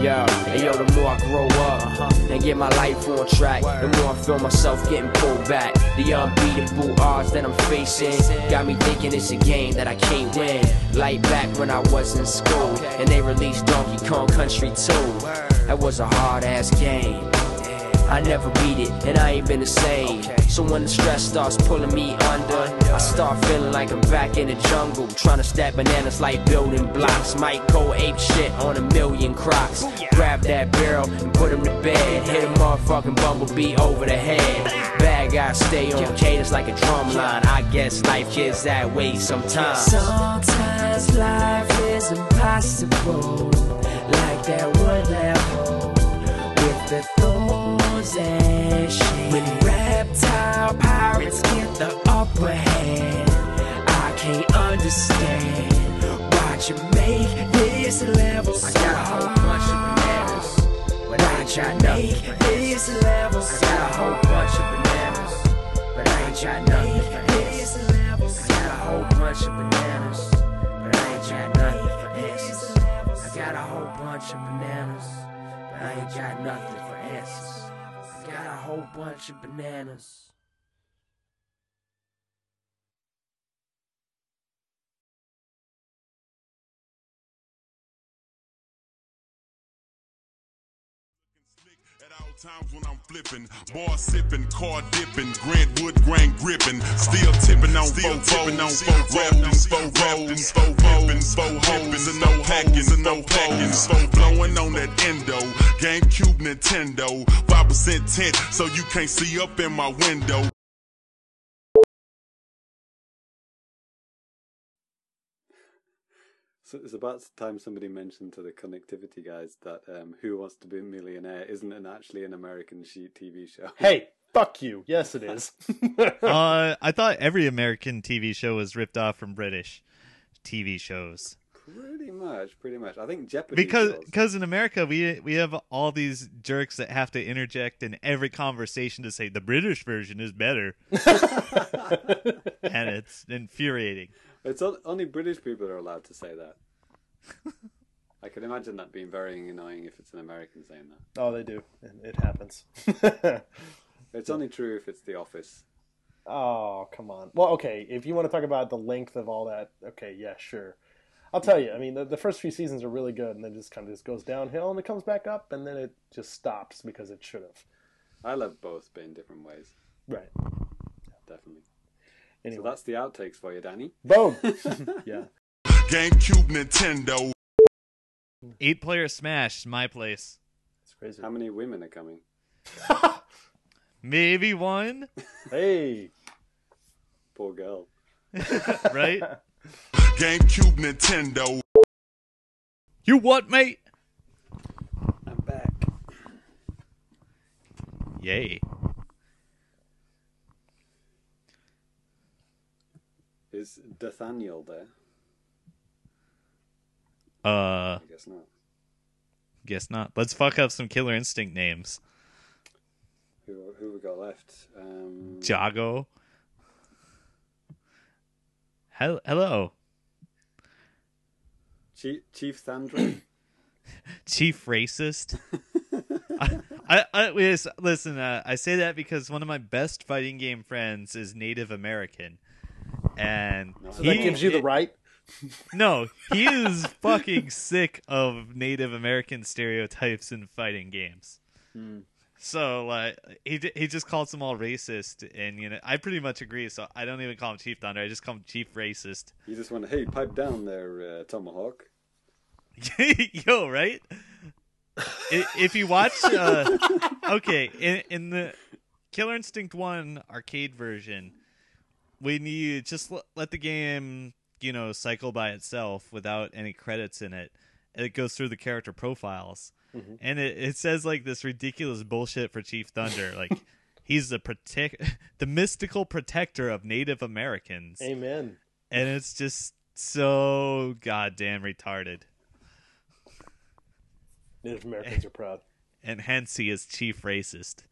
Yo, and yo, the more I grow up uh-huh, and get my life on track, the more I feel myself getting pulled back. The unbeatable odds that I'm facing got me thinking it's a game that I can't win. Like back when I was in school and they released Donkey Kong Country 2. That was a hard ass game. I never beat it, and I ain't been the same. So when the stress starts pulling me under, I start feeling like I'm back in the jungle, trying to stack bananas like building blocks. Might go ape shit on a million crocs. Grab that barrel and put him to bed. Hit a motherfucking bumblebee over the head. Bad guys stay on cadence like a drum line. I guess life gets that way sometimes. Sometimes life is impossible, like that wood level with the thorns and When reptile pirates get the upper hand, I can't understand why you make this level so I got a whole bunch of bananas, but I ain't got nothing. for this level I got a whole bunch of bananas, but I ain't got nothing. For this level I got a whole bunch of bananas, but I ain't got nothing for answers. I got a whole bunch of bananas, but I ain't got nothing for answers. Got a whole bunch of bananas. Times when I'm flipping, bar sipping, car dipping, Grant Wood grain gripping, still tipping on still tipping on four rapping, four rapping, four rapping, four hoes. and no packing, and no packing, four blowing on that endo, GameCube, Nintendo, five percent tint, so you can't see up in my window. So it's about time somebody mentioned to the connectivity guys that um, Who Wants to Be a Millionaire isn't an actually an American TV show. Hey, fuck you. Yes, it is. Uh, I thought every American TV show was ripped off from British TV shows. Pretty much, pretty much. I think Jeopardy because does. because in America we we have all these jerks that have to interject in every conversation to say the British version is better, and it's infuriating. It's only British people are allowed to say that. I can imagine that being very annoying if it's an American saying that. Oh, they do. It, it happens. It's only true if it's The Office. oh, come on. Well, okay. If you want to talk about the length of all that, okay, yeah, sure. I'll tell you. I mean, the, the first few seasons are really good, and then just kind of just goes downhill, and it comes back up, and then it just stops because it should have. I love both, but in different ways. Right. Definitely. Anyway. So that's the outtakes for you, Danny. Boom. yeah. GameCube, Nintendo. Eight player Smash, my place. It's crazy. How many women are coming? Maybe one, Hey. Poor girl. right? GameCube, Nintendo. you what, mate? I'm back. Yay. Is Nathaniel there? Uh, I guess not. guess not. Let's fuck up some Killer Instinct names. Who who we got left? Um, Jago. Hel- Hello, Chief, Chief Thandra. Chief Racist. I, I, I listen. Uh, I say that because one of my best fighting game friends is Native American, and So that gives you the right. No, he is fucking sick of Native American stereotypes in fighting games. So like he d- he just calls them all racist, and you know I pretty much agree. So I don't even call him Chief Thunder. I just call him Chief Racist. you just went, hey, pipe down there, uh, Tomahawk. Yo, right? If you watch, uh, okay, in in the Killer Instinct One arcade version, when you just l- let the game, you know, cycle by itself without any credits in it, it goes through the character profiles, mm-hmm. and it, it says like this ridiculous bullshit for Chief Thunder, like he's the protect, the mystical protector of Native Americans, Amen. and it's just so goddamn retarded. Native Americans are proud. and hence he is chief racist.